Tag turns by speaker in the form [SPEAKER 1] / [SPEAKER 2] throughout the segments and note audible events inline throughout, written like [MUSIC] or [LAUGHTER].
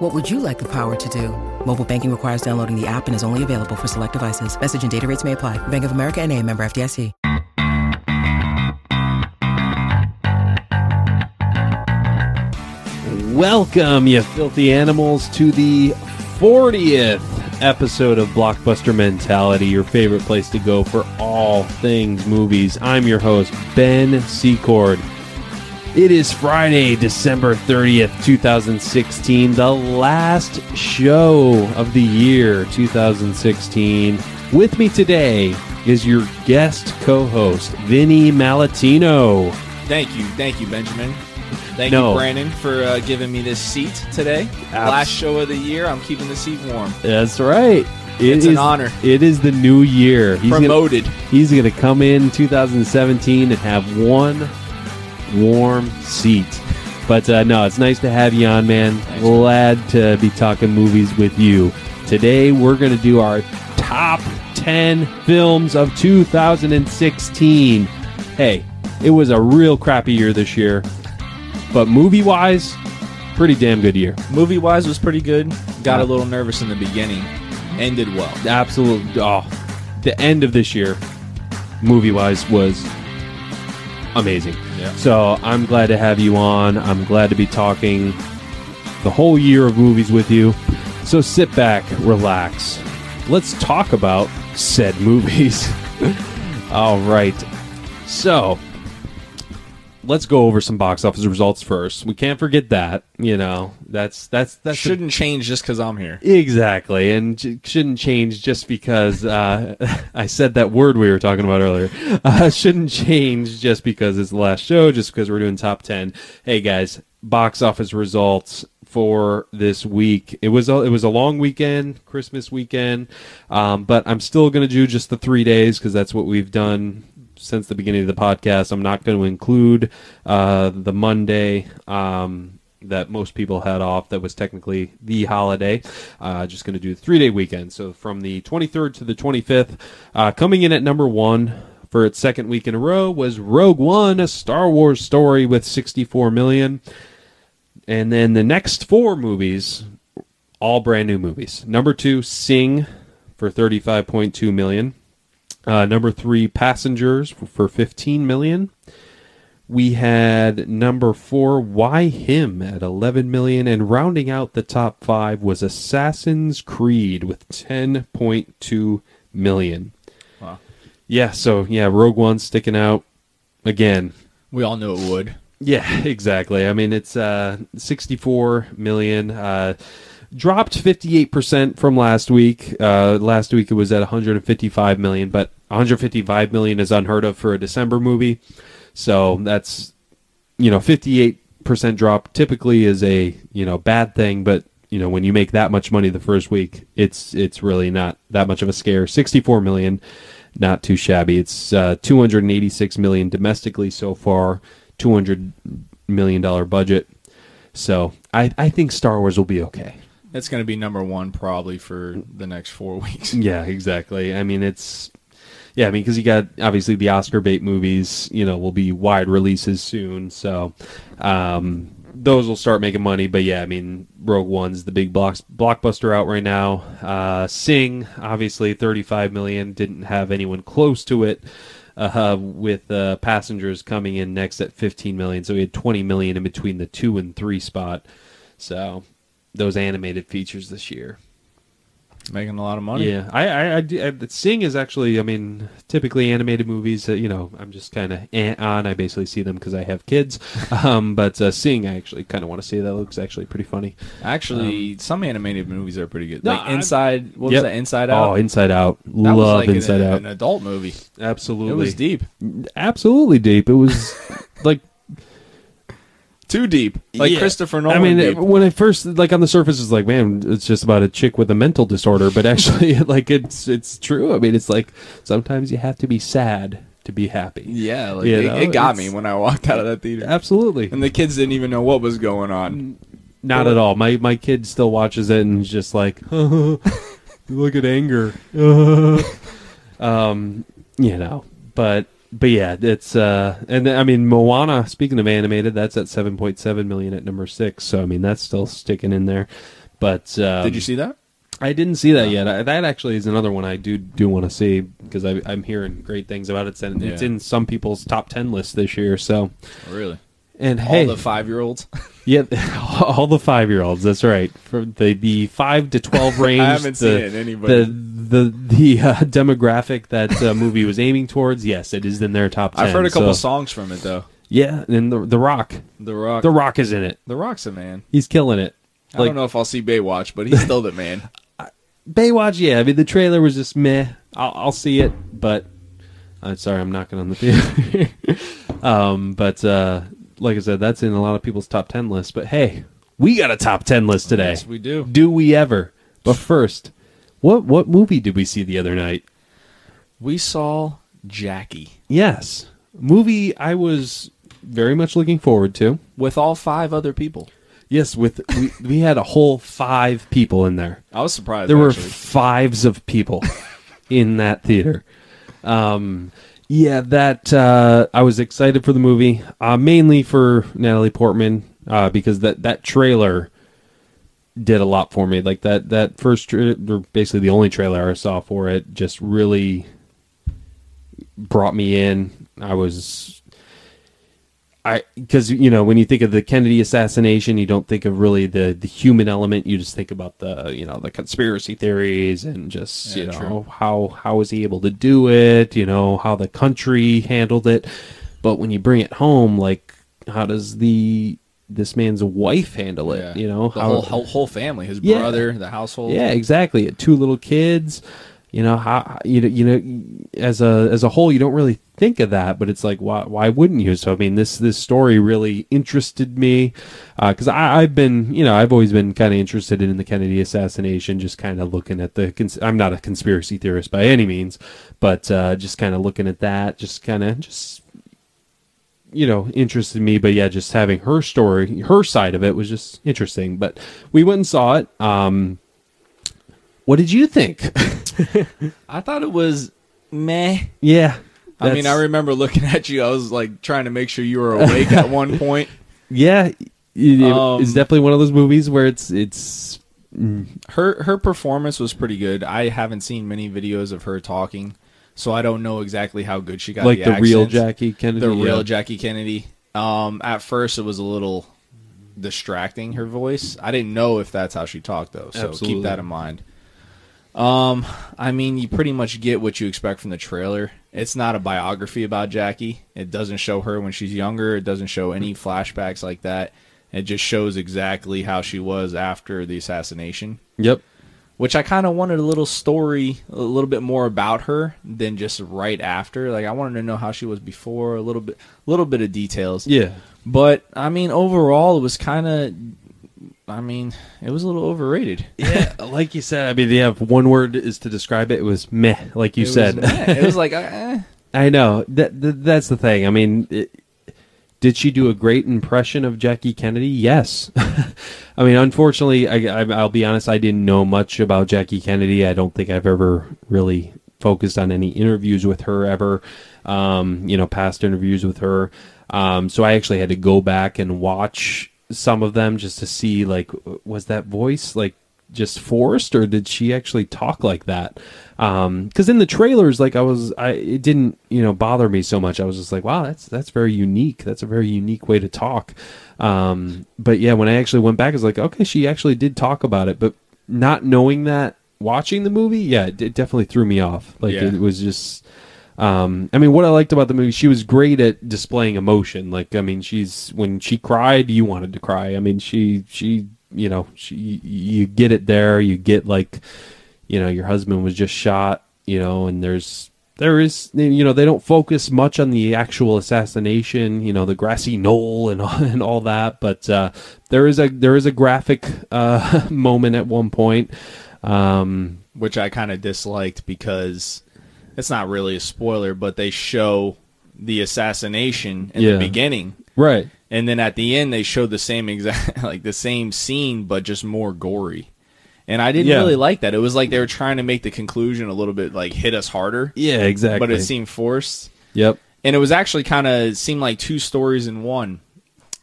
[SPEAKER 1] What would you like the power to do? Mobile banking requires downloading the app and is only available for select devices. Message and data rates may apply. Bank of America and a member FDIC.
[SPEAKER 2] Welcome, you filthy animals, to the 40th episode of Blockbuster Mentality, your favorite place to go for all things movies. I'm your host, Ben Secord. It is Friday, December 30th, 2016, the last show of the year 2016. With me today is your guest co host, Vinny Malatino.
[SPEAKER 3] Thank you, thank you, Benjamin. Thank
[SPEAKER 2] No.
[SPEAKER 3] you, Brandon, for uh, giving me this seat today. Last show of the year. I'm keeping the seat warm.
[SPEAKER 2] That's right. It
[SPEAKER 3] It's an honor.
[SPEAKER 2] It is the new year. He's gonna-
[SPEAKER 3] Promoted.
[SPEAKER 2] He's going to come in 2017 and have one warm seat. But uh, no, it's nice to have you on, man.
[SPEAKER 3] Thanks,
[SPEAKER 2] Glad to be talking movies with you. Today, we're going to do our top 10 films of 2016. Hey, it was a real crappy year this year, but movie wise, pretty damn good year.
[SPEAKER 3] Movie wise was pretty good. Got a little nervous in the beginning. Ended well.
[SPEAKER 2] Absolute. Oh, the end of this year, movie wise, was amazing. So I'm glad to have you on. I'm glad to be talking the whole year of movies with you. So sit back, relax. Let's talk about said movies. [LAUGHS] All right. So let's go over some box office results first. We can't forget that. You know, that's that's a-
[SPEAKER 3] Shouldn't change just because I'm here.
[SPEAKER 2] Exactly, and j- shouldn't change just because uh, [LAUGHS] I said that word we were talking about earlier. [LAUGHS] Uh, shouldn't change just because it's the last show, just because we're doing top ten. Hey guys, box office results for this week. It was a, it was a long weekend, Christmas weekend, um, but I'm still going to do just the three days because that's what we've done since the beginning of the podcast. I'm not going to include uh, the Monday. Um, that most people had off that was technically the holiday. Uh, just going to do three day weekend. So from the 23rd to the 25th, uh, coming in at number one for its second week in a row was Rogue One, a Star Wars story with 64 million. And then the next four movies, all brand new movies. Number two, Sing for 35.2 million. Uh, number three, Passengers for 15 million. We had number four, Why Him at 11 million, and rounding out the top five was Assassin's Creed with 10.2 million.
[SPEAKER 3] Wow.
[SPEAKER 2] Yeah, so yeah, Rogue One sticking out again.
[SPEAKER 3] We all knew it would.
[SPEAKER 2] Yeah, [LAUGHS] exactly. I mean, it's uh, 64 million. Uh, dropped 58% from last week. Uh, last week it was at 155 million, but 155 million is unheard of for a December movie. So that's, you know, 58% drop typically is a, you know, bad thing, but you know, when you make that much money the first week, it's it's really not that much of a scare. 64 million, not too shabby. It's uh, 286 million domestically so far, 200 million dollar budget. So I I think Star Wars will be okay.
[SPEAKER 3] It's going to be number one probably for the next four [LAUGHS] weeks.
[SPEAKER 2] Yeah, exactly. I mean, it's yeah. I mean, because you got obviously the Oscar bait movies. You know, will be wide releases soon, so um, those will start making money. But yeah, I mean, Rogue One's the big block, blockbuster out right now. Uh, Sing, obviously, thirty-five million. Didn't have anyone close to it. Uh, with uh, passengers coming in next at 15 million, so we had 20 million in between the two and three spot. So those animated features this year.
[SPEAKER 3] Making a lot of money.
[SPEAKER 2] Yeah, I, I, I, do- I Sing is actually, I mean, typically animated movies that you know I'm just kind of eh on. I basically see them because I have kids. [LAUGHS] um, but uh, Sing, I actually kind of want to see. That looks actually pretty funny.
[SPEAKER 3] Actually, some animated movies are pretty good.
[SPEAKER 2] No,
[SPEAKER 3] like Inside, what
[SPEAKER 2] Yep.
[SPEAKER 3] was that? Inside Out.
[SPEAKER 2] Oh, Inside Out,
[SPEAKER 3] that was
[SPEAKER 2] love
[SPEAKER 3] like
[SPEAKER 2] Inside
[SPEAKER 3] an,
[SPEAKER 2] Out.
[SPEAKER 3] an adult movie.
[SPEAKER 2] absolutely,
[SPEAKER 3] It was deep.
[SPEAKER 2] absolutely deep. It was [LAUGHS] like
[SPEAKER 3] Too deep. Like
[SPEAKER 2] Yeah.
[SPEAKER 3] Christopher Nolan.
[SPEAKER 2] I mean,
[SPEAKER 3] deep.
[SPEAKER 2] when I first like on the surface, it's like, man, it's just about a chick with a mental disorder. But actually, [LAUGHS] like it's it's true. I mean, it's like sometimes you have to be sad to be happy.
[SPEAKER 3] Yeah, like it,
[SPEAKER 2] know,
[SPEAKER 3] it got me when I walked out of that theater.
[SPEAKER 2] Absolutely.
[SPEAKER 3] And the kids didn't even know what was going on.
[SPEAKER 2] Not at all. My my kid still watches it and is just like, [LAUGHS] look at anger. [LAUGHS] um, you know, but but yeah, it's uh, and I mean Moana. Speaking of animated, that's at seven point seven million at number six. So I mean that's still sticking in there. But um,
[SPEAKER 3] Did you see that?
[SPEAKER 2] I didn't see that yet. I, that actually is another one I do do want to see because I, I'm hearing great things about it. And it's
[SPEAKER 3] Yeah.
[SPEAKER 2] in some people's top ten list this year. So
[SPEAKER 3] Really?
[SPEAKER 2] And
[SPEAKER 3] All
[SPEAKER 2] hey,
[SPEAKER 3] the five year olds? [LAUGHS]
[SPEAKER 2] yeah, [LAUGHS] all the five year olds. That's right. For the the five to twelve [LAUGHS] range.
[SPEAKER 3] I haven't
[SPEAKER 2] the,
[SPEAKER 3] seen anybody.
[SPEAKER 2] The the the uh, demographic that uh, movie was aiming towards. Yes, it is in their top. 10,
[SPEAKER 3] I've heard a couple
[SPEAKER 2] so-
[SPEAKER 3] songs from it though.
[SPEAKER 2] Yeah, and the the Rock.
[SPEAKER 3] The Rock.
[SPEAKER 2] The Rock is in it.
[SPEAKER 3] The Rock's a man.
[SPEAKER 2] He's killing it.
[SPEAKER 3] I don't know if I'll see Baywatch, but he's still the man.
[SPEAKER 2] Baywatch, yeah. I mean, the trailer was just meh. I'll, I'll see it, but I'm sorry, I'm knocking on the theater. um, but uh, like I said, that's in a lot of people's top ten lists. But hey, we got a top ten list today.
[SPEAKER 3] Yes, we do.
[SPEAKER 2] Do we ever? But first, what what movie did we see the other night?
[SPEAKER 3] We saw Jackie
[SPEAKER 2] Yes, movie I was very much looking forward to.
[SPEAKER 3] with all five other people.
[SPEAKER 2] Yes, with we, we had a whole five people in there.
[SPEAKER 3] I was surprised.
[SPEAKER 2] there were fives of people [LAUGHS] in that theater. Um, yeah, that uh, I was excited for the movie, uh, mainly for Natalie Portman uh, because that that trailer did a lot for me. Like that that first, tra- or basically the only trailer I saw for it, just really brought me in. I was. I because you know when you think of the Kennedy assassination, you don't think of really the the human element. You just think about the you know the conspiracy theories and just
[SPEAKER 3] Yeah,
[SPEAKER 2] you know
[SPEAKER 3] true.
[SPEAKER 2] how how was he able to do it? You know how the country handled it. But when you bring it home, like how does the this man's wife handle it?
[SPEAKER 3] Yeah.
[SPEAKER 2] You know
[SPEAKER 3] the
[SPEAKER 2] how
[SPEAKER 3] whole, whole family, his
[SPEAKER 2] Yeah.
[SPEAKER 3] brother, the household.
[SPEAKER 2] yeah, exactly. Two little kids. You know how you know you know as a as a whole you don't really think of that, but it's like why why wouldn't you? So I mean this this story really interested me because I I've been you know I've always been kind of interested in the Kennedy assassination, just kind of looking at the cons- I'm not a conspiracy theorist by any means, but uh, just kind of looking at that, just kind of just you know interested me but yeah just having her story her side of it was just interesting but we went and saw it um what did you think [LAUGHS]
[SPEAKER 3] I thought it was meh.
[SPEAKER 2] yeah
[SPEAKER 3] I mean, I remember looking at you. I was like trying to make sure you were awake at one [LAUGHS] point.
[SPEAKER 2] yeah it-
[SPEAKER 3] Um,
[SPEAKER 2] it's definitely one of those movies where it's it's
[SPEAKER 3] Her her performance was pretty good. I haven't seen many videos of her talking, so I don't know exactly how good she got.
[SPEAKER 2] like
[SPEAKER 3] the,
[SPEAKER 2] the, real jackie kennedy
[SPEAKER 3] the real. Jackie Kennedy. Um, at first, it was a little distracting her voice. I didn't know if that's how she talked though, so
[SPEAKER 2] Absolutely.
[SPEAKER 3] keep that in mind. Um, I mean, you pretty much get what you expect from the trailer. It's not a biography about Jackie. It doesn't show her when she's younger. It doesn't show any flashbacks like that. It just shows exactly how she was after the assassination
[SPEAKER 2] yep
[SPEAKER 3] which I kind of wanted a little story, a little bit more about her than just right after. Like I wanted to know how she was before, a little bit, a little bit of details.
[SPEAKER 2] yeah
[SPEAKER 3] But I mean, overall, it was kind of, I mean, it was a little overrated.
[SPEAKER 2] yeah [LAUGHS] like you said i mean yeah one word is to describe it it was meh like you
[SPEAKER 3] It was
[SPEAKER 2] said
[SPEAKER 3] meh. it was like, eh. [LAUGHS]
[SPEAKER 2] I know that, that that's the thing. I mean, it, did she do a great impression of Jackie Kennedy? Yes. [LAUGHS] I mean, unfortunately, I, I, I'll be honest. I didn't know much about Jackie Kennedy. I don't think I've ever really focused on any interviews with her ever. Um, you know, past interviews with her. Um, so I actually had to go back and watch some of them just to see like was that voice like just forced or did she actually talk like that? Um because in the trailers like i was i it didn't you know bother me so much. I was just like wow that's that's very unique. That's a very unique way to talk. Um but yeah when i actually went back i was like okay she actually did talk about it. But not knowing that watching the movie yeah it, it definitely threw me off. Like
[SPEAKER 3] Yeah.
[SPEAKER 2] it was just um, I mean, what I liked about the movie, she was great at displaying emotion. Like, I mean, she's when she cried, you wanted to cry. I mean, she she you know she you get it there. You get like, you know, your husband was just shot. You know, and there's there is you know they don't focus much on the actual assassination. You know, the grassy knoll and all, [LAUGHS] and all that, but uh, there is a there is a graphic uh, [LAUGHS] moment at one point. Um,
[SPEAKER 3] which I kind of disliked because it's not really a spoiler, but they show the assassination in
[SPEAKER 2] Yeah.
[SPEAKER 3] the beginning,
[SPEAKER 2] Right.
[SPEAKER 3] and then at the end they show the same exact [LAUGHS] like the same scene, but just more gory. And I didn't
[SPEAKER 2] Yeah.
[SPEAKER 3] really like that. It was like they were trying to make the conclusion a little bit like hit us harder,
[SPEAKER 2] Yeah, exactly.
[SPEAKER 3] but it seemed forced.
[SPEAKER 2] Yep.
[SPEAKER 3] and it was actually kind of seemed like two stories in one.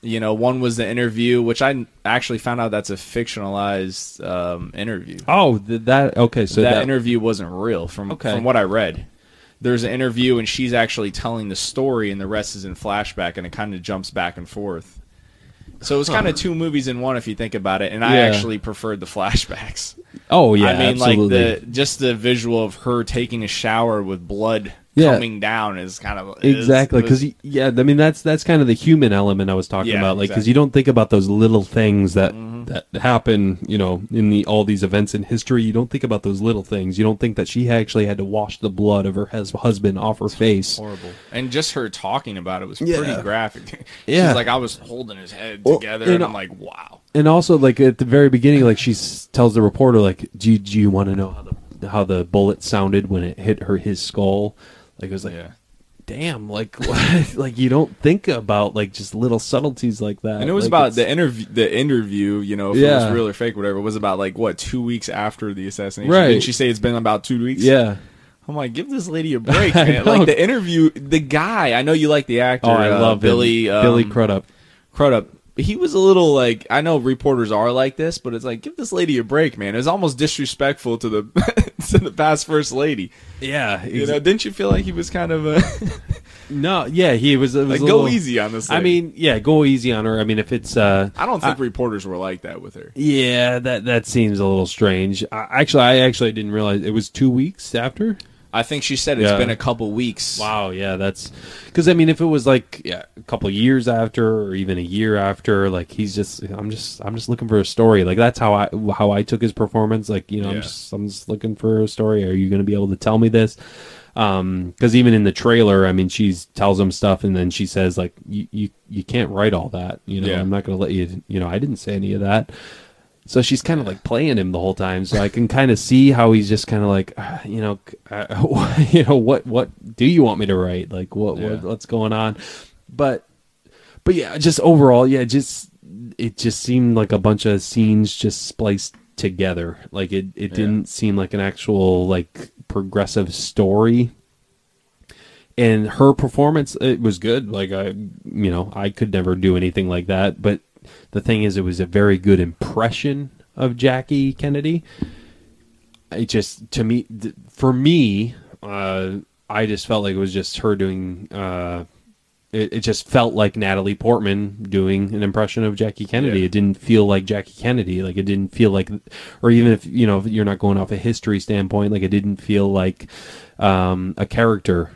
[SPEAKER 3] You know, one was the interview, which I actually found out that's a fictionalized um, interview.
[SPEAKER 2] Oh, th- that okay. So
[SPEAKER 3] that,
[SPEAKER 2] that,
[SPEAKER 3] interview wasn't real from
[SPEAKER 2] Okay.
[SPEAKER 3] from what I read. There's an interview and she's actually telling the story, and the rest is in flashback, and it kind of jumps back and forth. So it was kind of two movies in one if you think about it, and I actually preferred the flashbacks.
[SPEAKER 2] Oh yeah,
[SPEAKER 3] I mean,
[SPEAKER 2] absolutely.
[SPEAKER 3] like the just the visual of her taking a shower with blood
[SPEAKER 2] Yeah.
[SPEAKER 3] coming down is kind of is-
[SPEAKER 2] exactly because yeah, I mean that's that's kind of the human element I was talking
[SPEAKER 3] Yeah,
[SPEAKER 2] about, like because
[SPEAKER 3] exactly.
[SPEAKER 2] you don't think about those little things that mm-hmm. that happen, you know, in the all these events in history. You don't think about those little things. You don't think that she actually had to wash the blood of her hus- husband off her face.
[SPEAKER 3] horrible. And just her talking about it was
[SPEAKER 2] Yeah.
[SPEAKER 3] pretty graphic. [LAUGHS]
[SPEAKER 2] Yeah.
[SPEAKER 3] Like, I was holding his head
[SPEAKER 2] Well,
[SPEAKER 3] together,
[SPEAKER 2] and-
[SPEAKER 3] and I'm like, wow.
[SPEAKER 2] And also, like at the very beginning, like she tells the reporter, like, "Do you, do you want to know how the how the bullet sounded when it hit her his skull?" Like it was like,
[SPEAKER 3] Yeah.
[SPEAKER 2] damn, like [LAUGHS] like you don't think about like just little subtleties like that.
[SPEAKER 3] And it was
[SPEAKER 2] Like,
[SPEAKER 3] about
[SPEAKER 2] it's-
[SPEAKER 3] the interview. The interview, you know, if it
[SPEAKER 2] Yeah.
[SPEAKER 3] was real or fake, whatever, It was about like what two weeks after the assassination.
[SPEAKER 2] Right.
[SPEAKER 3] Didn't she say it's been about two weeks?
[SPEAKER 2] yeah.
[SPEAKER 3] I'm like, give this lady a [LAUGHS] break, man. Like the interview, the guy. I know you like the actor.
[SPEAKER 2] Oh, I
[SPEAKER 3] uh,
[SPEAKER 2] love
[SPEAKER 3] Billy. Um,
[SPEAKER 2] Billy Crudup.
[SPEAKER 3] Crudup. He was a little like I know reporters are like this, but it's like give this lady a break, man. It was almost disrespectful to the [LAUGHS] to the past first lady.
[SPEAKER 2] Yeah,
[SPEAKER 3] You know, didn't you feel like he was kind of a [LAUGHS]
[SPEAKER 2] no, yeah, he was. It was
[SPEAKER 3] like go
[SPEAKER 2] little-
[SPEAKER 3] easy on this?
[SPEAKER 2] I mean, yeah, go easy on her. I mean, if it's uh,
[SPEAKER 3] I don't think reporters were like that with her.
[SPEAKER 2] yeah, that that seems a little strange. I, actually, I actually didn't realize it was two weeks after.
[SPEAKER 3] I think she said it's
[SPEAKER 2] Yeah.
[SPEAKER 3] been a couple weeks.
[SPEAKER 2] Wow, yeah, that's because I mean, if it was like yeah, a couple years after, or even a year after, like he's just, I'm just, I'm just looking for a story. Like that's how I how I took his performance. Like you know,
[SPEAKER 3] Yeah.
[SPEAKER 2] I'm just, I'm just looking for a story. Are you going to be able to tell me this? Um, because even in the trailer, I mean, she tells him stuff, and then she says like, you you you can't write all that. You know,
[SPEAKER 3] Yeah.
[SPEAKER 2] I'm not going to let you. You know, I didn't say any of that. So she's kind of like playing him the whole time. So I can kind of see how he's just kind of like, uh, you know, uh, [LAUGHS] you know, what what do you want me to write? Like, what,
[SPEAKER 3] Yeah.
[SPEAKER 2] what what's going on? But but yeah, just overall, yeah, just it just seemed like a bunch of scenes just spliced together. Like it it didn't seem like an actual like progressive story. And her performance, it was good. Like I, you know, I could never do anything like that. But the thing is, it was a very good impression of Jackie Kennedy. It just to me, for me, uh, I just felt like it was just her doing. Uh, it, it just felt like Natalie Portman doing an impression of Jackie Kennedy.
[SPEAKER 3] Yeah.
[SPEAKER 2] It didn't feel like Jackie Kennedy. Like it didn't feel like, or even if you know if you're not going off a history standpoint, like it didn't feel like um, a character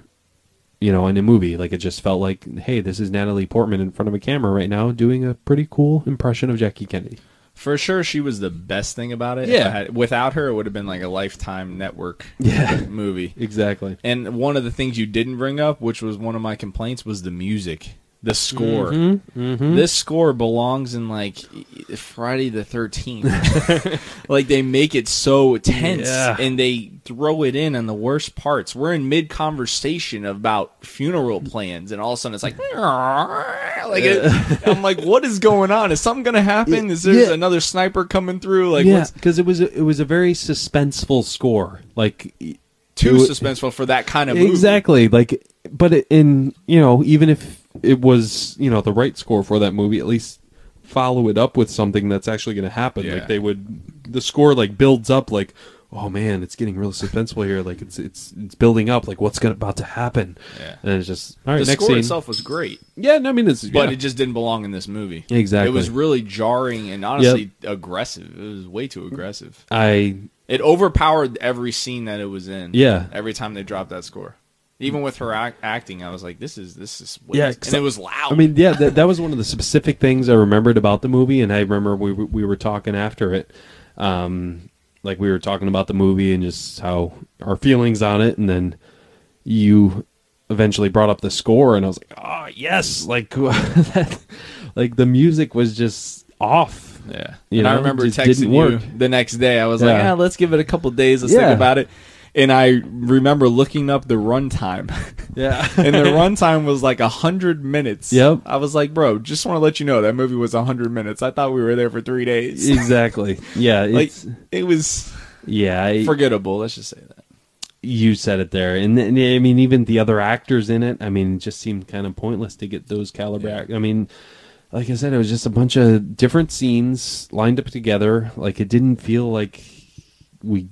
[SPEAKER 2] you know, in a movie. Like it just felt like, hey, this is Natalie Portman in front of a camera right now doing a pretty cool impression of Jackie Kennedy.
[SPEAKER 3] For sure, she was the best thing about it.
[SPEAKER 2] Yeah.
[SPEAKER 3] Had- without her, it would have been like a lifetime network [LAUGHS]
[SPEAKER 2] Yeah.
[SPEAKER 3] movie.
[SPEAKER 2] Exactly.
[SPEAKER 3] And one of the things you didn't bring up, which was one of my complaints, was the music, the score.
[SPEAKER 2] Mm-hmm.
[SPEAKER 3] This score belongs in like Friday the Thirteenth. [LAUGHS] like they make it so tense,
[SPEAKER 2] Yeah.
[SPEAKER 3] and they throw it in on the worst parts. We're in mid conversation about funeral plans, and all of a sudden it's like, [LAUGHS] like it, I'm like, what is going on? Is something gonna happen? Is there
[SPEAKER 2] Yeah.
[SPEAKER 3] another sniper coming through? Like,
[SPEAKER 2] yeah, because it was a, it was a very suspenseful score. Like
[SPEAKER 3] too
[SPEAKER 2] it
[SPEAKER 3] suspenseful for that kind of movie?
[SPEAKER 2] Exactly. Like, but in you know, even if it was you know the right score for that movie, at least follow it up with something that's actually going to happen.
[SPEAKER 3] Yeah.
[SPEAKER 2] Like they would, the score like builds up. Like, oh man, it's getting really suspenseful here. Like it's it's it's building up. Like what's gonna about to happen?
[SPEAKER 3] Yeah.
[SPEAKER 2] And it's just all right.
[SPEAKER 3] The
[SPEAKER 2] next
[SPEAKER 3] score
[SPEAKER 2] scene.
[SPEAKER 3] itself was great.
[SPEAKER 2] Yeah, no, I mean it's
[SPEAKER 3] but
[SPEAKER 2] yeah.
[SPEAKER 3] it just didn't belong in this movie.
[SPEAKER 2] Exactly.
[SPEAKER 3] It was really jarring and honestly aggressive. It was way too aggressive.
[SPEAKER 2] I
[SPEAKER 3] It overpowered every scene that it was in.
[SPEAKER 2] Yeah.
[SPEAKER 3] Every time they dropped that score. Even with her act- acting, I was like, "This is this is way
[SPEAKER 2] Yeah,
[SPEAKER 3] and it was loud."
[SPEAKER 2] I mean, yeah, that, that was one of the specific things I remembered about the movie, and I remember we were- we were talking after it, um, like we were talking about the movie and just how our feelings on it, and then you eventually brought up the score, and I was like, oh yes, like [LAUGHS] that, like the music was just off.
[SPEAKER 3] yeah.
[SPEAKER 2] You
[SPEAKER 3] and I remember texting
[SPEAKER 2] didn't
[SPEAKER 3] you
[SPEAKER 2] work.
[SPEAKER 3] the next day. I was like,
[SPEAKER 2] Yeah.
[SPEAKER 3] "Yeah, let's give it a couple days. Let's
[SPEAKER 2] Yeah.
[SPEAKER 3] think about it." And I remember looking up the runtime. [LAUGHS]
[SPEAKER 2] Yeah.
[SPEAKER 3] and the [LAUGHS] runtime was like a hundred minutes.
[SPEAKER 2] Yep.
[SPEAKER 3] I was like, bro, just want to let you know that movie was a hundred minutes. I thought we were there for three days.
[SPEAKER 2] exactly. Yeah. [LAUGHS]
[SPEAKER 3] like it was
[SPEAKER 2] yeah. I,
[SPEAKER 3] forgettable. Let's just say that.
[SPEAKER 2] you said it there, and, and I mean, even the other actors in it. I mean, it just seemed kind of pointless to get those caliber.
[SPEAKER 3] Yeah.
[SPEAKER 2] I mean, like I said, it was just a bunch of different scenes lined up together. Like it didn't feel like we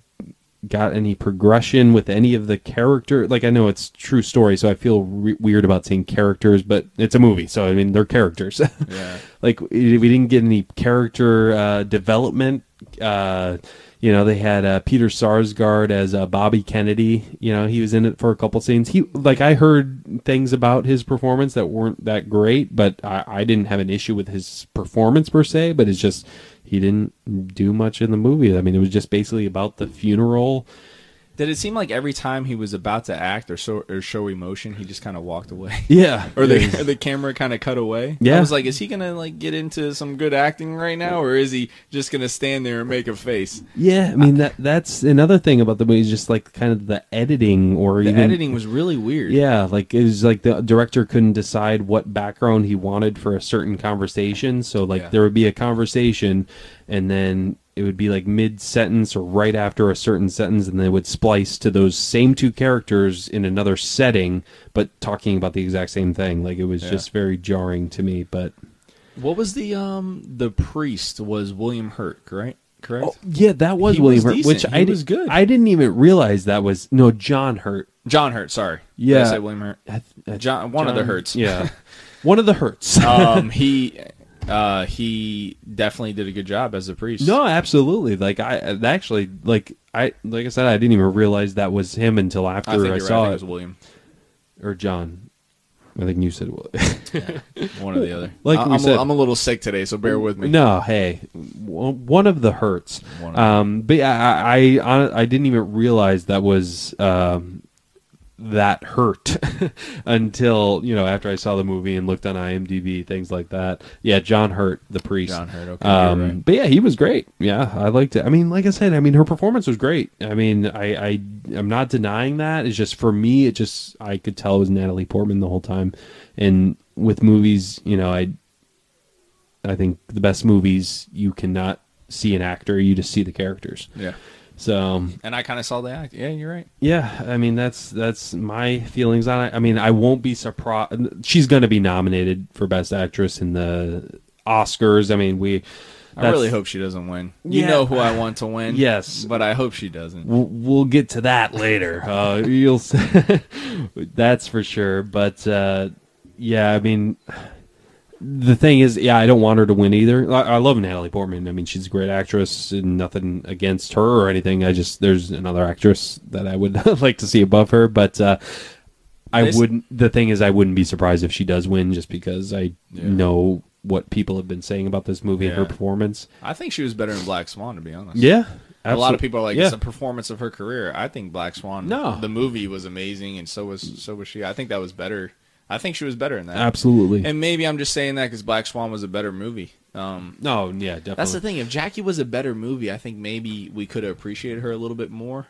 [SPEAKER 2] got any progression with any of the character. Like I know it's true story, so I feel re- weird about saying characters, but it's a movie, so I mean they're characters. [LAUGHS]
[SPEAKER 3] Yeah.
[SPEAKER 2] like we didn't get any character uh, development. Uh, you know, they had uh, Peter Sarsgaard as uh, Bobby Kennedy. You know, he was in it for a couple scenes. He like I heard things about his performance that weren't that great, but I, I didn't have an issue with his performance per se. But it's just he didn't do much in the movie. I mean, it was just basically about the funeral.
[SPEAKER 3] Did it seem like every time he was about to act or show, or show emotion, he just kind of walked away? [LAUGHS]
[SPEAKER 2] Yeah,
[SPEAKER 3] or the or the camera kind of cut away.
[SPEAKER 2] Yeah.
[SPEAKER 3] I was like, is he gonna like get into some good acting right now, or is he just gonna stand there and make a face?
[SPEAKER 2] Yeah, I mean that that's another thing about the movie is just like kind of the editing or
[SPEAKER 3] The
[SPEAKER 2] even
[SPEAKER 3] editing was really weird.
[SPEAKER 2] Yeah, like it was like the director couldn't decide what background he wanted for a certain conversation. So like
[SPEAKER 3] Yeah.
[SPEAKER 2] there would be a conversation and then it would be like mid sentence or right after a certain sentence and they would splice to those same two characters in another setting but talking about the exact same thing. Like it was
[SPEAKER 3] Yeah.
[SPEAKER 2] just very jarring to me, but
[SPEAKER 3] What was the um the priest was William Hurt, right? Correct.
[SPEAKER 2] Oh, yeah, that was
[SPEAKER 3] He
[SPEAKER 2] William
[SPEAKER 3] was
[SPEAKER 2] Hurt, which
[SPEAKER 3] decent.
[SPEAKER 2] I
[SPEAKER 3] was good.
[SPEAKER 2] I didn't even realize that was no John Hurt.
[SPEAKER 3] John Hurt. Sorry. Did
[SPEAKER 2] Yeah.
[SPEAKER 3] I say William Hurt.
[SPEAKER 2] I th- I-
[SPEAKER 3] John. One of the Hurts.
[SPEAKER 2] Yeah, [LAUGHS] one of the Hurts.
[SPEAKER 3] um. He. Uh. He definitely did a good job as a priest.
[SPEAKER 2] No, absolutely. Like I I actually like I like I said I didn't even realize that was him until after
[SPEAKER 3] I
[SPEAKER 2] I,
[SPEAKER 3] think you're right. I
[SPEAKER 2] saw
[SPEAKER 3] think it
[SPEAKER 2] it
[SPEAKER 3] was William.
[SPEAKER 2] or John. I think you said it was. [LAUGHS]
[SPEAKER 3] One or the other.
[SPEAKER 2] Like
[SPEAKER 3] I,
[SPEAKER 2] we
[SPEAKER 3] I'm,
[SPEAKER 2] said-
[SPEAKER 3] a, I'm a little sick today, so bear with me.
[SPEAKER 2] no, hey, one of the hurts.
[SPEAKER 3] One of
[SPEAKER 2] Um, but yeah, I I, I didn't even realize that was um that hurt [LAUGHS] until you know after I saw the movie and looked on IMDb things like that. Yeah, John Hurt, the priest.
[SPEAKER 3] John Hurt. Okay.
[SPEAKER 2] Um,
[SPEAKER 3] right.
[SPEAKER 2] But yeah, he was great. Yeah, I liked it. I mean, like I said, I mean, her performance was great. I mean, I, I I'm not denying that. It's just for me, it just I could tell it was Natalie Portman the whole time. And with movies, you know, I I think the best movies you cannot see an actor, you just see the characters.
[SPEAKER 3] Yeah.
[SPEAKER 2] So
[SPEAKER 3] And I kind of saw the act. Yeah, you're right.
[SPEAKER 2] yeah, I mean that's that's my feelings on it. I mean, I won't be surprised. She's going to be nominated for Best Actress in the Oscars. I mean, we.
[SPEAKER 3] I really hope she doesn't win. You
[SPEAKER 2] Yeah.
[SPEAKER 3] know who I want to win.
[SPEAKER 2] Yes.
[SPEAKER 3] but I hope she doesn't.
[SPEAKER 2] We'll, we'll get to that later. Uh, you'll, [LAUGHS] that's for sure. But uh, yeah, I mean, the thing is, yeah, I don't want her to win either. I, I love Natalie Portman. I mean, she's a great actress, and nothing against her or anything. I just there's another actress that I would [LAUGHS] like to see above her, but. Uh, I
[SPEAKER 3] This-
[SPEAKER 2] wouldn't. The thing is, I wouldn't be surprised if she does win, just because I
[SPEAKER 3] Yeah.
[SPEAKER 2] know what people have been saying about this movie and her performance.
[SPEAKER 3] I think she was better in Black Swan, to be honest.
[SPEAKER 2] Yeah,
[SPEAKER 3] A lot of people are like
[SPEAKER 2] yeah.
[SPEAKER 3] it's a performance of her career. I think Black Swan.
[SPEAKER 2] No.
[SPEAKER 3] the movie was amazing, and so was so was she. I think that was better. I think she was better in that.
[SPEAKER 2] absolutely.
[SPEAKER 3] And maybe I'm just saying that because Black Swan was a better movie. Um,
[SPEAKER 2] no, yeah, definitely.
[SPEAKER 3] that's the thing. If Jackie was a better movie, I think maybe we could have appreciated her a little bit more.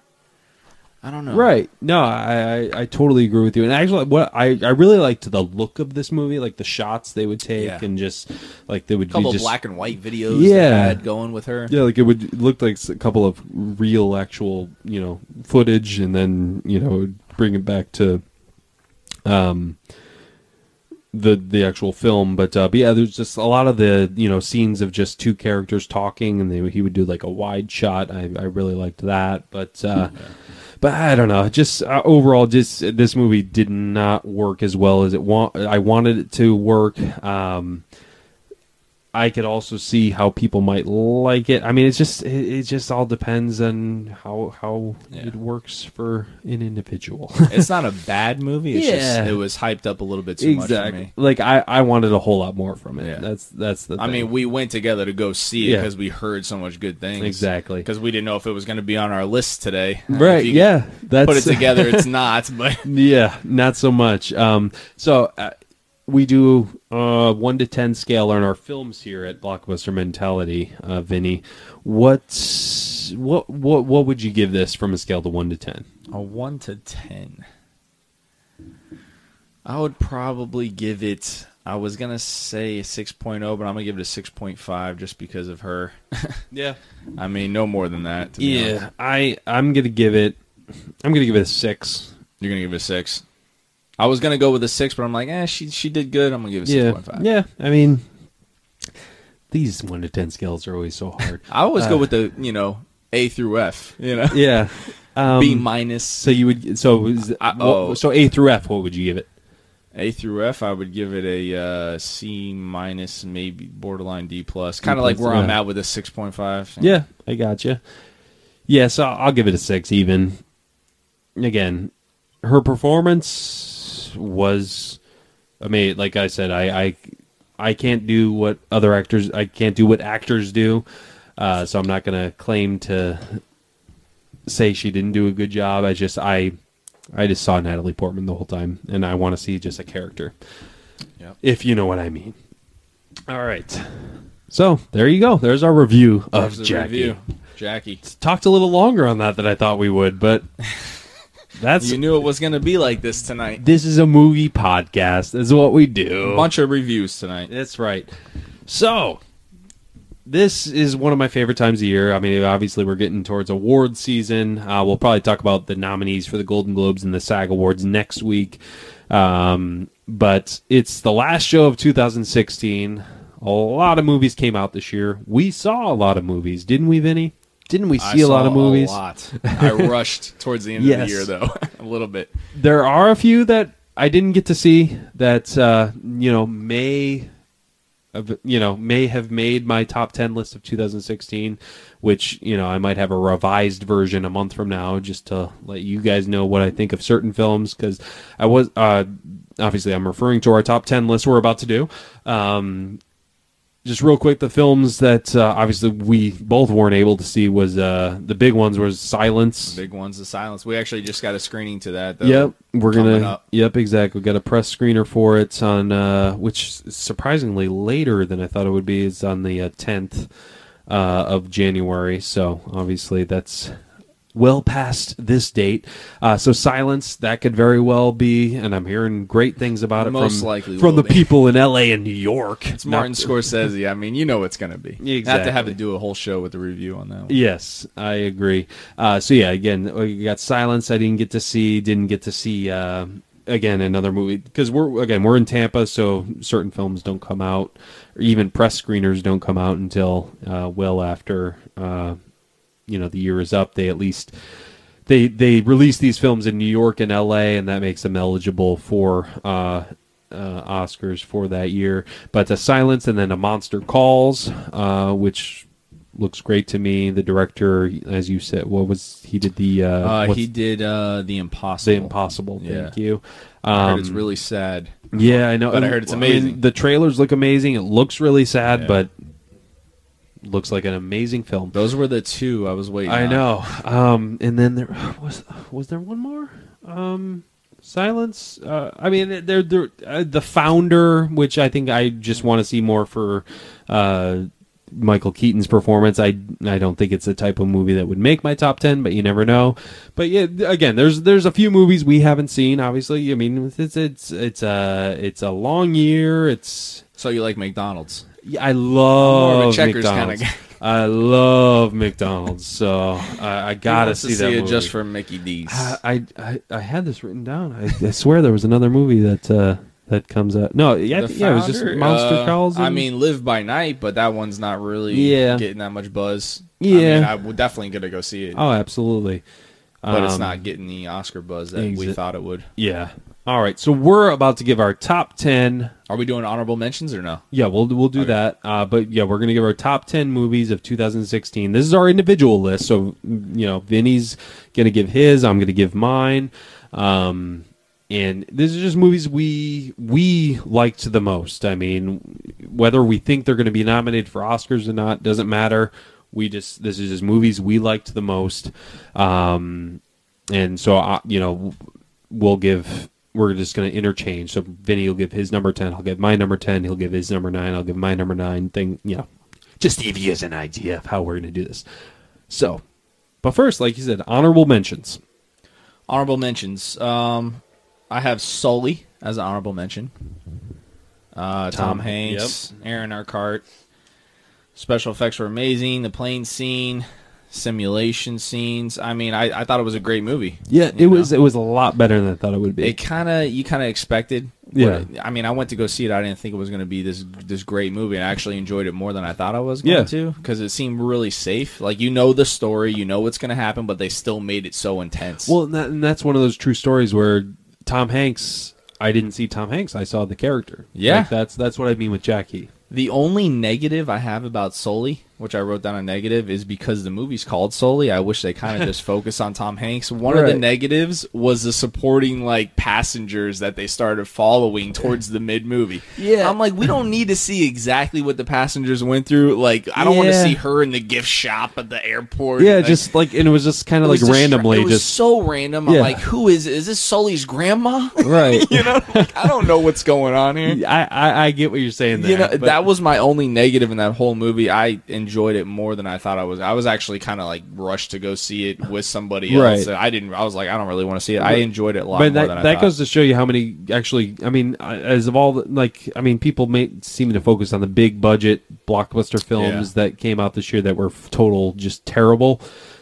[SPEAKER 3] I don't know.
[SPEAKER 2] Right. No, I, I I totally agree with you. And actually, what I I really liked the look of this movie, like the shots they would take,
[SPEAKER 3] Yeah.
[SPEAKER 2] and just like they would
[SPEAKER 3] A couple
[SPEAKER 2] just
[SPEAKER 3] black and white videos.
[SPEAKER 2] Yeah.
[SPEAKER 3] Going with her.
[SPEAKER 2] yeah, like it would it looked like a couple of real, actual, you know, footage, and then you know bring it back to um the the actual film but uh but yeah there's just a lot of the you know scenes of just two characters talking and they, he would do like a wide shot i i really liked that but uh but I don't know. Just uh, overall, just this movie did not work as well as it want. I wanted it to work. Um, I could also see how people might like it. I mean, it's just it, it just all depends on how how
[SPEAKER 3] Yeah.
[SPEAKER 2] it works for an individual. [LAUGHS]
[SPEAKER 3] It's not a bad movie. It's
[SPEAKER 2] Yeah.
[SPEAKER 3] just it was hyped up a little bit too much for me.
[SPEAKER 2] Like I I wanted a whole lot more from it.
[SPEAKER 3] Yeah.
[SPEAKER 2] That's that's the.
[SPEAKER 3] I
[SPEAKER 2] thing.
[SPEAKER 3] mean, we went together to go see it
[SPEAKER 2] Yeah.
[SPEAKER 3] because we heard so much good things.
[SPEAKER 2] Exactly.
[SPEAKER 3] Because we didn't know if it was going to be on our list today.
[SPEAKER 2] right? Yeah, that's
[SPEAKER 3] Put it together. It's [LAUGHS] not. But
[SPEAKER 2] Yeah, not so much. Um, so uh, we do uh, one to ten scale on our films here at Blockbuster Mentality. Uh, Vinny, what's what what what would you give this from a scale to one to ten?
[SPEAKER 3] A one to ten. I would probably give it. I was gonna say a 6.0, but I'm gonna give it a 6.5 just because of her. [LAUGHS]
[SPEAKER 2] Yeah,
[SPEAKER 3] I mean, no more than that.
[SPEAKER 2] yeah.
[SPEAKER 3] honest.
[SPEAKER 2] I I'm gonna give it. I'm gonna give it a six.
[SPEAKER 3] You're gonna give it a six. I was gonna go with a six, but I'm like, eh, she she did good. I'm gonna give it a
[SPEAKER 2] Yeah,
[SPEAKER 3] 6.5.
[SPEAKER 2] yeah. I mean, these one to ten scales are always so hard. [LAUGHS]
[SPEAKER 3] I always
[SPEAKER 2] Uh,
[SPEAKER 3] go with the you know A through F. You know,
[SPEAKER 2] yeah. [LAUGHS] Um,
[SPEAKER 3] B minus.
[SPEAKER 2] So you would so is,
[SPEAKER 3] I- oh.
[SPEAKER 2] so A through F. What would you give it?
[SPEAKER 3] A through F, I would give it a uh, C minus, maybe borderline D plus. Kind of like where I'm at with a 6.5.
[SPEAKER 2] Yeah, I gotcha. Yeah, so I'll give it a six. Even again, her performance was I mean, Like I said, I I, I can't do what other actors. I can't do what actors do. Uh, so I'm not gonna claim to say she didn't do a good job. I just I I just saw Natalie Portman the whole time, and I want to see just a character.
[SPEAKER 3] Yep.
[SPEAKER 2] If you know what I mean. All right. So there you go. There's our review of
[SPEAKER 3] There's the
[SPEAKER 2] Jackie
[SPEAKER 3] review. Jackie.
[SPEAKER 2] talked a little longer on that than I thought we would, but [LAUGHS] that's
[SPEAKER 3] You knew it was going to be like this tonight.
[SPEAKER 2] this is a movie podcast. This is what we do.
[SPEAKER 3] A bunch of reviews tonight.
[SPEAKER 2] That's right. So this is one of my favorite times of year. I mean, obviously we're getting towards award season. Uh, we'll probably talk about the nominees for the Golden Globes and the SAG Awards next week. Um, but it's the last show of 2016. A lot of movies came out this year. We saw a lot of movies, didn't we, Vinny? Didn't we
[SPEAKER 3] I
[SPEAKER 2] see a lot of movies?
[SPEAKER 3] A lot. I [LAUGHS] rushed towards the end
[SPEAKER 2] Yes.
[SPEAKER 3] of the year, though, [LAUGHS] a little bit.
[SPEAKER 2] there are a few that I didn't get to see that uh, you know may have- you know may have made my top 10 list of 2016 which you know I might have a revised version a month from now just to let you guys know what I think of certain films cuz I was uh, obviously I'm referring to our top 10 list we're about to do um, just real quick, the films that uh, obviously we both weren't able to see was uh, the big ones was Silence, The
[SPEAKER 3] Big ones, the silence. We actually just got a screening to that. Though,
[SPEAKER 2] Yep, we're gonna.
[SPEAKER 3] up.
[SPEAKER 2] Yep, exactly. We got a press screener for it on, uh, which surprisingly later than I thought it would be. It's on the tenth uh, of January. So obviously that's well past this date. Uh, so silence that could very well be, and I'm hearing great things about it
[SPEAKER 3] Most
[SPEAKER 2] from
[SPEAKER 3] likely
[SPEAKER 2] from the
[SPEAKER 3] be.
[SPEAKER 2] people in L.A. and New York.
[SPEAKER 3] It's Martin
[SPEAKER 2] Not-
[SPEAKER 3] Scorsese. I mean, you know it's going to be. Have to have to do a whole show with the review on that one.
[SPEAKER 2] Yes, I agree. Uh, so yeah, again, we got Silence. I didn't get to see. Didn't get to see uh, again another movie because we're again we're in Tampa, so certain films don't come out, or even press screeners don't come out until uh, well after uh, you know the year is up. They at least they they release these films in New York and L.A. and that makes them eligible for. Uh, uh, Oscars for that year, but a Silence and then a Monster Calls, uh, which looks great to me. The director, as you said, what was he did the uh,
[SPEAKER 3] Uh, he did uh, the Impossible.
[SPEAKER 2] the Impossible.
[SPEAKER 3] Yeah.
[SPEAKER 2] Thank you.
[SPEAKER 3] I heard
[SPEAKER 2] Um,
[SPEAKER 3] it's really sad.
[SPEAKER 2] yeah, I know.
[SPEAKER 3] but I heard it's
[SPEAKER 2] I mean,
[SPEAKER 3] amazing.
[SPEAKER 2] the trailers look amazing. It looks really sad,
[SPEAKER 3] Yeah.
[SPEAKER 2] but looks like an amazing film.
[SPEAKER 3] Those were the two I was waiting.
[SPEAKER 2] I
[SPEAKER 3] on.
[SPEAKER 2] know. Um, and then there [SIGHS] was was there one more. Um, Silence. Uh, I mean, they're, they're uh, the founder, which I think I just want to see more for. Uh, Michael Keaton's performance. I I don't think it's the type of movie that would make my top ten, but you never know. But yeah, again, there's there's a few movies we haven't seen. Obviously, I mean, it's it's it's a it's a long year. It's
[SPEAKER 3] So you like McDonald's?
[SPEAKER 2] Yeah, I love
[SPEAKER 3] more of a checkers
[SPEAKER 2] McDonald's.
[SPEAKER 3] kinda [LAUGHS]
[SPEAKER 2] I love McDonald's, so I, I gotta see
[SPEAKER 3] to
[SPEAKER 2] that
[SPEAKER 3] see it
[SPEAKER 2] movie.
[SPEAKER 3] just for Mickey D's.
[SPEAKER 2] I, I I had this written down. I, I swear there was another movie that uh, that comes out. No, yeah,
[SPEAKER 3] The
[SPEAKER 2] yeah, it was just Monster
[SPEAKER 3] uh,
[SPEAKER 2] Calls.
[SPEAKER 3] I mean, Live by Night, but that one's not really
[SPEAKER 2] Yeah.
[SPEAKER 3] getting that much buzz. I
[SPEAKER 2] Yeah.
[SPEAKER 3] mean, I would definitely gonna go see it,
[SPEAKER 2] oh, absolutely.
[SPEAKER 3] but it's
[SPEAKER 2] Um,
[SPEAKER 3] not getting the Oscar buzz that we thought it would.
[SPEAKER 2] Yeah. All right, so we're about to give our top ten
[SPEAKER 3] Are we doing honorable mentions or no?
[SPEAKER 2] Yeah, we'll we'll do
[SPEAKER 3] Okay.
[SPEAKER 2] that. Uh, but yeah, we're gonna give our top ten movies of 2016. This is our individual list, so you know, Vinny's gonna give his. I'm gonna give mine. Um, and these are just movies we we liked the most. I mean, whether we think they're gonna be nominated for Oscars or not doesn't matter. We just this is just movies we liked the most. Um, and so uh, you know, we'll give. We're just going to interchange. So Vinny will give his number ten. I'll give my number ten. He'll give his number nine. I'll give my number nine. Thing, you know, just to give you guys an idea of how we're going to do this. So but first, like you said, honorable mentions.
[SPEAKER 3] Honorable mentions. Um, I have Sully as an honorable mention. Uh, Tom,
[SPEAKER 2] Tom,
[SPEAKER 3] Hanks, Aaron Eckhart. Special effects were amazing. The plane scene, simulation scenes. I mean, I, I thought it was a great movie.
[SPEAKER 2] Yeah, it was
[SPEAKER 3] know?
[SPEAKER 2] it was a lot better than I thought it would be.
[SPEAKER 3] It kind of you kind of expected.
[SPEAKER 2] Yeah.
[SPEAKER 3] I mean, I went to go see it. I didn't think it was going to be this this great movie. and I actually enjoyed it more than I thought I was going
[SPEAKER 2] Yeah.
[SPEAKER 3] to because it seemed really safe. Like you know the story, you know what's going to happen, but they still made it so intense.
[SPEAKER 2] well, and, that, and that's one of those true stories where Tom Hanks. I didn't see Tom Hanks. I saw the character.
[SPEAKER 3] Yeah.
[SPEAKER 2] Like, that's that's what I mean with Jackie.
[SPEAKER 3] The only negative I have about Sully, which I wrote down a negative, is because the movie's called Sully. I wish they kind of just [LAUGHS] focus on Tom Hanks. One of the negatives was the supporting like passengers that they started following towards the mid movie.
[SPEAKER 2] Yeah.
[SPEAKER 3] I'm like, we don't need to see exactly what the passengers went through. Like, I don't want to see her in the gift shop at the airport.
[SPEAKER 2] Yeah,
[SPEAKER 3] Like,
[SPEAKER 2] just like and it was just kind of like randomly
[SPEAKER 3] It was
[SPEAKER 2] just
[SPEAKER 3] so random. I'm like, who is is this Sully's grandma? [LAUGHS]
[SPEAKER 2] right.
[SPEAKER 3] you know, like, I don't know what's going on here. [LAUGHS]
[SPEAKER 2] I, I I get what you're saying there.
[SPEAKER 3] You know,
[SPEAKER 2] but-
[SPEAKER 3] that was my only negative in that whole movie. I enjoyed it more than I thought I was. I was actually kind of like rushed to go see it with somebody else.
[SPEAKER 2] Right.
[SPEAKER 3] I didn't. I was like, I don't really want to see it. I enjoyed it a lot
[SPEAKER 2] but
[SPEAKER 3] more
[SPEAKER 2] that
[SPEAKER 3] than I
[SPEAKER 2] that
[SPEAKER 3] thought.
[SPEAKER 2] goes to show you how many actually. I mean, uh, as of all the, like, I mean, people may seem to focus on the big budget blockbuster films
[SPEAKER 3] Yeah.
[SPEAKER 2] that came out this year that were total just terrible.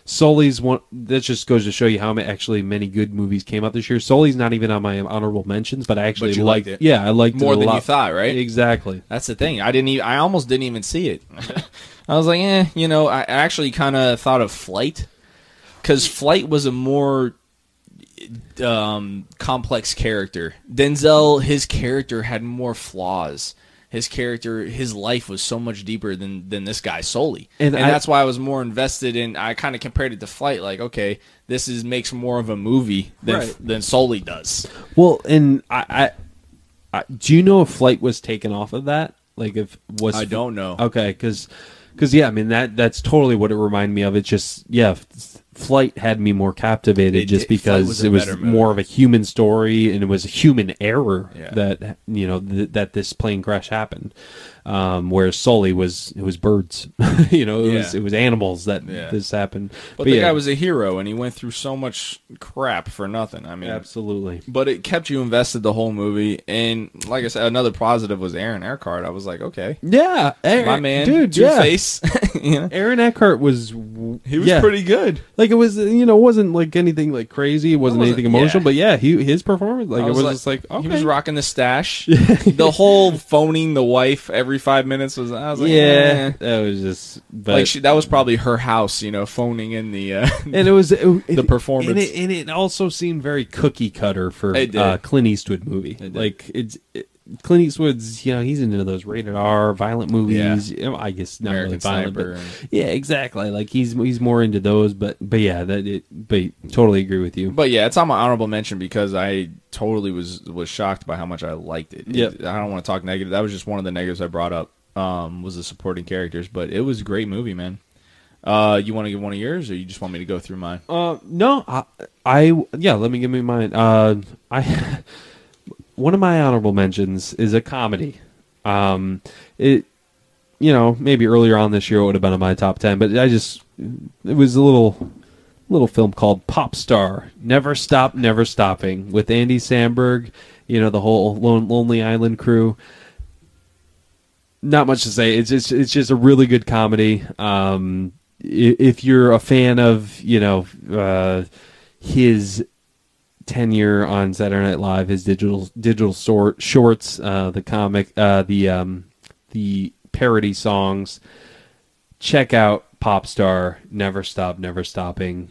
[SPEAKER 2] Sully's one that just goes to show you how many, actually many good movies came out this year. Sully's not even on my honorable mentions, but I actually
[SPEAKER 3] you
[SPEAKER 2] liked
[SPEAKER 3] liked it.
[SPEAKER 2] Yeah, I liked
[SPEAKER 3] More
[SPEAKER 2] it a
[SPEAKER 3] than you thought, right?
[SPEAKER 2] Exactly.
[SPEAKER 3] That's the thing. I didn't. Even, I almost didn't even see it. [LAUGHS] I was like, eh, you know. I actually kind of thought of Flight because Flight was a more um, complex character. Denzel, his character had more flaws. His character, his life was so much deeper than than this guy Sully,
[SPEAKER 2] And
[SPEAKER 3] and,
[SPEAKER 2] I-
[SPEAKER 3] that's why I was more invested in. I kind of compared it to Flight, like, okay, this is makes more of a movie than
[SPEAKER 2] Right.
[SPEAKER 3] than Sully does.
[SPEAKER 2] Well, and I, I, I, do you know if Flight was taken off of that? Like, if was
[SPEAKER 3] I don't know.
[SPEAKER 2] Okay, because yeah, I mean that that's totally what it reminded me of. It's just yeah, Flight had me more captivated
[SPEAKER 3] It
[SPEAKER 2] just
[SPEAKER 3] Flight
[SPEAKER 2] because
[SPEAKER 3] was
[SPEAKER 2] it was more of a human story and it was a human error
[SPEAKER 3] Yeah.
[SPEAKER 2] that you know th- that this plane crash happened. Um, whereas Sully was it was birds, [LAUGHS] you know, it was it was animals that
[SPEAKER 3] Yeah.
[SPEAKER 2] this happened.
[SPEAKER 3] But, the
[SPEAKER 2] yeah,
[SPEAKER 3] guy was a hero, and he went through so much crap for nothing. I mean,
[SPEAKER 2] absolutely.
[SPEAKER 3] but it kept you invested the whole movie. And like I said, another positive was Aaron Eckhart. I was like, okay,
[SPEAKER 2] Yeah,
[SPEAKER 3] my man,
[SPEAKER 2] dude,
[SPEAKER 3] Two
[SPEAKER 2] yeah.
[SPEAKER 3] Face. [LAUGHS] you know,
[SPEAKER 2] Aaron Eckhart was
[SPEAKER 3] he was
[SPEAKER 2] yeah.
[SPEAKER 3] pretty good.
[SPEAKER 2] like it was you know it wasn't like anything like crazy it wasn't,
[SPEAKER 3] wasn't-
[SPEAKER 2] anything emotional
[SPEAKER 3] yeah.
[SPEAKER 2] but yeah he his performance like
[SPEAKER 3] I
[SPEAKER 2] it was just like okay
[SPEAKER 3] he was rocking the stash. [LAUGHS] the whole phoning the wife every five minutes was. I was like,
[SPEAKER 2] yeah
[SPEAKER 3] eh.
[SPEAKER 2] that was just but
[SPEAKER 3] Like she, that was probably her house, you know, phoning in the. Uh, [LAUGHS]
[SPEAKER 2] and it was it, [LAUGHS]
[SPEAKER 3] the performance.
[SPEAKER 2] and it, and it also seemed very cookie cutter for
[SPEAKER 3] It did.
[SPEAKER 2] uh, Clint Eastwood movie
[SPEAKER 3] did.
[SPEAKER 2] like it's it, Clint Eastwood's you know he's into those rated R violent movies know, I guess not
[SPEAKER 3] American
[SPEAKER 2] really violent
[SPEAKER 3] Sniper
[SPEAKER 2] but yeah exactly like he's he's more into those but but yeah that it but totally agree with you
[SPEAKER 3] But yeah, it's on my honorable mention because I totally was was shocked by how much I liked it. It- I don't want to talk negative. That was just one of the negatives I brought up. Um, was the supporting characters, but it was a great movie, man. Uh, you want to give one of yours, or you just want me to go through mine?
[SPEAKER 2] Uh, no, I, I, yeah. Let me give me mine. Uh, I, [LAUGHS] one of my honorable mentions is a comedy. Um, it, you know, maybe earlier on this year it would have been in my top ten, but I just, it was a little, little film called Pop Star, Never Stop, Never Stopping, with Andy Samberg. You know, the whole Lon- Lonely Island crew not much to say. It's just it's just a really good comedy. Um, if you're a fan of you know uh, his tenure on Saturday Night Live, his digital digital sort shorts, uh, the comic, uh, the um, the parody songs, check out Popstar. Never stop, never stopping.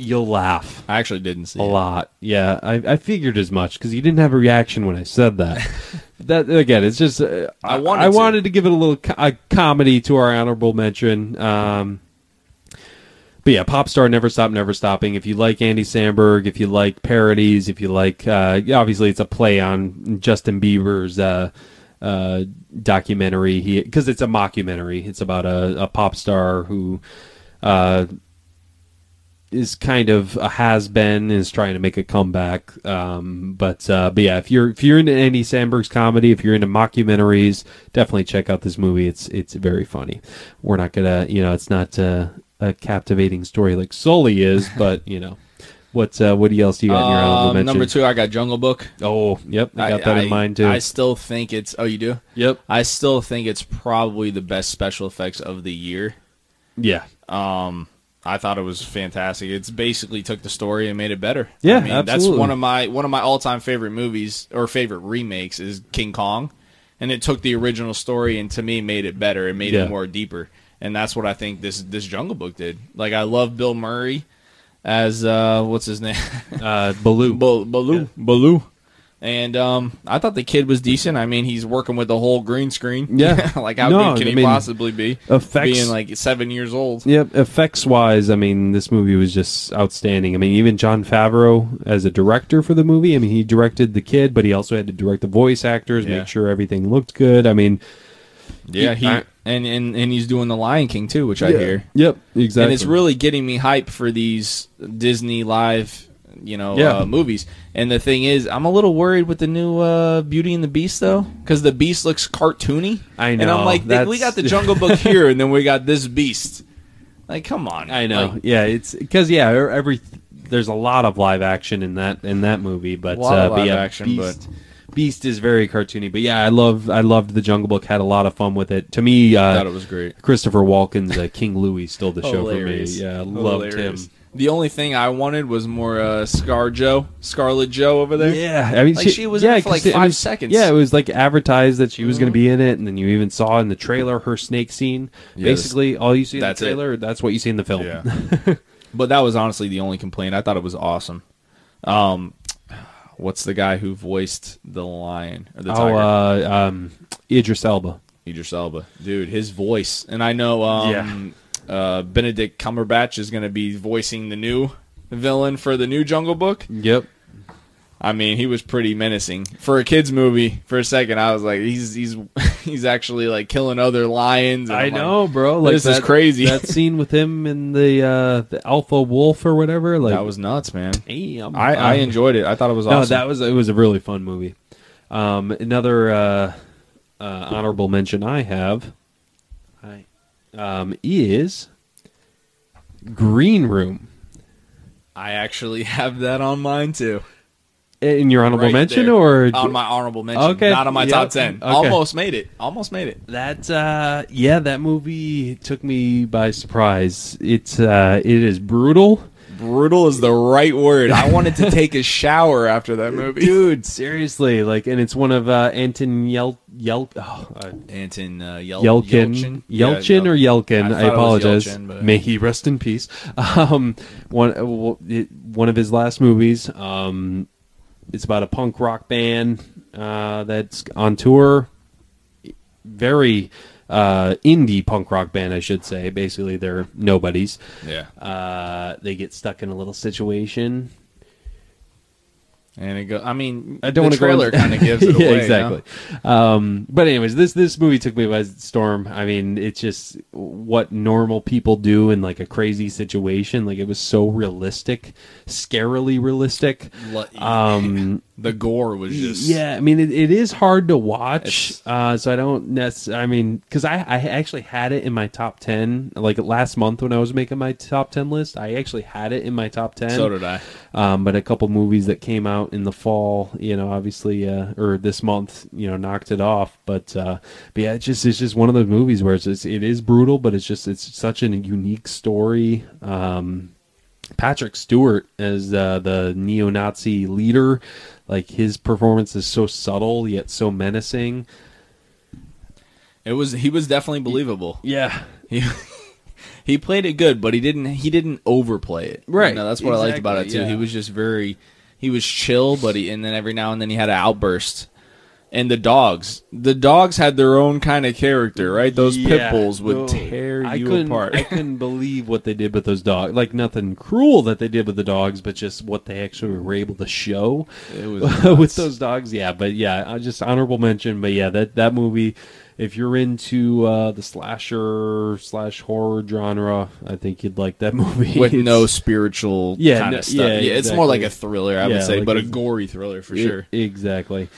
[SPEAKER 2] You'll laugh
[SPEAKER 3] I actually didn't see
[SPEAKER 2] a
[SPEAKER 3] it.
[SPEAKER 2] lot. Yeah, I, I figured as much because you didn't have a reaction when I said that. [LAUGHS] that again, it's just uh,
[SPEAKER 3] I wanted
[SPEAKER 2] I
[SPEAKER 3] to.
[SPEAKER 2] wanted to give it a little co- a comedy to our honorable mention. Um, but yeah, pop star never stop, never stopping. If you like Andy Samberg, if you like parodies, if you like, uh, obviously it's a play on Justin Bieber's uh, uh, documentary. He because it's a mockumentary. It's about a, a pop star who. Uh, is kind of a has been is trying to make a comeback. Um, but uh, but yeah, if you're if you're into Andy Samberg's comedy, if you're into mockumentaries, definitely check out this movie. It's it's very funny. We're not gonna you know it's not uh, a captivating story like Sully is, [LAUGHS] but you know, what uh, what else do you got in your honorable
[SPEAKER 3] Um, number two, I got Jungle Book.
[SPEAKER 2] Oh, yep, I got that in mind too.
[SPEAKER 3] I still think it's. Oh, you do?
[SPEAKER 2] yep,
[SPEAKER 3] I still think it's probably the best special effects of the year.
[SPEAKER 2] yeah,
[SPEAKER 3] Um, I thought it was fantastic. It's basically took the story and made it better.
[SPEAKER 2] Yeah,
[SPEAKER 3] I mean, that's one of my one of my all time favorite movies or favorite remakes is King Kong, and it took the original story and to me made it better. It made
[SPEAKER 2] Yeah.
[SPEAKER 3] it more deeper, and that's what I think this this Jungle Book did. Like I love Bill Murray as uh what's his name [LAUGHS]
[SPEAKER 2] uh, Baloo. [LAUGHS]
[SPEAKER 3] Bal- Baloo Baloo. And um, I thought the kid was decent. I mean, he's working with the whole green screen.
[SPEAKER 2] Yeah. [LAUGHS]
[SPEAKER 3] like how
[SPEAKER 2] No,
[SPEAKER 3] good can
[SPEAKER 2] I
[SPEAKER 3] he
[SPEAKER 2] mean,
[SPEAKER 3] possibly be?
[SPEAKER 2] effects-
[SPEAKER 3] being like seven years old.
[SPEAKER 2] Yep, effects wise, I mean, this movie was just outstanding. I mean, even Jon Favreau as a director for the movie, I mean, he directed the kid, but he also had to direct the voice actors,
[SPEAKER 3] Yeah.
[SPEAKER 2] make sure everything looked good. I mean,
[SPEAKER 3] Yeah, he
[SPEAKER 2] I-
[SPEAKER 3] and, and and he's doing the Lion King too, which I hear.
[SPEAKER 2] Yep, exactly.
[SPEAKER 3] And it's really getting me hype for these Disney live, you know,
[SPEAKER 2] Yeah.
[SPEAKER 3] uh, movies. And the thing is, I'm a little worried with the new uh, Beauty and the Beast though, because the Beast looks cartoony.
[SPEAKER 2] I know.
[SPEAKER 3] And
[SPEAKER 2] know,
[SPEAKER 3] I'm like, we got the [LAUGHS] Jungle Book here, and then we got this Beast. Like, come on.
[SPEAKER 2] I know.
[SPEAKER 3] Like,
[SPEAKER 2] yeah, it's because yeah, er- every there's a lot of live action in that in that movie, but
[SPEAKER 3] A lot
[SPEAKER 2] uh,
[SPEAKER 3] of
[SPEAKER 2] but
[SPEAKER 3] live
[SPEAKER 2] yeah,
[SPEAKER 3] action,
[SPEAKER 2] Beast, Beast is very cartoony. But yeah, I love I loved the Jungle Book. Had a lot of fun with it. To me, uh,
[SPEAKER 3] thought it was great.
[SPEAKER 2] Christopher Walken's uh, King Louie stole the show for me. Yeah, loved
[SPEAKER 3] Hilarious.
[SPEAKER 2] him.
[SPEAKER 3] The only thing I wanted was more uh, Scar Joe, Scarlet Joe over there.
[SPEAKER 2] Yeah, I mean,
[SPEAKER 3] Like, she was in it for,
[SPEAKER 2] 'cause
[SPEAKER 3] like, five
[SPEAKER 2] was-
[SPEAKER 3] seconds. Mm-hmm.
[SPEAKER 2] Yeah, it was like advertised that she was going to be in it, and then you even saw in the trailer her snake scene.
[SPEAKER 3] Yeah,
[SPEAKER 2] Basically, all you see in the
[SPEAKER 3] that's it.
[SPEAKER 2] trailer, that's what you see in the film.
[SPEAKER 3] Yeah. [LAUGHS] but that was honestly the only complaint. I thought it was awesome. Um, what's the guy who voiced the lion or the
[SPEAKER 2] oh,
[SPEAKER 3] tiger?
[SPEAKER 2] uh, um, Idris Elba.
[SPEAKER 3] Idris Elba, dude, his voice, and I know um, uh, Benedict Cumberbatch is going to be voicing the new villain for the new Jungle Book.
[SPEAKER 2] Yep.
[SPEAKER 3] I mean, he was pretty menacing for a kids movie. For a second, I was like, he's he's [LAUGHS] he's actually like killing other lions. and
[SPEAKER 2] I
[SPEAKER 3] I'm like,
[SPEAKER 2] know, bro. Like
[SPEAKER 3] this is crazy.
[SPEAKER 2] That [LAUGHS] scene with him and the uh, the alpha wolf or whatever. Like
[SPEAKER 3] that was nuts, man.
[SPEAKER 2] damn.
[SPEAKER 3] I, I enjoyed it. I thought it was
[SPEAKER 2] No,
[SPEAKER 3] awesome.
[SPEAKER 2] that was it was a really fun movie. Um, another uh, uh, honorable mention I have, I, um, is Green Room.
[SPEAKER 3] I actually [LAUGHS] have that on mine too.
[SPEAKER 2] In your honorable
[SPEAKER 3] Right
[SPEAKER 2] mention,
[SPEAKER 3] there.
[SPEAKER 2] or
[SPEAKER 3] on my honorable mention,
[SPEAKER 2] Okay,
[SPEAKER 3] not on my
[SPEAKER 2] yep,
[SPEAKER 3] top ten.
[SPEAKER 2] okay.
[SPEAKER 3] Almost made it. Almost made it.
[SPEAKER 2] that? Uh, yeah, that movie took me by surprise. It's uh, it is brutal.
[SPEAKER 3] Brutal is the right word. I wanted to take a shower after that movie. [LAUGHS]
[SPEAKER 2] dude seriously like and it's one of uh anton yel yel oh, uh,
[SPEAKER 3] Anton uh, Yel-
[SPEAKER 2] Yelkin, Yelchin,
[SPEAKER 3] Yeah,
[SPEAKER 2] or
[SPEAKER 3] Yel-
[SPEAKER 2] Yelkin.
[SPEAKER 3] I
[SPEAKER 2] I,
[SPEAKER 3] thought it was
[SPEAKER 2] apologize.
[SPEAKER 3] Yelchin, but-
[SPEAKER 2] May he rest in peace. [LAUGHS] Um, one uh, one of his last movies. Um, it's about a punk rock band uh, that's on tour. Very uh, indie punk rock band, I should say. Basically, they're nobodies.
[SPEAKER 3] Yeah,
[SPEAKER 2] Uh, they get stuck in a little situation.
[SPEAKER 3] And it go. I mean,
[SPEAKER 2] I don't
[SPEAKER 3] the
[SPEAKER 2] want to
[SPEAKER 3] trailer [LAUGHS]
[SPEAKER 2] go
[SPEAKER 3] kind of gives it
[SPEAKER 2] yeah,
[SPEAKER 3] away.
[SPEAKER 2] exactly. Um, but anyways, this this movie took me by storm. I mean, it's just what normal people do in like a crazy situation. Like it was so realistic, scarily realistic. Um,
[SPEAKER 3] The gore was just
[SPEAKER 2] yeah, I mean, it, it is hard to watch. Uh, so I don't necessarily. I mean, because I I actually had it in my top ten. Like last month when I was making my top ten list, I actually had it in my top ten.
[SPEAKER 3] So did I.
[SPEAKER 2] Um, but a couple movies that came out in the fall, you know, obviously, uh, or this month, you know, knocked it off. But, uh, but yeah, it's just it's just one of those movies where it's, it's it is brutal, but it's just it's such a unique story. Um, Patrick Stewart as uh, the neo-Nazi leader, like his performance is so subtle yet so menacing.
[SPEAKER 3] It was. He was definitely believable.
[SPEAKER 2] Yeah,
[SPEAKER 3] He [LAUGHS] he played it good, but he didn't. He didn't overplay it.
[SPEAKER 2] Right,
[SPEAKER 3] You know, that's what I liked about it too.
[SPEAKER 2] yeah.
[SPEAKER 3] He was just very. He was chill, but he and then every now and then he had an outburst. And the dogs, the dogs had their own kind of character, right? Those pit bulls would
[SPEAKER 2] No,
[SPEAKER 3] tear
[SPEAKER 2] I
[SPEAKER 3] you apart.
[SPEAKER 2] I couldn't believe what they did with those dogs. Like nothing cruel that they did with the dogs, but just what they actually were able to show
[SPEAKER 3] It [LAUGHS]
[SPEAKER 2] with those dogs. Yeah, but yeah, I just honorable mention. But yeah, that that movie. If you're into uh, the slasher slash horror genre, I think you'd like that [LAUGHS] movie.
[SPEAKER 3] with
[SPEAKER 2] It's-
[SPEAKER 3] no spiritual
[SPEAKER 2] Yeah,
[SPEAKER 3] kind
[SPEAKER 2] no-
[SPEAKER 3] of stuff.
[SPEAKER 2] yeah,
[SPEAKER 3] Yeah, it's more like a thriller, I
[SPEAKER 2] Yeah,
[SPEAKER 3] would say,
[SPEAKER 2] like
[SPEAKER 3] but a gory thriller for
[SPEAKER 2] e-
[SPEAKER 3] sure.
[SPEAKER 2] exactly.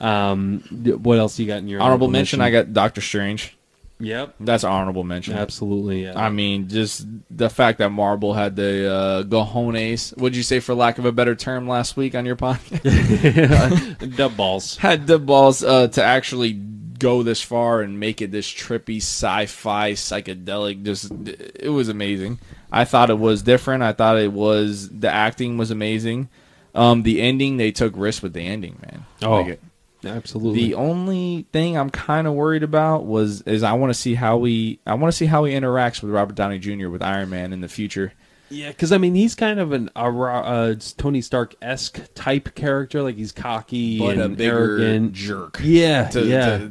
[SPEAKER 2] Um, what else you got in your
[SPEAKER 3] Honorable mention, I got Doctor Strange.
[SPEAKER 2] Yep.
[SPEAKER 3] That's honorable mention.
[SPEAKER 2] Absolutely. Yeah.
[SPEAKER 3] I mean, just the fact that Marvel had the uh, cojones. What'd you say, for lack of a better term, last week on your [LAUGHS] podcast? [LAUGHS]
[SPEAKER 2] Dub balls.
[SPEAKER 3] had the balls uh, to actually go this far and make it this trippy sci-fi psychedelic. Just it was amazing. I thought it was different. I thought it was the acting was amazing. Um, the ending they took risks with the ending, man.
[SPEAKER 2] Oh,
[SPEAKER 3] Like it-
[SPEAKER 2] Absolutely.
[SPEAKER 3] the only thing I'm kind of worried about was is I want to see how we I want to see how he interacts with Robert Downey Jr. with Iron Man in the future.
[SPEAKER 2] Yeah, because I mean, he's kind of an a, ra- uh, Tony Stark esque type character. Like he's cocky
[SPEAKER 3] But
[SPEAKER 2] and
[SPEAKER 3] a bigger
[SPEAKER 2] arrogant.
[SPEAKER 3] jerk.
[SPEAKER 2] Yeah,
[SPEAKER 3] to,
[SPEAKER 2] yeah.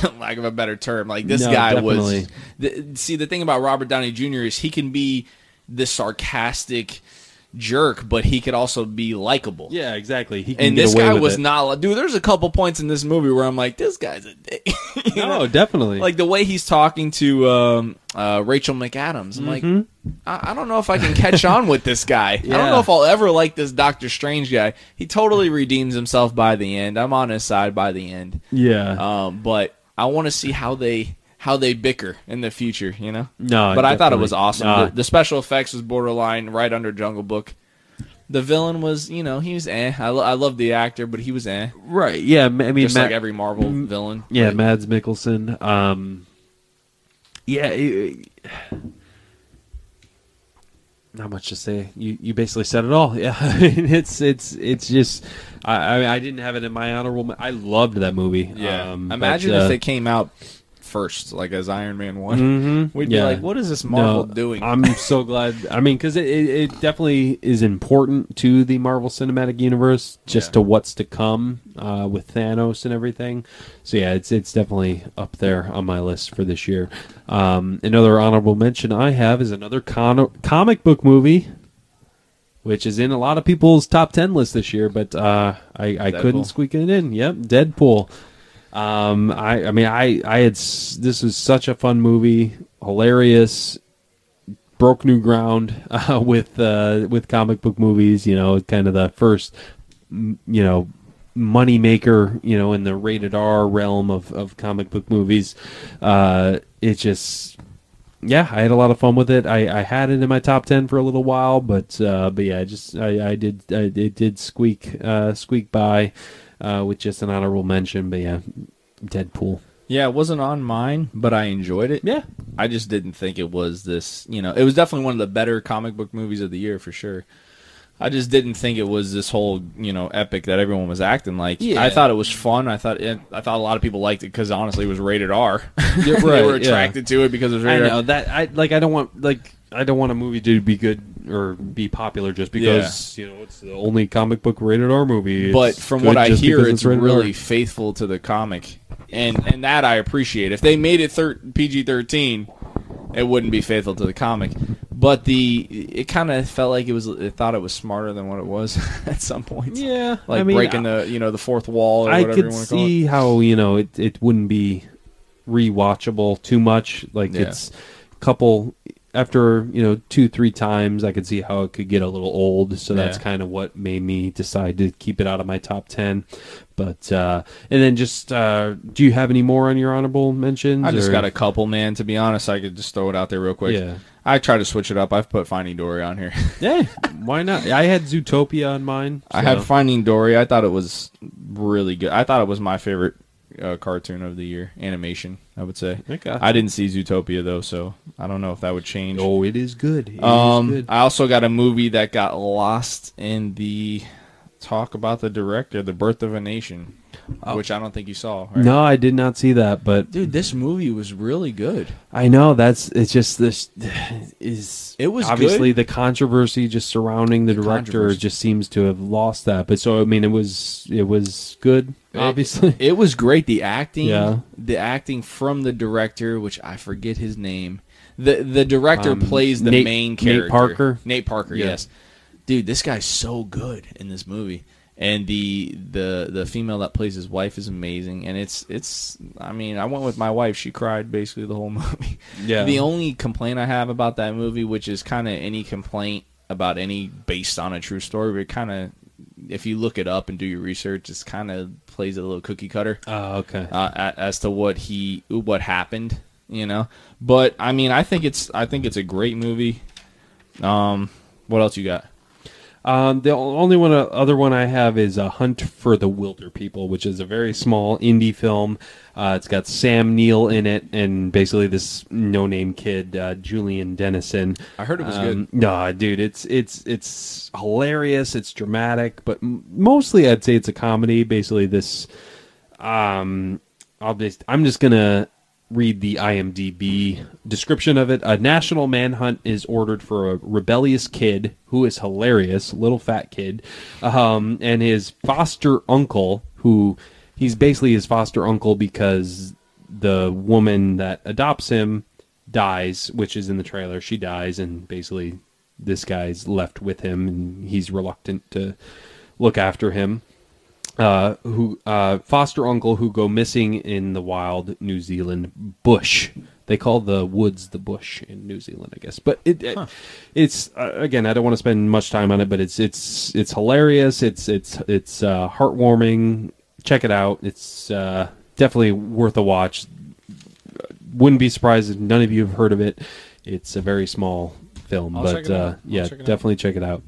[SPEAKER 3] to [LAUGHS] lack of a better term. Like this
[SPEAKER 2] No,
[SPEAKER 3] guy
[SPEAKER 2] definitely.
[SPEAKER 3] was. The, see, the thing about Robert Downey Jr. is he can be the sarcastic jerk, but he could also be likable.
[SPEAKER 2] yeah, exactly. He can
[SPEAKER 3] And this guy was
[SPEAKER 2] it.
[SPEAKER 3] not. Dude, there's a couple points in this movie where I'm like, this guy's a dick. [LAUGHS]
[SPEAKER 2] No,
[SPEAKER 3] know?
[SPEAKER 2] definitely.
[SPEAKER 3] Like the way he's talking to um, uh, Rachel McAdams. I'm like, I-, I don't know if I can catch on with this guy. I don't
[SPEAKER 2] Mm-hmm.
[SPEAKER 3] Know if I'll ever like this Doctor Strange guy. He totally redeems himself by the end. I'm on his side by the end.
[SPEAKER 2] yeah.
[SPEAKER 3] Um, but I want to see how they how they bicker in the future. You know.
[SPEAKER 2] no,
[SPEAKER 3] But I thought it was awesome.
[SPEAKER 2] Uh,
[SPEAKER 3] the, the special effects was borderline right under Jungle Book. The villain was, you know, he was eh. I, lo- I love the actor, but he was eh.
[SPEAKER 2] right. Yeah. I mean,
[SPEAKER 3] Just
[SPEAKER 2] Matt-
[SPEAKER 3] like every Marvel villain.
[SPEAKER 2] Yeah,
[SPEAKER 3] But-
[SPEAKER 2] Mads Mikkelsen. Um, yeah, it- not much to say. You you basically said it all. [LAUGHS] Yeah, I mean, it's it's it's just I I, I didn't have it in my honorable. I loved that movie.
[SPEAKER 3] Yeah.
[SPEAKER 2] Um,
[SPEAKER 3] Imagine
[SPEAKER 2] but, uh,
[SPEAKER 3] if they came out first, like as Iron Man one.
[SPEAKER 2] mhm, [LAUGHS]
[SPEAKER 3] We'd
[SPEAKER 2] yeah.
[SPEAKER 3] be like, "What is this Marvel
[SPEAKER 2] No,
[SPEAKER 3] doing?"
[SPEAKER 2] I'm so [LAUGHS] glad. I mean, because it, it, it definitely is important to the Marvel Cinematic Universe, just
[SPEAKER 3] Yeah.
[SPEAKER 2] to what's to come uh, with Thanos and everything. So yeah, it's it's definitely up there on my list for this year. Um, another honorable mention I have is another con- comic book movie. Which is in a lot of people's top ten list this year, but uh, I, I couldn't squeak it in. Yep, Deadpool. Um, I, I mean, I, I had this was such a fun movie, hilarious, broke new ground [LAUGHS] uh, with uh, with comic book movies. You know, kind of the first, you know, money maker. You know, in the rated R realm of of comic book movies. Uh, it just. Yeah, I had a lot of fun with it. I, I had it in my top ten for a little while, but uh, but yeah, I just I, I did I, it did squeak uh, squeak by uh, with just an honorable mention. But yeah, Deadpool.
[SPEAKER 3] yeah, it wasn't on mine, but I enjoyed it.
[SPEAKER 2] Yeah,
[SPEAKER 3] I just didn't think it was this. You know, it was definitely one of the better comic book movies of the year for sure. I just didn't think it was this whole you know epic that everyone was acting like.
[SPEAKER 2] Yeah.
[SPEAKER 3] I thought it was fun. I thought it, I thought a lot of people liked it because honestly it was rated R. [LAUGHS]
[SPEAKER 2] Yeah,
[SPEAKER 3] they
[SPEAKER 2] right,
[SPEAKER 3] were
[SPEAKER 2] yeah.
[SPEAKER 3] attracted to it because it was
[SPEAKER 2] I
[SPEAKER 3] rated
[SPEAKER 2] know
[SPEAKER 3] R.
[SPEAKER 2] that I like. I don't want like I don't want a movie to be good or be popular just because you know it's the only comic book rated R movie.
[SPEAKER 3] But
[SPEAKER 2] It's
[SPEAKER 3] from
[SPEAKER 2] good
[SPEAKER 3] what I
[SPEAKER 2] just
[SPEAKER 3] hear,
[SPEAKER 2] because
[SPEAKER 3] it's
[SPEAKER 2] rated R.
[SPEAKER 3] really faithful to the comic, and and that I appreciate. If they made it thir- PG thirteen, it wouldn't be faithful to the comic. But the it kind of felt like it was. It thought it was smarter than what it was [LAUGHS] at some point.
[SPEAKER 2] yeah,
[SPEAKER 3] like
[SPEAKER 2] I mean,
[SPEAKER 3] breaking the you know the fourth wall or
[SPEAKER 2] I
[SPEAKER 3] whatever you
[SPEAKER 2] could
[SPEAKER 3] want to call it.
[SPEAKER 2] see how you know it it wouldn't be rewatchable too much. Like
[SPEAKER 3] Yeah.
[SPEAKER 2] it's a couple after you know two three times, I could see how it could get a little old. So that's
[SPEAKER 3] Yeah.
[SPEAKER 2] kind of what made me decide to keep it out of my top ten. But uh and then just uh do you have any more on your honorable mentions?
[SPEAKER 3] I just
[SPEAKER 2] or-
[SPEAKER 3] got a couple, man. To be honest, I could just throw it out there real quick.
[SPEAKER 2] Yeah.
[SPEAKER 3] I try to switch it up. I've put Finding Dory on here. [LAUGHS]
[SPEAKER 2] Yeah, why not? I had Zootopia on mine.
[SPEAKER 3] I had Finding Dory. I thought it was really good. I thought it was my favorite uh, cartoon of the year, animation. I would say.
[SPEAKER 2] Okay.
[SPEAKER 3] I didn't see Zootopia though, so I don't know if that would change.
[SPEAKER 2] Oh, it is good. It is
[SPEAKER 3] um,
[SPEAKER 2] good.
[SPEAKER 3] I also got a movie that got lost in the talk about the director, The Birth of a Nation, which I don't think you saw. Right?
[SPEAKER 2] No, I did not see that, but
[SPEAKER 3] dude, this movie was really good.
[SPEAKER 2] I know that's it's just this is
[SPEAKER 3] It was
[SPEAKER 2] obviously the controversy just surrounding the director just seems to have lost that. But so I mean, it was it was good, obviously. [LAUGHS]
[SPEAKER 3] It was great. The acting,
[SPEAKER 2] Yeah.
[SPEAKER 3] the acting from the director, which I forget his name. the The director
[SPEAKER 2] Um,
[SPEAKER 3] plays the
[SPEAKER 2] Nate-
[SPEAKER 3] main character, Nate
[SPEAKER 2] Parker?
[SPEAKER 3] Nate Parker,
[SPEAKER 2] Yeah.
[SPEAKER 3] yes, dude, this guy's so good in this movie, and the the the female that plays his wife is amazing, and it's it's. I mean, I went with my wife; she cried basically the whole [LAUGHS] movie.
[SPEAKER 2] Yeah.
[SPEAKER 3] The only complaint I have about that movie, which is kind of any complaint about any based on a true story, but kind of. If you look it up and do your research, it's kind of plays a little cookie cutter
[SPEAKER 2] Oh, okay.
[SPEAKER 3] uh, as to what he what happened you know. But I mean, I think it's I think it's a great movie. Um, what else you got?
[SPEAKER 2] Um, the only one uh, other one I have is a Hunt for the Wilderpeople, which is a very small indie film. Uh, it's got Sam Neill in it, and basically this no-name kid, uh, Julian Dennison.
[SPEAKER 3] I heard it was
[SPEAKER 2] Um, Nah, dude, it's it's it's hilarious. It's dramatic, but m- mostly I'd say it's a comedy. Basically, this. Um, I'll just I'm just gonna read the IMDb description of it. A national manhunt is ordered for a rebellious kid who is hilarious, little fat kid, um, and his foster uncle, who he's basically his foster uncle because the woman that adopts him dies, which is in the trailer. She dies, and basically this guy's left with him, and he's reluctant to look after him uh, who uh, foster uncle who go missing in the wild New Zealand bush. They call the woods the bush in New Zealand, I guess. But it, it it's uh, again, I don't want to spend much time on it, but it's it's it's hilarious. It's it's it's uh, heartwarming. Check it out. It's uh, definitely worth a watch. Wouldn't be surprised if none of you have heard of it. It's a very small film,
[SPEAKER 3] I'll
[SPEAKER 2] but
[SPEAKER 3] it out.
[SPEAKER 2] uh,
[SPEAKER 3] I'll
[SPEAKER 2] yeah,
[SPEAKER 3] check it out.
[SPEAKER 2] definitely check it out.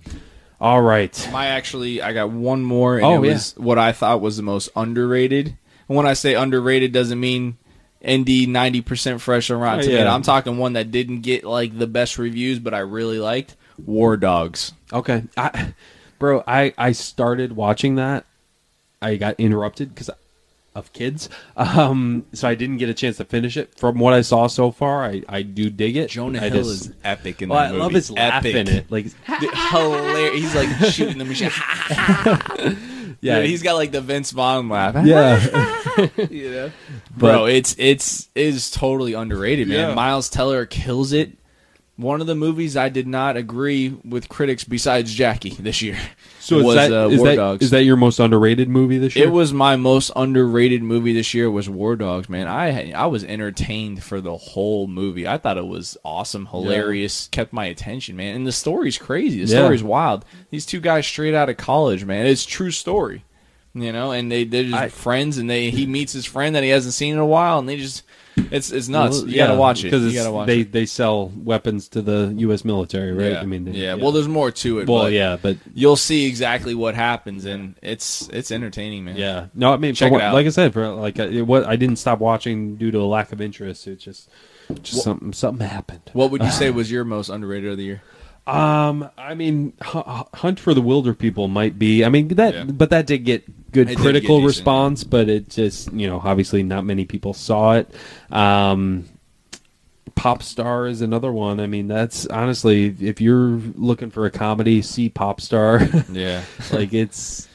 [SPEAKER 2] All right.
[SPEAKER 3] My actually, I got one more, and
[SPEAKER 2] Oh,
[SPEAKER 3] it
[SPEAKER 2] yeah.
[SPEAKER 3] was what I thought was the most underrated. And when I say underrated, doesn't mean ND ninety percent fresh on Rotten
[SPEAKER 2] Oh,
[SPEAKER 3] Tomato.
[SPEAKER 2] yeah.
[SPEAKER 3] I'm talking one that didn't get like the best reviews, but I really liked War Dogs.
[SPEAKER 2] Okay, I, bro, I I started watching that. I got interrupted because of kids, um, so I didn't get a chance to finish it. From what I saw so far, I I do dig it.
[SPEAKER 3] Jonah
[SPEAKER 2] I
[SPEAKER 3] Hill
[SPEAKER 2] just-
[SPEAKER 3] is epic in
[SPEAKER 2] Well,
[SPEAKER 3] that
[SPEAKER 2] I
[SPEAKER 3] movie.
[SPEAKER 2] love his laugh
[SPEAKER 3] epic.
[SPEAKER 2] in it. Like, [LAUGHS]
[SPEAKER 3] Hilarious. He's like shooting the machine. [LAUGHS]
[SPEAKER 2] yeah,
[SPEAKER 3] Dude, he's got like the Vince Vaughn laugh.
[SPEAKER 2] yeah, [LAUGHS]
[SPEAKER 3] you know? Bro, it's it's is totally underrated, man.
[SPEAKER 2] Yeah.
[SPEAKER 3] Miles Teller kills it. One of the movies I did not agree with critics besides Jackie this year.
[SPEAKER 2] So is
[SPEAKER 3] was
[SPEAKER 2] that,
[SPEAKER 3] uh,
[SPEAKER 2] is
[SPEAKER 3] War
[SPEAKER 2] that-
[SPEAKER 3] Dogs.
[SPEAKER 2] is that your most underrated movie this year?
[SPEAKER 3] it was my most underrated movie this year was War Dogs, man. I I was entertained for the whole movie. I thought it was awesome, hilarious, kept my attention, man. And the story's crazy. The
[SPEAKER 2] Yeah.
[SPEAKER 3] story's wild. These two guys straight out of college, man. It's a true story. You know, and they they're just
[SPEAKER 2] I-
[SPEAKER 3] friends and they he meets his friend that he hasn't seen in a while and they just it's it's nuts.
[SPEAKER 2] Well,
[SPEAKER 3] you gotta watch it.
[SPEAKER 2] because
[SPEAKER 3] You
[SPEAKER 2] it's-
[SPEAKER 3] gotta watch
[SPEAKER 2] they
[SPEAKER 3] it.
[SPEAKER 2] they sell weapons to the U.S. military, right?
[SPEAKER 3] Yeah.
[SPEAKER 2] I mean, they-
[SPEAKER 3] yeah. Well, there's more to it.
[SPEAKER 2] well,
[SPEAKER 3] but
[SPEAKER 2] yeah, but
[SPEAKER 3] You'll see exactly what happens, and it's it's entertaining, man.
[SPEAKER 2] Yeah, no, I mean,
[SPEAKER 3] Check
[SPEAKER 2] for
[SPEAKER 3] it out.
[SPEAKER 2] like I said, for like uh, it, what I didn't stop watching due to a lack of interest. It just, just something something happened.
[SPEAKER 3] What would you say [LAUGHS] was your most underrated of the year?
[SPEAKER 2] Um, I mean, Hunt for the Wilderpeople might be. I mean that,
[SPEAKER 3] Yeah.
[SPEAKER 2] but that did get good
[SPEAKER 3] It
[SPEAKER 2] critical
[SPEAKER 3] get
[SPEAKER 2] response, but it just you know obviously not many people saw it. Um, Popstar is another one. I mean, that's honestly, if you're looking for a comedy, see Popstar. [LAUGHS]
[SPEAKER 3] Yeah.
[SPEAKER 2] like it's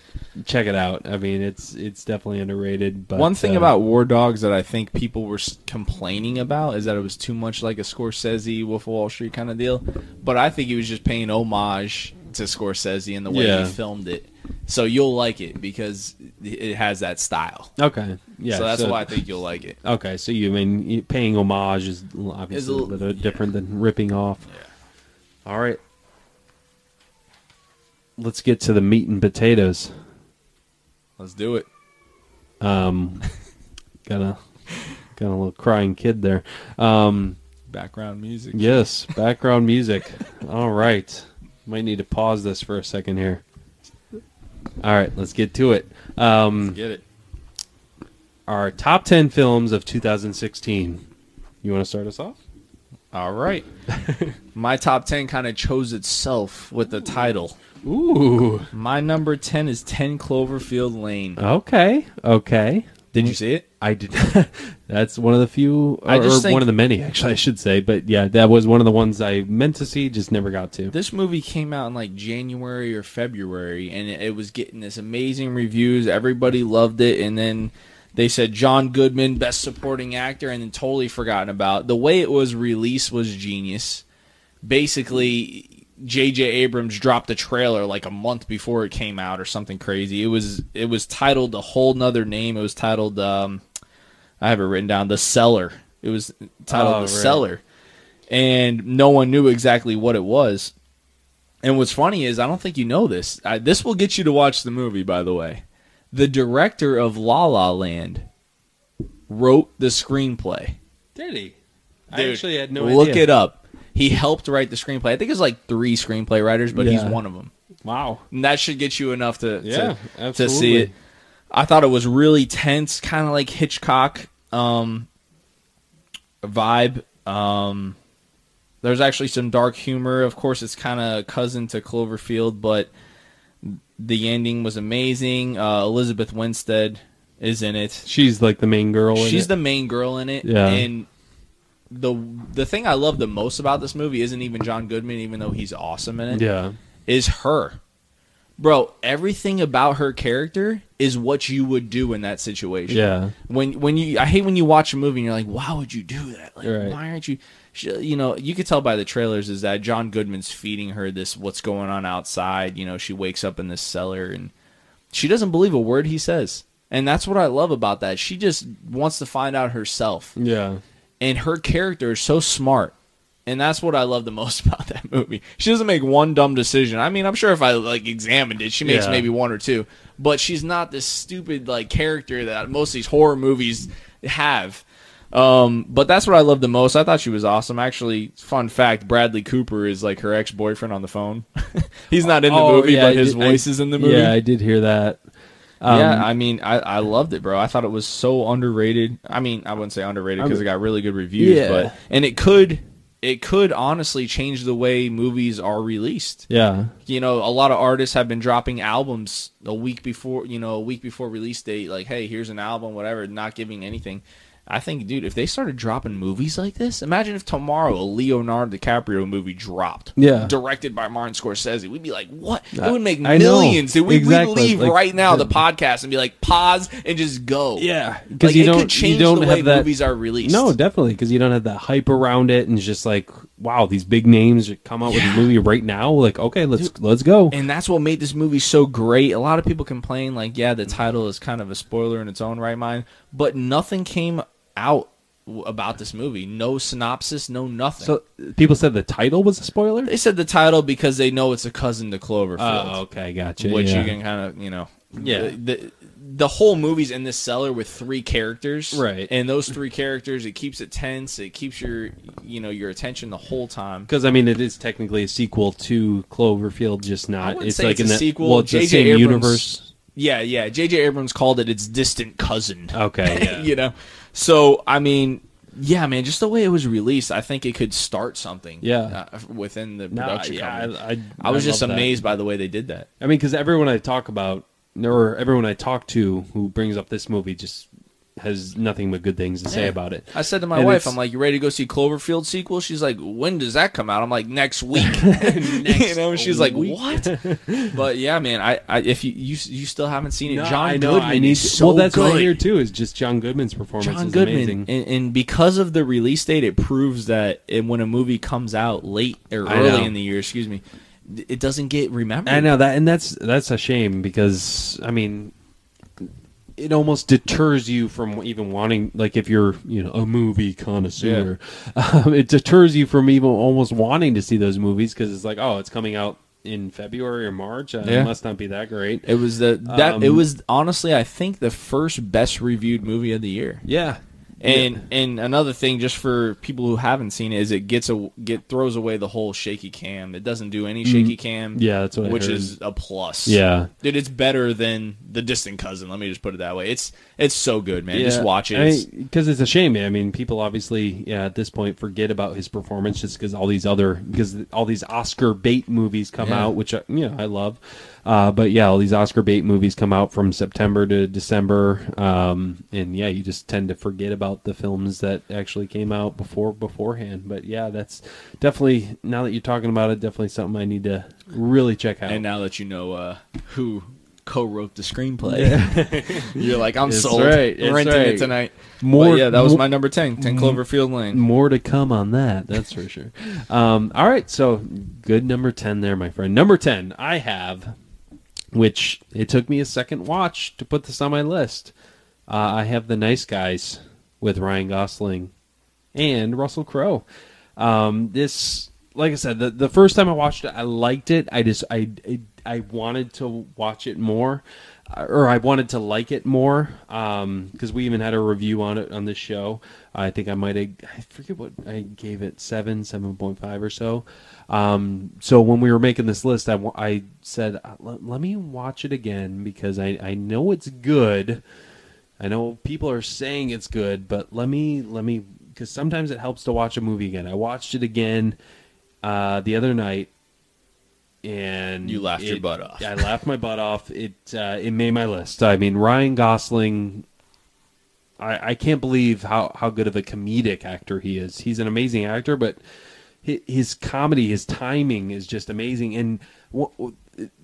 [SPEAKER 2] check it out. I mean, it's it's definitely underrated. But
[SPEAKER 3] One thing
[SPEAKER 2] uh,
[SPEAKER 3] about War Dogs that I think people were complaining about is that it was too much like a Scorsese, Wolf of Wall Street kind of deal. But I think he was just paying homage to Scorsese in the way
[SPEAKER 2] Yeah.
[SPEAKER 3] he filmed it. So you'll like it because it has that style.
[SPEAKER 2] okay, yeah,
[SPEAKER 3] so that's why I think you'll like it.
[SPEAKER 2] Okay, so you mean paying homage is obviously a
[SPEAKER 3] a
[SPEAKER 2] little
[SPEAKER 3] little-
[SPEAKER 2] bit different than ripping off. Yeah. All right, let's get to the meat and potatoes.
[SPEAKER 3] Let's do it.
[SPEAKER 2] Um, got a got a little crying kid there. Um,
[SPEAKER 3] Background music.
[SPEAKER 2] yes, background music. All right, might need to pause this for a second here. All right, let's get to it. Um,
[SPEAKER 3] Get it.
[SPEAKER 2] our top ten films of 2016. You want to start us off?
[SPEAKER 3] All right. [LAUGHS] My top 10 kind of chose itself with the title.
[SPEAKER 2] Ooh.
[SPEAKER 3] My number 10 is 10 Cloverfield Lane.
[SPEAKER 2] Okay. Okay.
[SPEAKER 3] Did you see it?
[SPEAKER 2] I did. [LAUGHS] That's one of the few, or,
[SPEAKER 3] I just
[SPEAKER 2] or
[SPEAKER 3] think-
[SPEAKER 2] one of the many, actually, I should say. But yeah, that was one of the ones I meant to see, just never got to.
[SPEAKER 3] This movie came out in like January or February, and it, it was getting this amazing reviews. Everybody loved it, and then they said John Goodman, best supporting actor, and then totally forgotten about. The way it was released was genius. Basically, J.J. Abrams dropped a trailer like a month before it came out, or something crazy. It was it was titled a whole nother name. It was titled um, I have it written down, The Cellar. It was titled
[SPEAKER 2] Oh,
[SPEAKER 3] The
[SPEAKER 2] right.
[SPEAKER 3] Cellar, and no one knew exactly what it was. And what's funny is, I don't think you know this. I, this will get you to watch the movie, by the way. The director of La La Land wrote the screenplay.
[SPEAKER 2] Did he? I actually had no idea.
[SPEAKER 3] Look
[SPEAKER 2] idea.
[SPEAKER 3] it up. He helped write the screenplay. I think it's like three screenplay writers, but he's one of them.
[SPEAKER 2] Wow.
[SPEAKER 3] And that should get you enough to
[SPEAKER 2] Yeah,
[SPEAKER 3] to, to see it. I thought it was really tense, kind of like Hitchcock um, vibe. Um, there's actually some dark humor. Of course, it's kind of cousin to Cloverfield, but the ending was amazing. Uh, Elizabeth Winstead is in it.
[SPEAKER 2] She's like the main girl. in
[SPEAKER 3] She's
[SPEAKER 2] it.
[SPEAKER 3] the main girl in it.
[SPEAKER 2] Yeah.
[SPEAKER 3] And the the thing I love the most about this movie isn't even John Goodman, even though he's awesome in it
[SPEAKER 2] yeah.
[SPEAKER 3] is her. Bro, everything about her character is what you would do in that situation.
[SPEAKER 2] Yeah.
[SPEAKER 3] When when you I hate when you watch a movie and you're like, why would you do that? Like,
[SPEAKER 2] Right.
[SPEAKER 3] why aren't you? You know, you could tell by the trailers is that John Goodman's feeding her this what's going on outside. You know, she wakes up in this cellar and she doesn't believe a word he says, and that's what I love about that. She just wants to find out herself
[SPEAKER 2] Yeah.
[SPEAKER 3] And her character is so smart and that's what i love the [LAUGHS] most about that movie she doesn't make one dumb decision i mean i'm sure if i like examined it she makes
[SPEAKER 2] Yeah.
[SPEAKER 3] maybe one or two but she's not this stupid like character that most of these horror movies have um, but that's what I love the most. I thought she was awesome. Actually, fun fact: Bradley Cooper is like her ex boyfriend on the phone. [LAUGHS] He's not in the
[SPEAKER 2] Oh,
[SPEAKER 3] movie,
[SPEAKER 2] yeah,
[SPEAKER 3] but
[SPEAKER 2] I
[SPEAKER 3] his
[SPEAKER 2] did- I-
[SPEAKER 3] voice is in the movie.
[SPEAKER 2] Yeah, I did hear that. Um,
[SPEAKER 3] yeah, I mean, I, I loved it, bro. I thought it was so underrated. I mean, I wouldn't say underrated because it got really good reviews,
[SPEAKER 2] Yeah.
[SPEAKER 3] but and it could it could honestly change the way movies are released.
[SPEAKER 2] yeah.
[SPEAKER 3] You know, a lot of artists have been dropping albums a week before, you know, a week before release date. Like, hey, here's an album, whatever, not giving anything. I think, dude, if they started dropping movies like this, imagine if tomorrow a Leonardo DiCaprio movie dropped.
[SPEAKER 2] Yeah.
[SPEAKER 3] Directed by Martin Scorsese. We'd be like, what? It would make
[SPEAKER 2] I know.
[SPEAKER 3] millions. Dude, we,
[SPEAKER 2] Exactly.
[SPEAKER 3] We'd leave
[SPEAKER 2] Like,
[SPEAKER 3] right now the,
[SPEAKER 2] the-
[SPEAKER 3] podcast and be like, pause and just go.
[SPEAKER 2] Yeah,
[SPEAKER 3] Like,
[SPEAKER 2] because you don't
[SPEAKER 3] change
[SPEAKER 2] you don't
[SPEAKER 3] the way
[SPEAKER 2] have that.
[SPEAKER 3] movies are released.
[SPEAKER 2] No, definitely because you don't have that hype around it, and it's just like, wow, these big names come out with a movie right now. Like, okay, let's let's go.
[SPEAKER 3] and that's what made this movie so great. A lot of people complain, like, yeah, the title is kind of a spoiler in its own right mind, but nothing came out about this movie. No synopsis, no nothing.
[SPEAKER 2] So people said the title was a spoiler.
[SPEAKER 3] they said the title because they know it's a cousin to Cloverfield,
[SPEAKER 2] Oh, okay, gotcha.
[SPEAKER 3] which
[SPEAKER 2] yeah.
[SPEAKER 3] you can kind of, you know,
[SPEAKER 2] Yeah.
[SPEAKER 3] The, the the whole movie's in this cellar with three characters,
[SPEAKER 2] Right.
[SPEAKER 3] And those three characters, it keeps it tense. It keeps your, you know, your attention the whole time.
[SPEAKER 2] Because I mean, it is technically a sequel to Cloverfield, just not.
[SPEAKER 3] wouldn't
[SPEAKER 2] It's
[SPEAKER 3] say
[SPEAKER 2] like
[SPEAKER 3] it's
[SPEAKER 2] in
[SPEAKER 3] a
[SPEAKER 2] that
[SPEAKER 3] sequel.
[SPEAKER 2] Well, it's the
[SPEAKER 3] J.J.
[SPEAKER 2] same
[SPEAKER 3] Abrams-
[SPEAKER 2] universe.
[SPEAKER 3] Yeah, yeah. J.J. Abrams called it its distant cousin.
[SPEAKER 2] Okay, [LAUGHS] yeah.
[SPEAKER 3] you know. So I mean, yeah, man, just the way it was released, I think it could start something.
[SPEAKER 2] Yeah.
[SPEAKER 3] uh, within the
[SPEAKER 2] No,
[SPEAKER 3] production
[SPEAKER 2] yeah. I, I,
[SPEAKER 3] I was just
[SPEAKER 2] love that.
[SPEAKER 3] amazed by the way they did that.
[SPEAKER 2] I mean, because everyone I talk about, or everyone I talk to who brings up this movie, just has nothing but good things to say
[SPEAKER 3] Yeah.
[SPEAKER 2] about it.
[SPEAKER 3] I said to my
[SPEAKER 2] And
[SPEAKER 3] wife, "I'm like, you ready to go see Cloverfield sequel?" She's like, "When does that come out?" I'm like, "Next week." [LAUGHS] [LAUGHS] you know, she's like, "What?" [LAUGHS] but yeah, man, I, I if you you you still haven't seen it,
[SPEAKER 2] No,
[SPEAKER 3] John
[SPEAKER 2] I know.
[SPEAKER 3] Goodman
[SPEAKER 2] I need
[SPEAKER 3] is so
[SPEAKER 2] well, that's
[SPEAKER 3] good.
[SPEAKER 2] hear too. Is just John Goodman's performance
[SPEAKER 3] John
[SPEAKER 2] is
[SPEAKER 3] Goodman,
[SPEAKER 2] amazing.
[SPEAKER 3] and, and because of the release date, it proves that it, when a movie comes out late or early in the year, excuse me, it doesn't get remembered.
[SPEAKER 2] I know that, and that's that's a shame because I mean, it almost deters you from even wanting, like, if you're you know a movie connoisseur, [LAUGHS] um, it deters you from even almost wanting to see those movies because it's like, oh, it's coming out in February or March. Uh,
[SPEAKER 3] Yeah.
[SPEAKER 2] It must not be that great.
[SPEAKER 3] It was the that
[SPEAKER 2] Um,
[SPEAKER 3] it was honestly, I think the first best reviewed movie of the year.
[SPEAKER 2] Yeah,
[SPEAKER 3] And and another thing, just for people who haven't seen it, is it gets a get throws away the whole shaky cam. It doesn't do any shaky cam.
[SPEAKER 2] Yeah, that's what I
[SPEAKER 3] which is a plus.
[SPEAKER 2] Yeah.
[SPEAKER 3] dude, it's better than the distant cousin. Let me just put it that way. It's it's so good, man. Just watch it.
[SPEAKER 2] Because it's a shame. Man. I mean, people obviously, yeah, at this point, forget about his performance just because all these other, because all these Oscar bait movies come
[SPEAKER 3] Yeah.
[SPEAKER 2] out, which uh, you know I love. Uh, but yeah, all these Oscar bait movies come out from September to December, um, and yeah, you just tend to forget about the films that actually came out before beforehand. But yeah, that's definitely now that you're talking about it, definitely something I need to really check out.
[SPEAKER 3] And now that you know uh, who co-wrote the screenplay, [LAUGHS] you're like, I'm
[SPEAKER 2] It's
[SPEAKER 3] sold.
[SPEAKER 2] right, it's
[SPEAKER 3] renting
[SPEAKER 2] right.
[SPEAKER 3] it tonight.
[SPEAKER 2] More-
[SPEAKER 3] But yeah, that was
[SPEAKER 2] more-
[SPEAKER 3] my number 10, 10 Cloverfield Lane.
[SPEAKER 2] More to come on that, that's for sure. Um, all right, so good number 10 there, my friend. Number 10, I have, which it took me a second watch to put this on my list. Uh, I have The Nice Guys with Ryan Gosling and Russell Crowe. Um, this like I said, the the first time I watched it, I liked it. I just I I, I wanted to watch it more, or I wanted to like it more. Um, because we even had a review on it on this show. I think I might have I forget what I gave it seven seven point five or so. Um, so when we were making this list, I, I said uh, let, let me watch it again because I I know it's good. I know people are saying it's good, but let me let me because sometimes it helps to watch a movie again. I watched it again uh, the other night, and
[SPEAKER 3] You laughed your butt off.
[SPEAKER 2] I laughed my butt off. It uh, it made my list. I mean, Ryan Gosling. I, I can't believe how, how good of a comedic actor he is. He's an amazing actor, but his, his comedy, his timing is just amazing. And wh-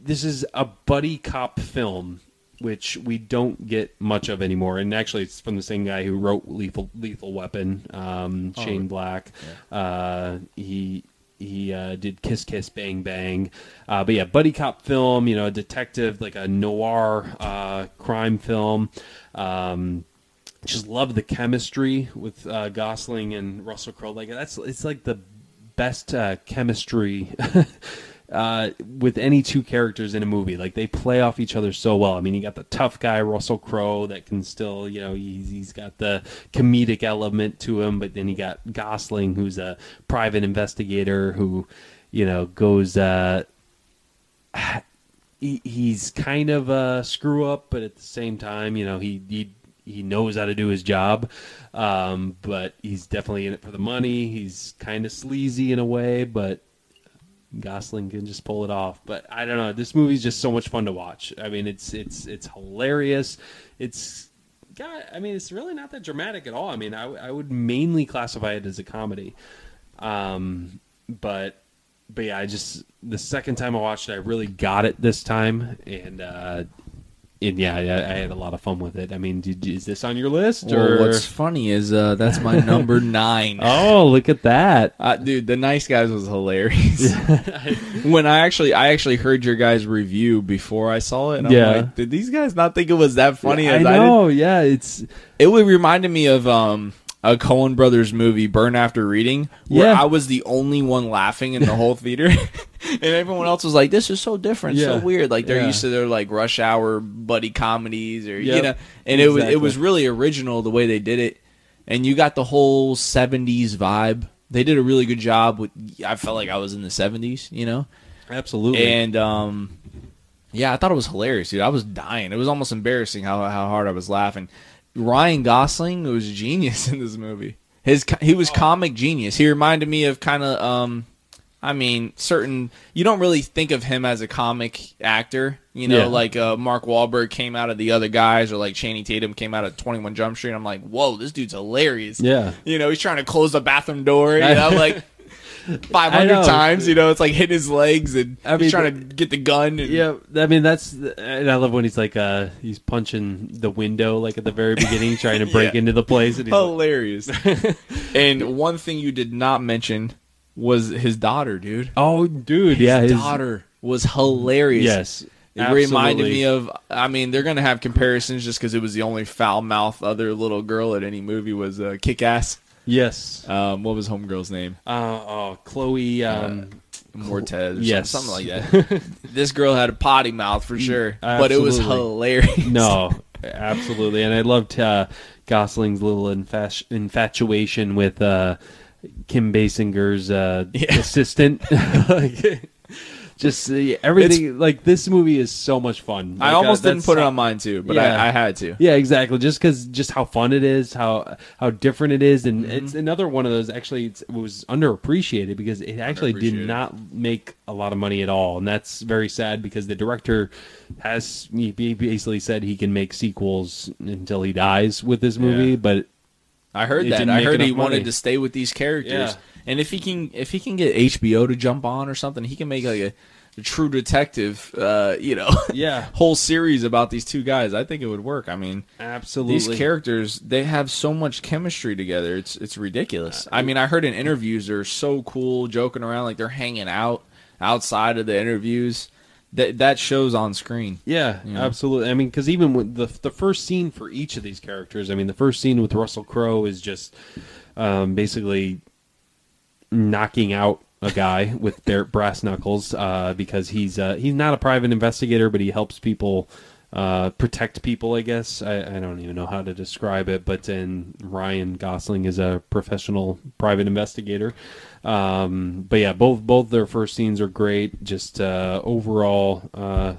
[SPEAKER 2] this is a buddy cop film, which we don't get much of anymore. And actually, it's from the same guy who wrote Lethal Lethal Weapon, um, Shane Black. Uh, he he uh, did Kiss Kiss Bang Bang, uh, but yeah, buddy cop film. You know, a detective like a noir uh, crime film. Um, just love the chemistry with uh, Gosling and Russell Crowe. Like that's it's like the best uh, chemistry [LAUGHS] uh, with any two characters in a movie. Like they play off each other so well. I mean, you got the tough guy Russell Crowe that can still, you know, he's, he's got the comedic element to him, but then you got Gosling, who's a private investigator who, you know, goes. Uh, he, he's kind of a screw up, but at the same time, you know, he he he knows how to do his job. Um, but he's definitely in it for the money. He's kind of sleazy in a way, but Gosling can just pull it off. But I don't know. This movie's just so much fun to watch. I mean, it's it's it's hilarious. It's got. I mean, it's really not that dramatic at all. I mean, I, I would mainly classify it as a comedy. Um, but but yeah, I just the second time I watched it, I really got it this time, and uh, and yeah, I, I had a lot of fun with it. I mean, did, is this on your list
[SPEAKER 3] Well, what's funny is uh, that's my number [LAUGHS] nine.
[SPEAKER 2] Oh, look at that!
[SPEAKER 3] Uh, dude, the nice guys was hilarious. [LAUGHS] when I actually, I actually heard your guys' review before I saw it. And I'm
[SPEAKER 2] Yeah.
[SPEAKER 3] like, did these guys not think it was that funny
[SPEAKER 2] I
[SPEAKER 3] as I, did?
[SPEAKER 2] know. Yeah, it's
[SPEAKER 3] It would reminded me of um a Coen Brothers movie, Burn After Reading, where
[SPEAKER 2] Yeah.
[SPEAKER 3] I was the only one laughing in the whole theater, [LAUGHS] and everyone else was like, "This is so different, so weird." Like they're
[SPEAKER 2] Yeah.
[SPEAKER 3] used to their like rush hour buddy comedies, or you know, and it was it was really original the way they did it, and you got the whole '70s vibe. They did a really good job with. I felt like I was in the '70s, you know,
[SPEAKER 2] absolutely.
[SPEAKER 3] and um, yeah, I thought it was hilarious, dude. I was dying. It was almost embarrassing how how hard I was laughing. Ryan Gosling was genius [LAUGHS] in this movie. His he was comic genius. He reminded me of kind of um, I mean, certain you don't really think of him as a comic actor, you know,
[SPEAKER 2] Yeah.
[SPEAKER 3] like uh, Mark Wahlberg came out of the other guys, or like Channing Tatum came out of Twenty One Jump Street. I'm like, whoa, this dude's hilarious.
[SPEAKER 2] yeah,
[SPEAKER 3] You know, he's trying to close the bathroom door, you [LAUGHS] know, like 500 times, you know, it's like hitting his legs and
[SPEAKER 2] I
[SPEAKER 3] he's
[SPEAKER 2] mean,
[SPEAKER 3] trying to get the gun. And,
[SPEAKER 2] yeah. I mean, that's and I love when he's like, uh, he's punching the window like at the very beginning, trying to [LAUGHS] break
[SPEAKER 3] Yeah.
[SPEAKER 2] into the place, and he's like,
[SPEAKER 3] Hilarious. [LAUGHS] and one thing you did not mention was his daughter, dude.
[SPEAKER 2] "Oh, dude,
[SPEAKER 3] His
[SPEAKER 2] yeah, his
[SPEAKER 3] daughter was hilarious.
[SPEAKER 2] Yes,
[SPEAKER 3] It reminded me of. I mean, they're gonna have comparisons just because it was the only foul mouth other little girl at any movie was uh, Kick Ass.
[SPEAKER 2] Yes.
[SPEAKER 3] Um, what was Homegirl's name?
[SPEAKER 2] Uh, oh, Chloe. Um,
[SPEAKER 3] Moretz. Or
[SPEAKER 2] yes.
[SPEAKER 3] something like that. [LAUGHS] this girl had a potty mouth for sure, but it was hilarious.
[SPEAKER 2] no, [LAUGHS] absolutely, and I loved uh, Gosling's little infat- infatuation with uh, Kim Basinger's uh,
[SPEAKER 3] Yeah.
[SPEAKER 2] assistant. Like, [LAUGHS] just uh, everything. like this movie is so much fun.
[SPEAKER 3] I
[SPEAKER 2] Like, uh,
[SPEAKER 3] almost didn't put it on mine too, but
[SPEAKER 2] Yeah.
[SPEAKER 3] I, I had to.
[SPEAKER 2] Yeah, exactly. Just because, just how fun it is, how how different it is, and
[SPEAKER 3] Mm-hmm.
[SPEAKER 2] it's another one of those. Actually, it's, it was underappreciated because it actually did not make a lot of money at all, and that's very sad because the director has he basically said he can make sequels until he dies with this movie,
[SPEAKER 3] Yeah.
[SPEAKER 2] but
[SPEAKER 3] I heard
[SPEAKER 2] It
[SPEAKER 3] that. I heard he
[SPEAKER 2] enough
[SPEAKER 3] wanted to stay with these characters.
[SPEAKER 2] Yeah.
[SPEAKER 3] And if he can, if he can get HBO to jump on or something, he can make like a, a True Detective, uh, you know, [LAUGHS]
[SPEAKER 2] yeah,
[SPEAKER 3] whole series about these two guys. I think it would work. I mean,
[SPEAKER 2] absolutely.
[SPEAKER 3] these characters they have so much chemistry together. It's it's ridiculous. I mean, I heard in interviews they're so cool, joking around like they're hanging out outside of the interviews. That that shows on screen.
[SPEAKER 2] Yeah,
[SPEAKER 3] You know?
[SPEAKER 2] absolutely. I mean, because even with the the first scene for each of these characters, I mean, the first scene with Russell Crowe is just um, basically knocking out a guy with brass knuckles uh, because he's uh, he's not a private investigator, but he helps people uh, protect people. I guess I, I don't even know how to describe it, but then Ryan Gosling is a professional private investigator. Um, but yeah, both both their first scenes are great. Just uh, overall. Uh,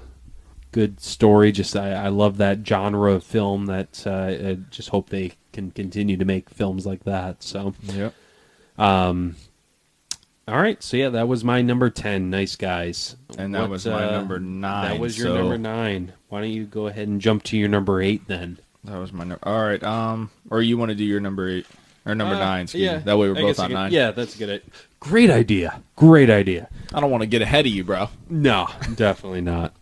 [SPEAKER 2] good story. Just I, I love that genre of film. That uh, I just hope they can continue to make films like that. So,
[SPEAKER 3] Yep.
[SPEAKER 2] um, all right. So yeah, that was my number ten. Nice guys.
[SPEAKER 3] And that
[SPEAKER 2] What,
[SPEAKER 3] was my
[SPEAKER 2] uh,
[SPEAKER 3] number nine.
[SPEAKER 2] That was your
[SPEAKER 3] so
[SPEAKER 2] number nine. Why don't you go ahead and jump to your number eight then?
[SPEAKER 3] That was my number. All right. Um, or you want to do your number eight or number
[SPEAKER 2] Uh,
[SPEAKER 3] nine? Excuse
[SPEAKER 2] yeah,
[SPEAKER 3] me. That way we're
[SPEAKER 2] I
[SPEAKER 3] both on
[SPEAKER 2] could-
[SPEAKER 3] nine.
[SPEAKER 2] Yeah, that's a good. Great idea. Great idea.
[SPEAKER 3] I don't want to get ahead of you, bro.
[SPEAKER 2] No, definitely not.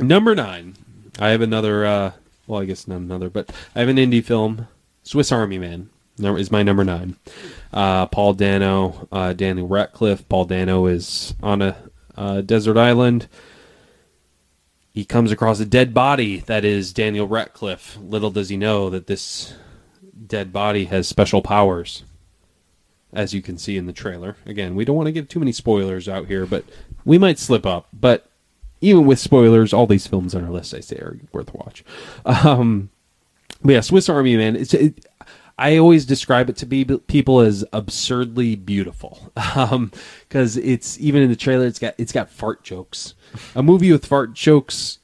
[SPEAKER 2] Number nine. I have another. Uh, well, I guess not another, but I have an indie film. Swiss Army Man number is my number nine. Uh, Paul Dano, uh, Daniel Radcliffe. Paul Dano is on a uh, desert island. He comes across a dead body that is Daniel Radcliffe. Little does he know that this dead body has special powers, as you can see in the trailer. Again, we don't want to give too many spoilers out here, but we might slip up. But even with spoilers, all these films on our list, I say, are worth watch. Um, but yeah, Swiss Army Man. It's it, I always describe it to be people as absurdly beautiful [LAUGHS] because it's even in the trailer. It's got it's got fart jokes. A movie with fart jokes,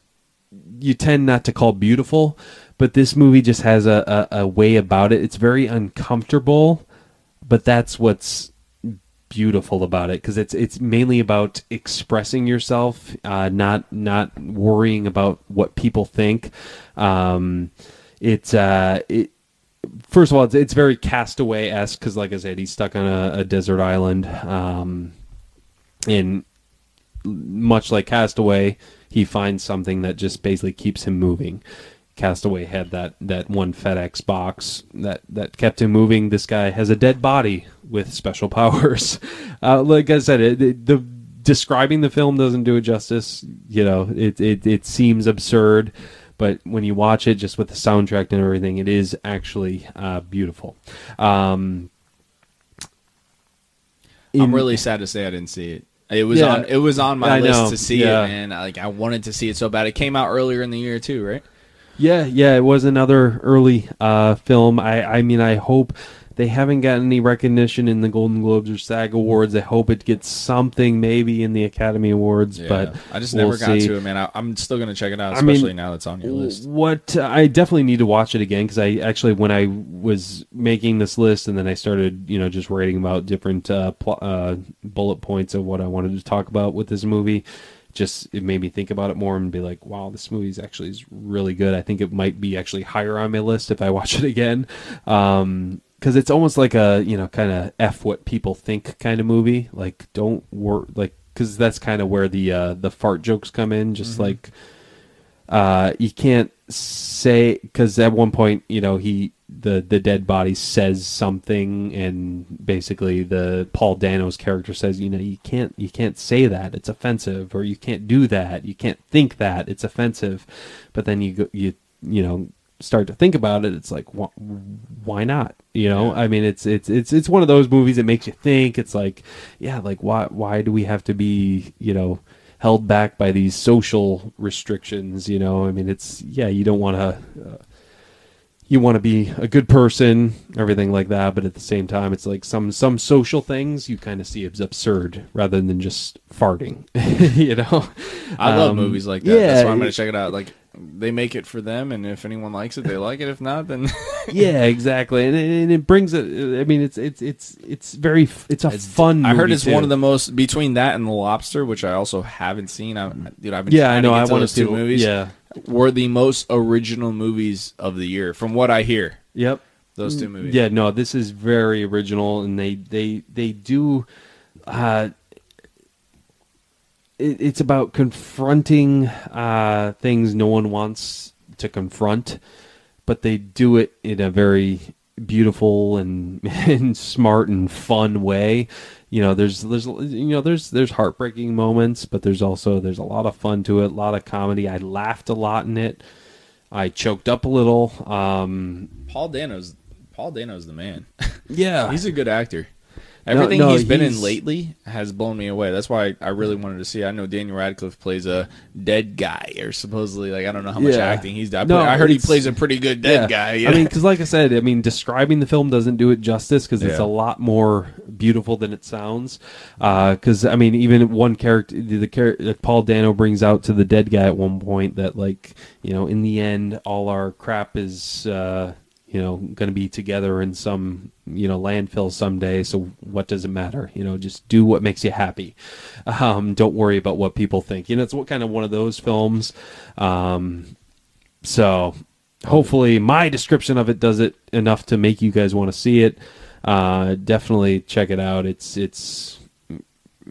[SPEAKER 2] you tend not to call beautiful, but this movie just has a, a, a way about it. It's very uncomfortable, but that's what's beautiful about it because it's it's mainly about expressing yourself, uh, not not worrying about what people think. Um, it's uh, it first of all, it's, it's very Castaway esque because, like I said, he's stuck on a, a desert island, um, and much like Castaway, he finds something that just basically keeps him moving. Castaway had that that one FedEx box that that kept him moving. This guy has a dead body with special [LAUGHS] powers. Uh, like I said, it, it- the describing the film doesn't do it justice. You know, it it it seems absurd, but when you watch it, just with the soundtrack and everything, it is actually uh, beautiful. Um,
[SPEAKER 3] I'm really sad to say I didn't see it. It was
[SPEAKER 2] Yeah.
[SPEAKER 3] on. It was on my
[SPEAKER 2] I
[SPEAKER 3] list
[SPEAKER 2] know,
[SPEAKER 3] to see
[SPEAKER 2] yeah.
[SPEAKER 3] it, and like I wanted to see it so bad. It came out earlier in the year too, right?
[SPEAKER 2] Yeah, yeah, it was another early uh, film. I, I mean, I hope they haven't gotten any recognition in the Golden Globes or SAG Awards. I hope it gets something, maybe in the Academy Awards. But
[SPEAKER 3] I just
[SPEAKER 2] we'll
[SPEAKER 3] never got
[SPEAKER 2] see.
[SPEAKER 3] to it, man. I, I'm still gonna check it out,
[SPEAKER 2] I mean,
[SPEAKER 3] especially now that's on your list.
[SPEAKER 2] What I definitely need to watch it again because I actually, when I was making this list and then I started, you know, just writing about different uh, pl- uh, bullet points of what I wanted to talk about with this movie, just it made me think about it more and be like, wow, this movie is actually is really good. I think it might be actually higher on my list if I watch it again. Um, because it's almost like a you know kind of f what people think kind of movie. Like don't work like because that's kind of where the uh, the fart jokes come in. Just like uh, you can't say because at one point you know he the the dead body says something and basically the Paul Dano's character says you know you can't you can't say that. It's offensive or you can't do that. You can't think that. It's offensive. But then you go you you know start to think about it it's like wh- why not? You know? I mean it's it's it's it's one of those movies that makes you think. It's like yeah like why why do we have to be you know held back by these social restrictions? You know? I mean it's yeah you don't want to uh, you want to be a good person everything like that but at the same time it's like some some social things you kind of see as absurd rather than just farting [LAUGHS] you know?
[SPEAKER 3] I love
[SPEAKER 2] Um,
[SPEAKER 3] movies like that. That's why I'm gonna check it out. Like they make it for them, and if anyone likes it, they like it. If not, then [LAUGHS]
[SPEAKER 2] yeah, exactly, and, it- and it brings it. I mean, it's it's it's it's very it's a fun.
[SPEAKER 3] I heard it's
[SPEAKER 2] too.
[SPEAKER 3] one of the most between that and The Lobster, which I also haven't seen. I, dude, I've been
[SPEAKER 2] Yeah, I know. I want
[SPEAKER 3] those
[SPEAKER 2] to
[SPEAKER 3] two movies.
[SPEAKER 2] Yeah.
[SPEAKER 3] were the most original movies of the year, from what I hear.
[SPEAKER 2] Yep.
[SPEAKER 3] Those two movies.
[SPEAKER 2] Yeah. No, this is very original, and they they they do. Uh, it, it's about confronting uh, things no one wants to confront, but they do it in a very beautiful and, [LAUGHS] and smart and fun way. You know, there's there's you know there's there's heartbreaking moments, but there's also there's a lot of fun to it, a lot of comedy. I laughed a lot in it. I choked up a little. Um,
[SPEAKER 3] Paul Dano's Paul Dano's the man. [LAUGHS]
[SPEAKER 2] yeah,
[SPEAKER 3] He's a good actor. Everything
[SPEAKER 2] no,
[SPEAKER 3] he's been in lately has blown me away. That's why I really wanted to see. I know Daniel Radcliffe plays a dead guy, or supposedly like I don't know how much
[SPEAKER 2] Yeah.
[SPEAKER 3] acting he's done.
[SPEAKER 2] No,
[SPEAKER 3] I heard he plays a pretty good dead guy.
[SPEAKER 2] I mean, because like I said, I mean, describing the film doesn't do it justice because it's
[SPEAKER 3] Yeah.
[SPEAKER 2] a lot more beautiful than it sounds. Because I mean, even one character, the, the character Paul Dano brings out to the dead guy at one point that like you know, in the end, all our crap is. Uh, you know, going to be together in some, you know, landfill someday. So what does it matter? You know, just do what makes you happy. Um, don't worry about what people think. You know, it's what kind of one of those films. Um, so hopefully my description of it does it enough to make you guys want to see it. Uh, definitely check it out. It's it's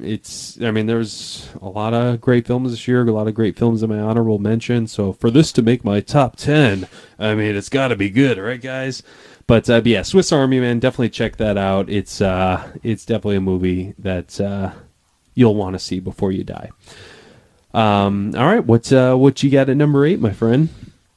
[SPEAKER 2] it's I mean there's a lot of great films this year, a lot of great films in my honorable mention. So for this to make my top 10, I mean it's got to be good, right guys? But, uh, but yeah, Swiss Army Man, definitely check that out. It's uh it's definitely a movie that uh you'll want to see before you die. Um all right, what's uh what you got at number 8, my friend?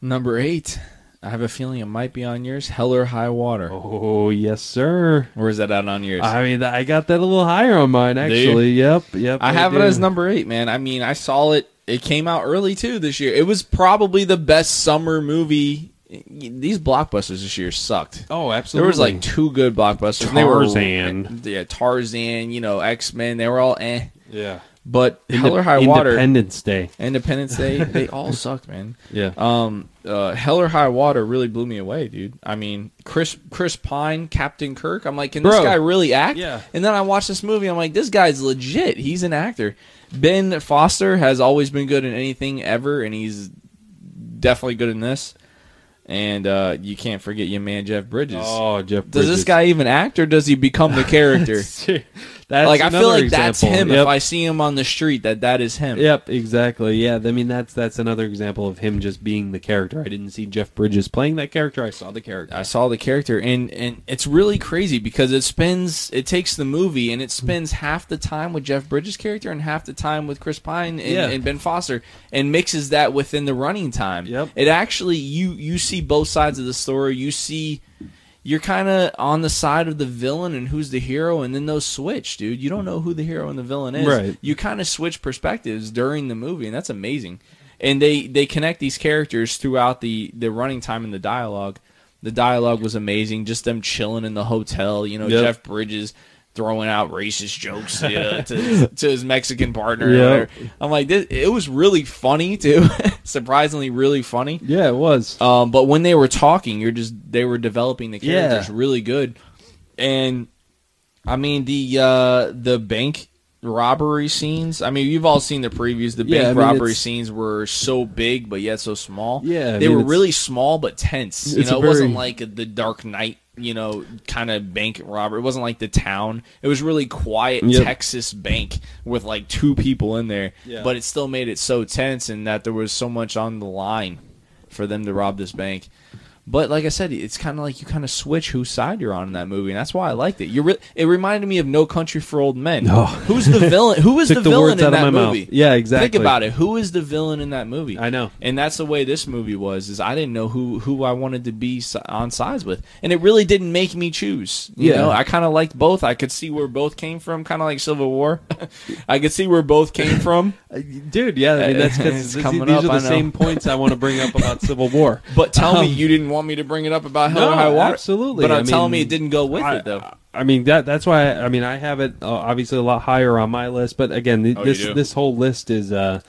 [SPEAKER 3] number eight, I have a feeling it might be on yours. Hell or High Water.
[SPEAKER 2] Oh, yes, sir.
[SPEAKER 3] Where is that out on yours?
[SPEAKER 2] I mean, I got that a little higher on mine, actually. Yep, yep.
[SPEAKER 3] I have it as number eight, man. I mean, I saw it. It came out early too this year. It was probably the best summer movie. These blockbusters this year sucked.
[SPEAKER 2] Oh, absolutely.
[SPEAKER 3] There was like two good blockbusters.
[SPEAKER 2] Tarzan.
[SPEAKER 3] They were, yeah, Tarzan. You know, X Men. They were all eh.
[SPEAKER 2] yeah.
[SPEAKER 3] But
[SPEAKER 2] Indep-
[SPEAKER 3] Hell or High Water,
[SPEAKER 2] Independence Day.
[SPEAKER 3] Independence Day, [LAUGHS] they all sucked, man.
[SPEAKER 2] Yeah.
[SPEAKER 3] Um, uh, Hell or High Water really blew me away, dude. I mean, Chris Chris Pine, Captain Kirk. I'm like, can this guy really act?
[SPEAKER 2] Yeah.
[SPEAKER 3] And then I watched this movie. I'm like, this guy's legit. He's an actor. Ben Foster has always been good in anything ever, and he's definitely good in this. And uh, you can't forget your man Jeff Bridges.
[SPEAKER 2] oh, Jeff.
[SPEAKER 3] does this guy even act, or does he become the character? [LAUGHS] [LAUGHS]
[SPEAKER 2] That's
[SPEAKER 3] like I feel like that's him.
[SPEAKER 2] Yep.
[SPEAKER 3] If I see him on the street, that that is him.
[SPEAKER 2] Yep, exactly. Yeah, I mean that's that's another example of him just being the character. I didn't see Jeff Bridges playing that character. I saw the character.
[SPEAKER 3] I saw the character, and and it's really crazy because it spends it takes the movie and it spends half the time with Jeff Bridges' character and half the time with Chris Pine and,
[SPEAKER 2] Yeah.
[SPEAKER 3] and Ben Foster, and mixes that within the running time.
[SPEAKER 2] Yep.
[SPEAKER 3] It actually you you see both sides of the story. You see. You're kind of on the side of the villain and who's the hero, and then those switch, dude. You don't know who the hero and the villain is.
[SPEAKER 2] Right.
[SPEAKER 3] You kind of switch perspectives during the movie, and that's amazing. And they they connect these characters throughout the the running time and the dialogue. The dialogue was amazing. Just them chilling in the hotel. You know,
[SPEAKER 2] Yep.
[SPEAKER 3] Jeff Bridges throwing out racist jokes uh, [LAUGHS] to, to his Mexican partner.
[SPEAKER 2] Yep.
[SPEAKER 3] I'm like, this, it was really funny too. [LAUGHS] Surprisingly, really funny.
[SPEAKER 2] yeah, it was.
[SPEAKER 3] Um, but when they were talking, you're just they were developing the characters
[SPEAKER 2] Yeah.
[SPEAKER 3] really good, and I mean the uh, the bank robbery scenes. I mean, you've all seen the previews. The bank
[SPEAKER 2] Yeah, I mean,
[SPEAKER 3] robbery scenes were so big, but yet so small.
[SPEAKER 2] Yeah, I
[SPEAKER 3] they
[SPEAKER 2] mean,
[SPEAKER 3] were really small but tense. You know, it wasn't
[SPEAKER 2] very-
[SPEAKER 3] like the Dark Knight. You know, kind of bank robber. It wasn't like the town. It was really quiet
[SPEAKER 2] Yep.
[SPEAKER 3] Texas bank with like two people in there.
[SPEAKER 2] Yeah.
[SPEAKER 3] But it still made it so tense, and that there was so much on the line for them to rob this bank. But like I said, it's kind of like you kind of switch whose side you're on in that movie, and that's why I liked it. You re- it reminded me of No Country for Old Men.
[SPEAKER 2] Oh.
[SPEAKER 3] Who's the villain? Who is [LAUGHS] the,
[SPEAKER 2] the
[SPEAKER 3] villain in that movie?
[SPEAKER 2] mouth. Yeah, exactly.
[SPEAKER 3] Think about it. Who is the villain in that movie?
[SPEAKER 2] I know.
[SPEAKER 3] and that's the way this movie was. Is I didn't know who who I wanted to be on sides with, and it really didn't make me choose. You
[SPEAKER 2] Yeah.
[SPEAKER 3] know, I kind of liked both. I could see where both came from, kind of like Civil War. [LAUGHS] I could see where both came from. [LAUGHS]
[SPEAKER 2] Uh, Dude, yeah, I mean that's because
[SPEAKER 3] coming
[SPEAKER 2] these
[SPEAKER 3] up,
[SPEAKER 2] are the same points I want to bring up about Civil War.
[SPEAKER 3] But tell me,
[SPEAKER 2] Um,
[SPEAKER 3] you didn't want me to bring it up about Hell or High Water.
[SPEAKER 2] absolutely.
[SPEAKER 3] But
[SPEAKER 2] I
[SPEAKER 3] I'm telling me it didn't go with
[SPEAKER 2] I,
[SPEAKER 3] it though.
[SPEAKER 2] I mean that that's why I mean I have it uh, obviously a lot higher on my list, but again th-
[SPEAKER 3] Oh,
[SPEAKER 2] this this whole list is uh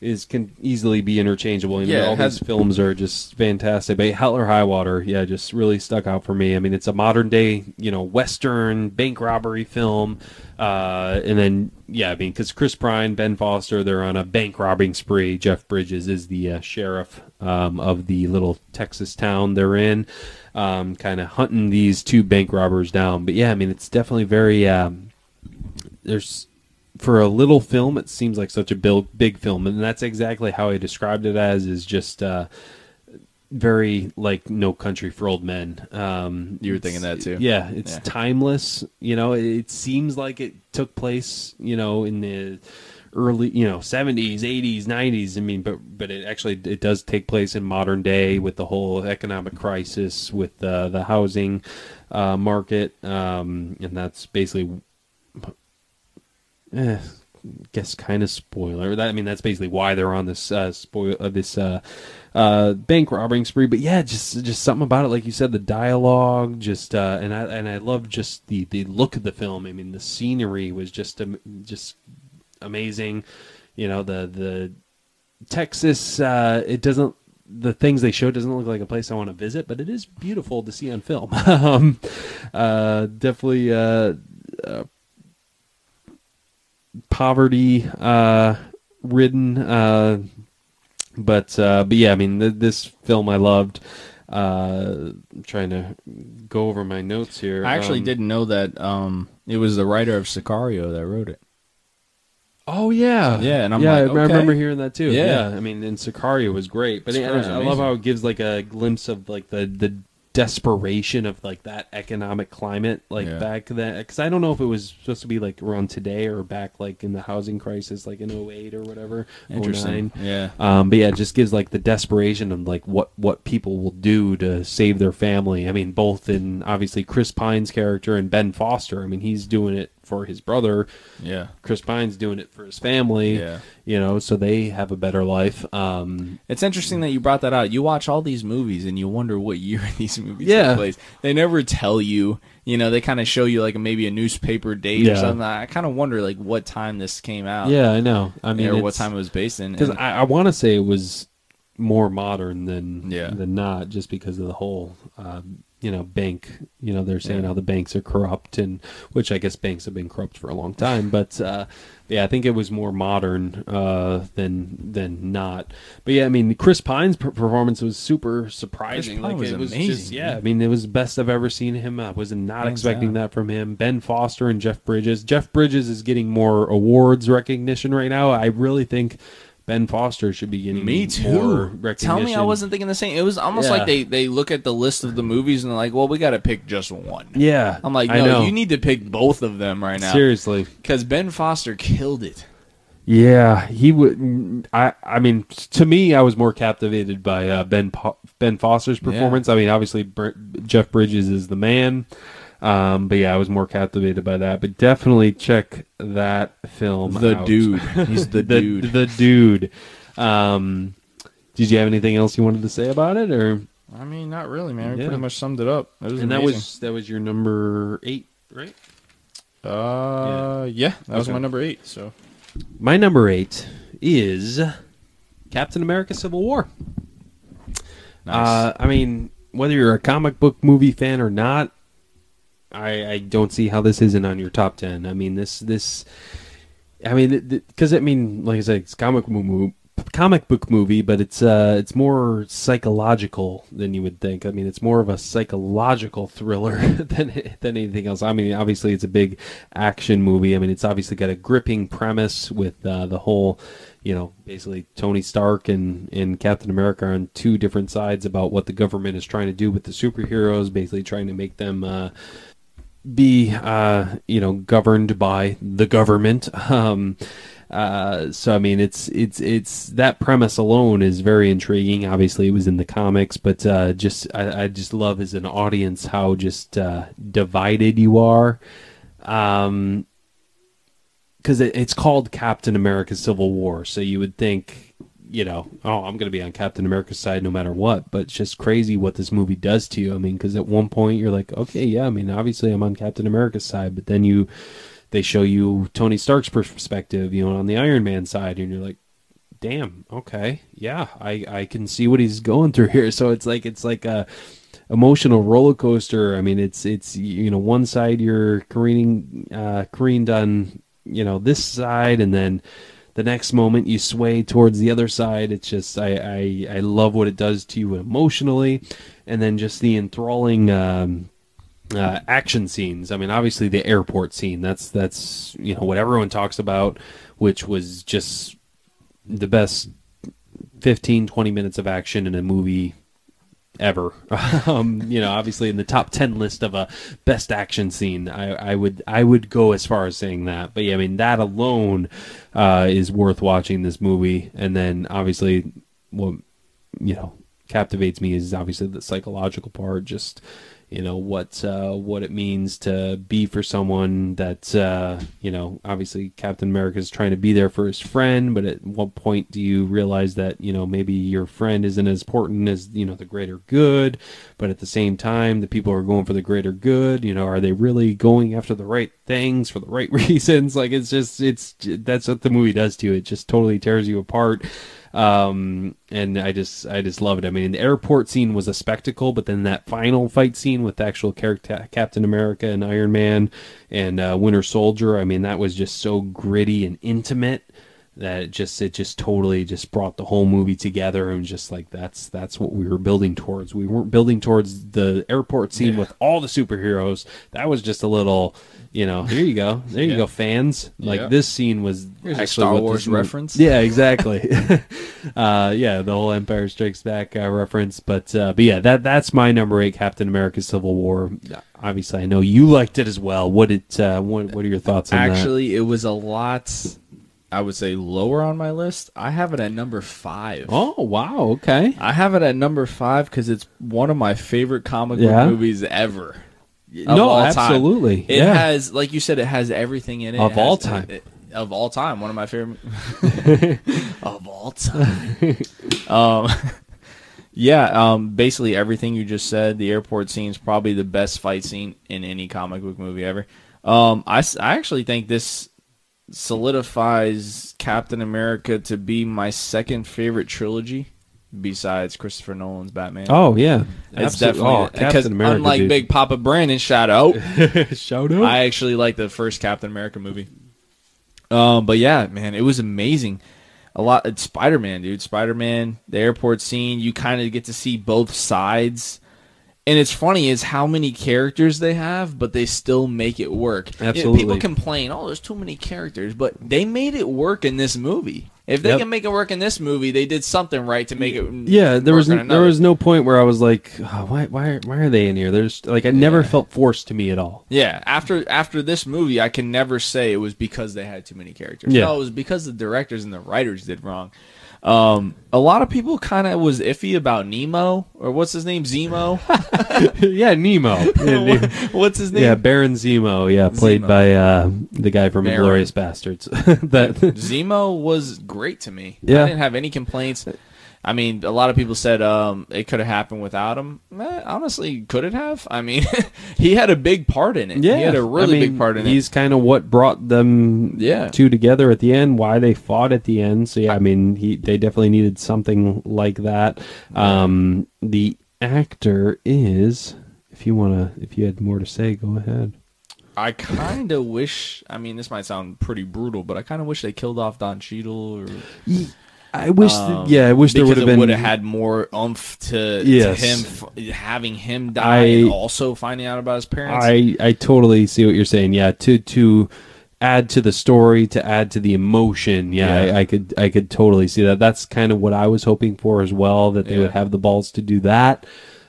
[SPEAKER 2] is can easily be interchangeable. You know,
[SPEAKER 3] Yeah, it
[SPEAKER 2] all
[SPEAKER 3] has-
[SPEAKER 2] these films are just fantastic. But Hell or High Water, yeah, just really stuck out for me. I mean, it's a modern day, you know, western bank robbery film, uh, and then yeah, I mean, because Chris Pine, Ben Foster, they're on a bank robbing spree. Jeff Bridges is the uh, sheriff um, of the little Texas town they're in, um, kind of hunting these two bank robbers down. But yeah, I mean, it's definitely very. Um, there's for a little film, it seems like such a big, big film, and that's exactly how I described it as. Is just uh, very like No Country for Old Men. Um,
[SPEAKER 3] You were thinking that too.
[SPEAKER 2] Yeah, it's
[SPEAKER 3] Yeah.
[SPEAKER 2] timeless. You know, it, it seems like it took place. You know, in the early, you know, 70s, 80s, 90s. I mean, but but it actually it does take place in modern day with the whole economic crisis with uh, the housing uh, market, um, and that's basically, eh, guess, kind of spoiler. That I mean, that's basically why they're on this uh, spoil uh, this. Uh, uh, bank robbing spree. But yeah, just just something about it, like you said, the dialogue, just uh, and I and I love just the the look of the film. I mean, the scenery was just um, just amazing. You know, the the Texas. Uh, it doesn't. The things they show doesn't look like a place I want to visit, but it is beautiful to see on film. [LAUGHS] um, uh, definitely uh, uh, poverty uh, ridden. Uh, but uh, but yeah, I mean, th- this film I loved. Uh, I'm trying to go over my notes here.
[SPEAKER 3] I actually
[SPEAKER 2] Um,
[SPEAKER 3] didn't know that um, it was the writer of Sicario that wrote it.
[SPEAKER 2] Oh yeah,
[SPEAKER 3] Yeah, and I'm
[SPEAKER 2] yeah,
[SPEAKER 3] like,
[SPEAKER 2] I
[SPEAKER 3] okay.
[SPEAKER 2] remember hearing that too.
[SPEAKER 3] Yeah.
[SPEAKER 2] Yeah, I mean, and Sicario was great, but
[SPEAKER 3] Sicario's
[SPEAKER 2] I, I love how it gives like a glimpse of like the the desperation of like that economic climate like
[SPEAKER 3] Yeah.
[SPEAKER 2] back then because i don't know if it was supposed to be like around today or back like in the housing crisis like in 08 or whatever
[SPEAKER 3] Interesting.
[SPEAKER 2] 09.
[SPEAKER 3] Yeah.
[SPEAKER 2] Um, but yeah, it just gives like the desperation of like what what people will do to save their family. I mean, both in obviously Chris Pine's character and Ben Foster. I mean, he's doing it for his brother.
[SPEAKER 3] Yeah.
[SPEAKER 2] Chris Pine's doing it for his family.
[SPEAKER 3] Yeah.
[SPEAKER 2] You know, so they have a better life. Um,
[SPEAKER 3] It's interesting that you brought that out. You watch all these movies and you wonder what year [LAUGHS] these movies
[SPEAKER 2] Yeah.
[SPEAKER 3] take place. They never tell you. You know, they kind of show you like maybe a newspaper date or something. I kind of wonder like what time this came out.
[SPEAKER 2] yeah, I know. I mean,
[SPEAKER 3] or what time it was based in.
[SPEAKER 2] because I, I want to say it was more modern than
[SPEAKER 3] Yeah.
[SPEAKER 2] than not, just because of the whole um, you know bank. You know, they're saying
[SPEAKER 3] Yeah.
[SPEAKER 2] how the banks are corrupt, and which I guess banks have been corrupt for a long time. But uh, yeah, I think it was more modern uh, than than not. But yeah, I mean, Chris Pine's per- performance was super surprising. Like
[SPEAKER 3] was
[SPEAKER 2] it was
[SPEAKER 3] amazing,
[SPEAKER 2] just yeah. I mean, it was the best I've ever seen him. I was not
[SPEAKER 3] Hands
[SPEAKER 2] expecting that from him. Ben Foster and Jeff Bridges. Jeff Bridges is getting more awards recognition right now. I really think. Ben Foster should be getting
[SPEAKER 3] Me
[SPEAKER 2] more
[SPEAKER 3] too.
[SPEAKER 2] recognition.
[SPEAKER 3] Tell me I wasn't thinking the same. It was almost
[SPEAKER 2] Yeah.
[SPEAKER 3] like they, they look at the list of the movies and they're like, well, we got to pick just one.
[SPEAKER 2] Yeah,
[SPEAKER 3] I'm like, no, you need to pick both of them right now.
[SPEAKER 2] seriously.
[SPEAKER 3] Because Ben Foster killed it.
[SPEAKER 2] Yeah, he would. I I mean, to me, I was more captivated by uh, Ben po- Ben Foster's performance. I mean, obviously, Br- Jeff Bridges is the man. Um, but yeah, I was more captivated by that. But definitely check that film.
[SPEAKER 3] The
[SPEAKER 2] out.
[SPEAKER 3] dude. [LAUGHS] He's the
[SPEAKER 2] the
[SPEAKER 3] dude.
[SPEAKER 2] The dude. Um, did you have anything else you wanted to say about it, or
[SPEAKER 3] I mean, not really, man. We
[SPEAKER 2] Yeah.
[SPEAKER 3] pretty much summed it up. It was
[SPEAKER 2] and that
[SPEAKER 3] amazing.
[SPEAKER 2] was that was your number eight, right?
[SPEAKER 3] Uh, yeah, that was my number eight. So
[SPEAKER 2] My number eight is Captain America: Civil War.
[SPEAKER 3] nice.
[SPEAKER 2] Uh, I mean, whether you're a comic book movie fan or not, I, I don't see how this isn't on your top ten. I mean, this this, I mean, because I mean, like I said, it's comic movie, comic book movie, but it's uh, it's more psychological than you would think. I mean, it's more of a psychological thriller [LAUGHS] than than anything else. I mean, obviously, it's a big action movie. I mean, it's obviously got a gripping premise with uh, the whole you know, basically Tony Stark and, and Captain America on two different sides about what the government is trying to do with the superheroes, basically trying to make them uh, be, uh, you know, governed by the government. [LAUGHS] Um, uh, so I mean, it's it's it's that premise alone is very intriguing. Obviously, it was in the comics, but uh, just I, I just love as an audience how just uh, divided you are. Um, because it, it's called Captain America: Civil War, so you would think, you know, oh, I'm going to be on Captain America's side no matter what. But it's just crazy what this movie does to you. I mean, because at one point you're like, okay, yeah, I mean, obviously I'm on Captain America's side, but then you, they show you Tony Stark's perspective, you know, on the Iron Man side, and you're like, damn, okay, yeah, I I can see what he's going through here. [LAUGHS] So it's like it's like a emotional roller coaster. I mean, it's it's you know one side you're careening uh, careened on you know this side, and then the next moment you sway towards the other side. It's just I I, I love what it does to you emotionally, and then just the enthralling. Um, uh, action scenes. I mean, obviously the airport scene. That's that's you know what everyone talks about, which was just the best 15, 20 minutes of action in a movie ever. [LAUGHS] um, you know, obviously in the top ten list of a best action scene, I, I would I would go as far as saying that. But yeah, I mean that alone uh, is worth watching this movie. And then obviously, what you know captivates me is obviously the psychological part. Just you know what uh, what it means to be for someone that uh, you know obviously Captain America is trying to be there for his friend, but at what point do you realize that you know maybe your friend isn't as important as you know the greater good, but at the same time the people are going for the greater good. You know, are they really going after the right things for the right [LAUGHS] reasons? Like it's just it's that's what the movie does to you. It just totally tears you apart um, and I just I just love it. I mean, the airport scene was a spectacle, but then that final fight scene with the actual character Captain America and Iron Man and uh, Winter Soldier, I mean, that was just so gritty and intimate that it just it just totally just brought the whole movie together and just like that's that's what we were building towards. We weren't building towards the airport scene
[SPEAKER 3] Yeah.
[SPEAKER 2] with all the superheroes. That was just a little, you know. Here you go, there you
[SPEAKER 3] Yeah.
[SPEAKER 2] go, fans. Like
[SPEAKER 3] Yeah.
[SPEAKER 2] this scene was
[SPEAKER 3] Here's a
[SPEAKER 2] actually
[SPEAKER 3] Star
[SPEAKER 2] what
[SPEAKER 3] Wars
[SPEAKER 2] this movie-
[SPEAKER 3] reference.
[SPEAKER 2] Yeah, exactly. [LAUGHS] uh, yeah, the whole Empire Strikes Back uh, reference, but uh, but yeah, that that's my number eight, Captain America: Civil War. Obviously, I know you liked it as well. What did uh, what what are your thoughts on that?
[SPEAKER 3] Actually, it was a lot. I would say lower on my list. I have it at number five.
[SPEAKER 2] Oh wow, okay.
[SPEAKER 3] I have it at number five because it's one of my favorite comic
[SPEAKER 2] Yeah?
[SPEAKER 3] book movies ever.
[SPEAKER 2] No,
[SPEAKER 3] all time.
[SPEAKER 2] absolutely.
[SPEAKER 3] It
[SPEAKER 2] yeah.
[SPEAKER 3] has, like you said, it has everything in it.
[SPEAKER 2] Of
[SPEAKER 3] It
[SPEAKER 2] all
[SPEAKER 3] has-
[SPEAKER 2] time.
[SPEAKER 3] it- of all time, one of my favorite. [LAUGHS] [LAUGHS] of all time. um, [LAUGHS] yeah. Um, basically everything you just said. The airport scene is probably the best fight scene in any comic book movie ever. Um, I, I actually think this solidifies Captain America to be my second favorite trilogy besides Christopher Nolan's Batman.
[SPEAKER 2] oh yeah,
[SPEAKER 3] It's
[SPEAKER 2] Absolute-
[SPEAKER 3] definitely
[SPEAKER 2] oh,
[SPEAKER 3] because
[SPEAKER 2] Captain America.
[SPEAKER 3] unlike
[SPEAKER 2] dude.
[SPEAKER 3] Big Papa Brandon, shout out. [LAUGHS]
[SPEAKER 2] shout out.
[SPEAKER 3] I actually like the first Captain America movie. Um, but yeah, man, it was amazing. A lot. It's Spider Man, dude. Spider Man, the airport scene. You kind of get to see both sides, and it's funny is how many characters they have, but they still make it work. You know,
[SPEAKER 2] Absolutely.
[SPEAKER 3] people complain, oh, there's too many characters, but they made it work in this movie. If they
[SPEAKER 2] Yep.
[SPEAKER 3] can make it work in this movie, they did something right to make it.
[SPEAKER 2] yeah, there
[SPEAKER 3] work
[SPEAKER 2] was
[SPEAKER 3] in
[SPEAKER 2] there was no point where I was like, oh, why why why are they in here? There's like I never
[SPEAKER 3] Yeah.
[SPEAKER 2] felt forced to me at all.
[SPEAKER 3] Yeah, after after this movie, I can never say it was because they had too many characters.
[SPEAKER 2] Yeah.
[SPEAKER 3] No, it was because the directors and the writers did wrong. Um, a lot of people kind of was iffy about Nemo or what's his name, Zemo. [LAUGHS]
[SPEAKER 2] yeah, Nemo. [LAUGHS] Yeah, Nemo.
[SPEAKER 3] what's his name?
[SPEAKER 2] Yeah, Baron Zemo. Yeah, played
[SPEAKER 3] Zemo.
[SPEAKER 2] by uh, the guy from
[SPEAKER 3] Baron.
[SPEAKER 2] Inglourious Basterds. [LAUGHS] that
[SPEAKER 3] Zemo was great to me.
[SPEAKER 2] Yeah.
[SPEAKER 3] I didn't have any complaints. I mean, a lot of people said um, it could have happened without him. Eh, honestly, could it have? I mean, [LAUGHS] he had a big part in it.
[SPEAKER 2] yeah,
[SPEAKER 3] he had a really
[SPEAKER 2] I mean,
[SPEAKER 3] big part in it.
[SPEAKER 2] He's kind of what brought them
[SPEAKER 3] Yeah.
[SPEAKER 2] two together at the end. Why they fought at the end. So yeah, I mean, he they definitely needed something like that. Um, the actor is. If you wanna, if you had more to say, go ahead.
[SPEAKER 3] I kind of wish. I mean, this might sound pretty brutal, but I kind of wish they killed off Don Cheadle. Or
[SPEAKER 2] I wish,
[SPEAKER 3] um,
[SPEAKER 2] yeah, I wish there would have been
[SPEAKER 3] would have had more oomph to,
[SPEAKER 2] Yes.
[SPEAKER 3] to him having him die
[SPEAKER 2] I-
[SPEAKER 3] and also finding out about his parents.
[SPEAKER 2] I I totally see what you're saying. Yeah, to to add to the story, to add to the emotion. Yeah,
[SPEAKER 3] Yeah.
[SPEAKER 2] I, I could I could totally see that. That's kind of what I was hoping for as well. That they
[SPEAKER 3] Yeah.
[SPEAKER 2] would have the balls to do that.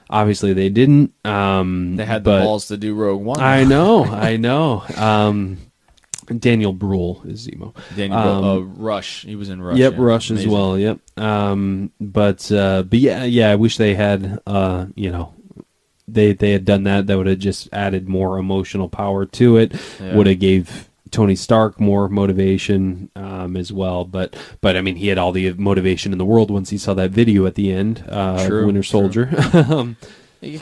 [SPEAKER 2] Obviously, they didn't. Um,
[SPEAKER 3] they had the balls to do Rogue One.
[SPEAKER 2] I know, [LAUGHS] I know. Um, Daniel Bruhl is Zemo.
[SPEAKER 3] Daniel
[SPEAKER 2] Um,
[SPEAKER 3] uh, Rush. He was in Rush.
[SPEAKER 2] yep,
[SPEAKER 3] yeah.
[SPEAKER 2] Rush as well. Yep. Um, but uh, but yeah, yeah. I wish they had. Uh, you know, they they had done that. That would have just added more emotional power to it.
[SPEAKER 3] Yeah.
[SPEAKER 2] Would have gave Tony Stark more motivation um, as well. But but I mean, he had all the motivation in the world once he saw that video at the end. Uh,
[SPEAKER 3] True,
[SPEAKER 2] Winter. Soldier. [LAUGHS]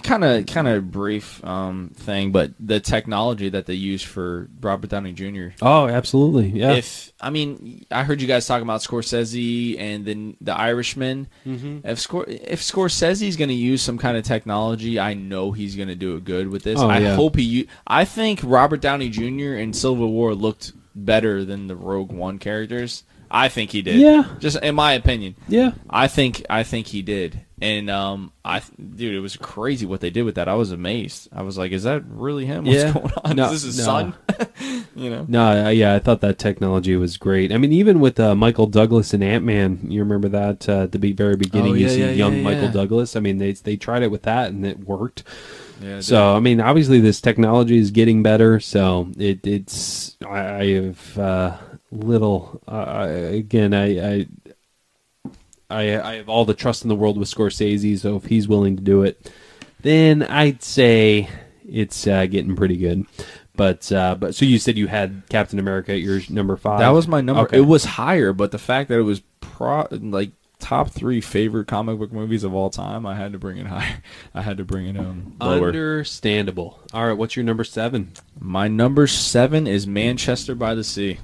[SPEAKER 3] kind of kind of brief um, thing, but the technology that they use for Robert Downey Jr.
[SPEAKER 2] oh, absolutely. Yeah.
[SPEAKER 3] If I mean, I heard you guys talking about Scorsese and then the Irishman.
[SPEAKER 2] Mm-hmm.
[SPEAKER 3] If Scor- if Scorsese's going to use some kind of technology, I know he's going to do it good with this.
[SPEAKER 2] Oh,
[SPEAKER 3] I
[SPEAKER 2] yeah.
[SPEAKER 3] hope he. u- I think Robert Downey Jr. in Civil War looked better than the Rogue One characters. I think he did.
[SPEAKER 2] Yeah.
[SPEAKER 3] just in my opinion.
[SPEAKER 2] yeah.
[SPEAKER 3] I think I think he did, And um, I dude, it was crazy what they did with that. I was amazed. I was like, "Is that really him? What's
[SPEAKER 2] Yeah.
[SPEAKER 3] going on?
[SPEAKER 2] No,
[SPEAKER 3] Is this his
[SPEAKER 2] no.
[SPEAKER 3] son?" [LAUGHS] you know.
[SPEAKER 2] No, yeah, I thought that technology was great. I mean, even with uh, Michael Douglas and Ant Man, you remember that uh, at the be- very beginning,
[SPEAKER 3] Oh,
[SPEAKER 2] you
[SPEAKER 3] yeah,
[SPEAKER 2] see
[SPEAKER 3] yeah,
[SPEAKER 2] young
[SPEAKER 3] yeah,
[SPEAKER 2] Michael. Douglas. I mean, they they tried it with that and it worked.
[SPEAKER 3] Yeah,
[SPEAKER 2] So I mean, obviously this technology is getting better. So it it's I, I have uh, little uh, again I, I I I have all the trust in the world with Scorsese. So if he's willing to do it, then I'd say it's uh, getting pretty good. But uh, but so you said you had Captain America at your number five.
[SPEAKER 3] That was my number.
[SPEAKER 2] Okay.
[SPEAKER 3] It was higher, but the fact that it was pro like top three favorite comic book movies of all time, I had to bring it higher. [LAUGHS] I had to bring it um lower.
[SPEAKER 2] understandable. All right, what's your number seven?
[SPEAKER 3] My number seven is Manchester by the Sea.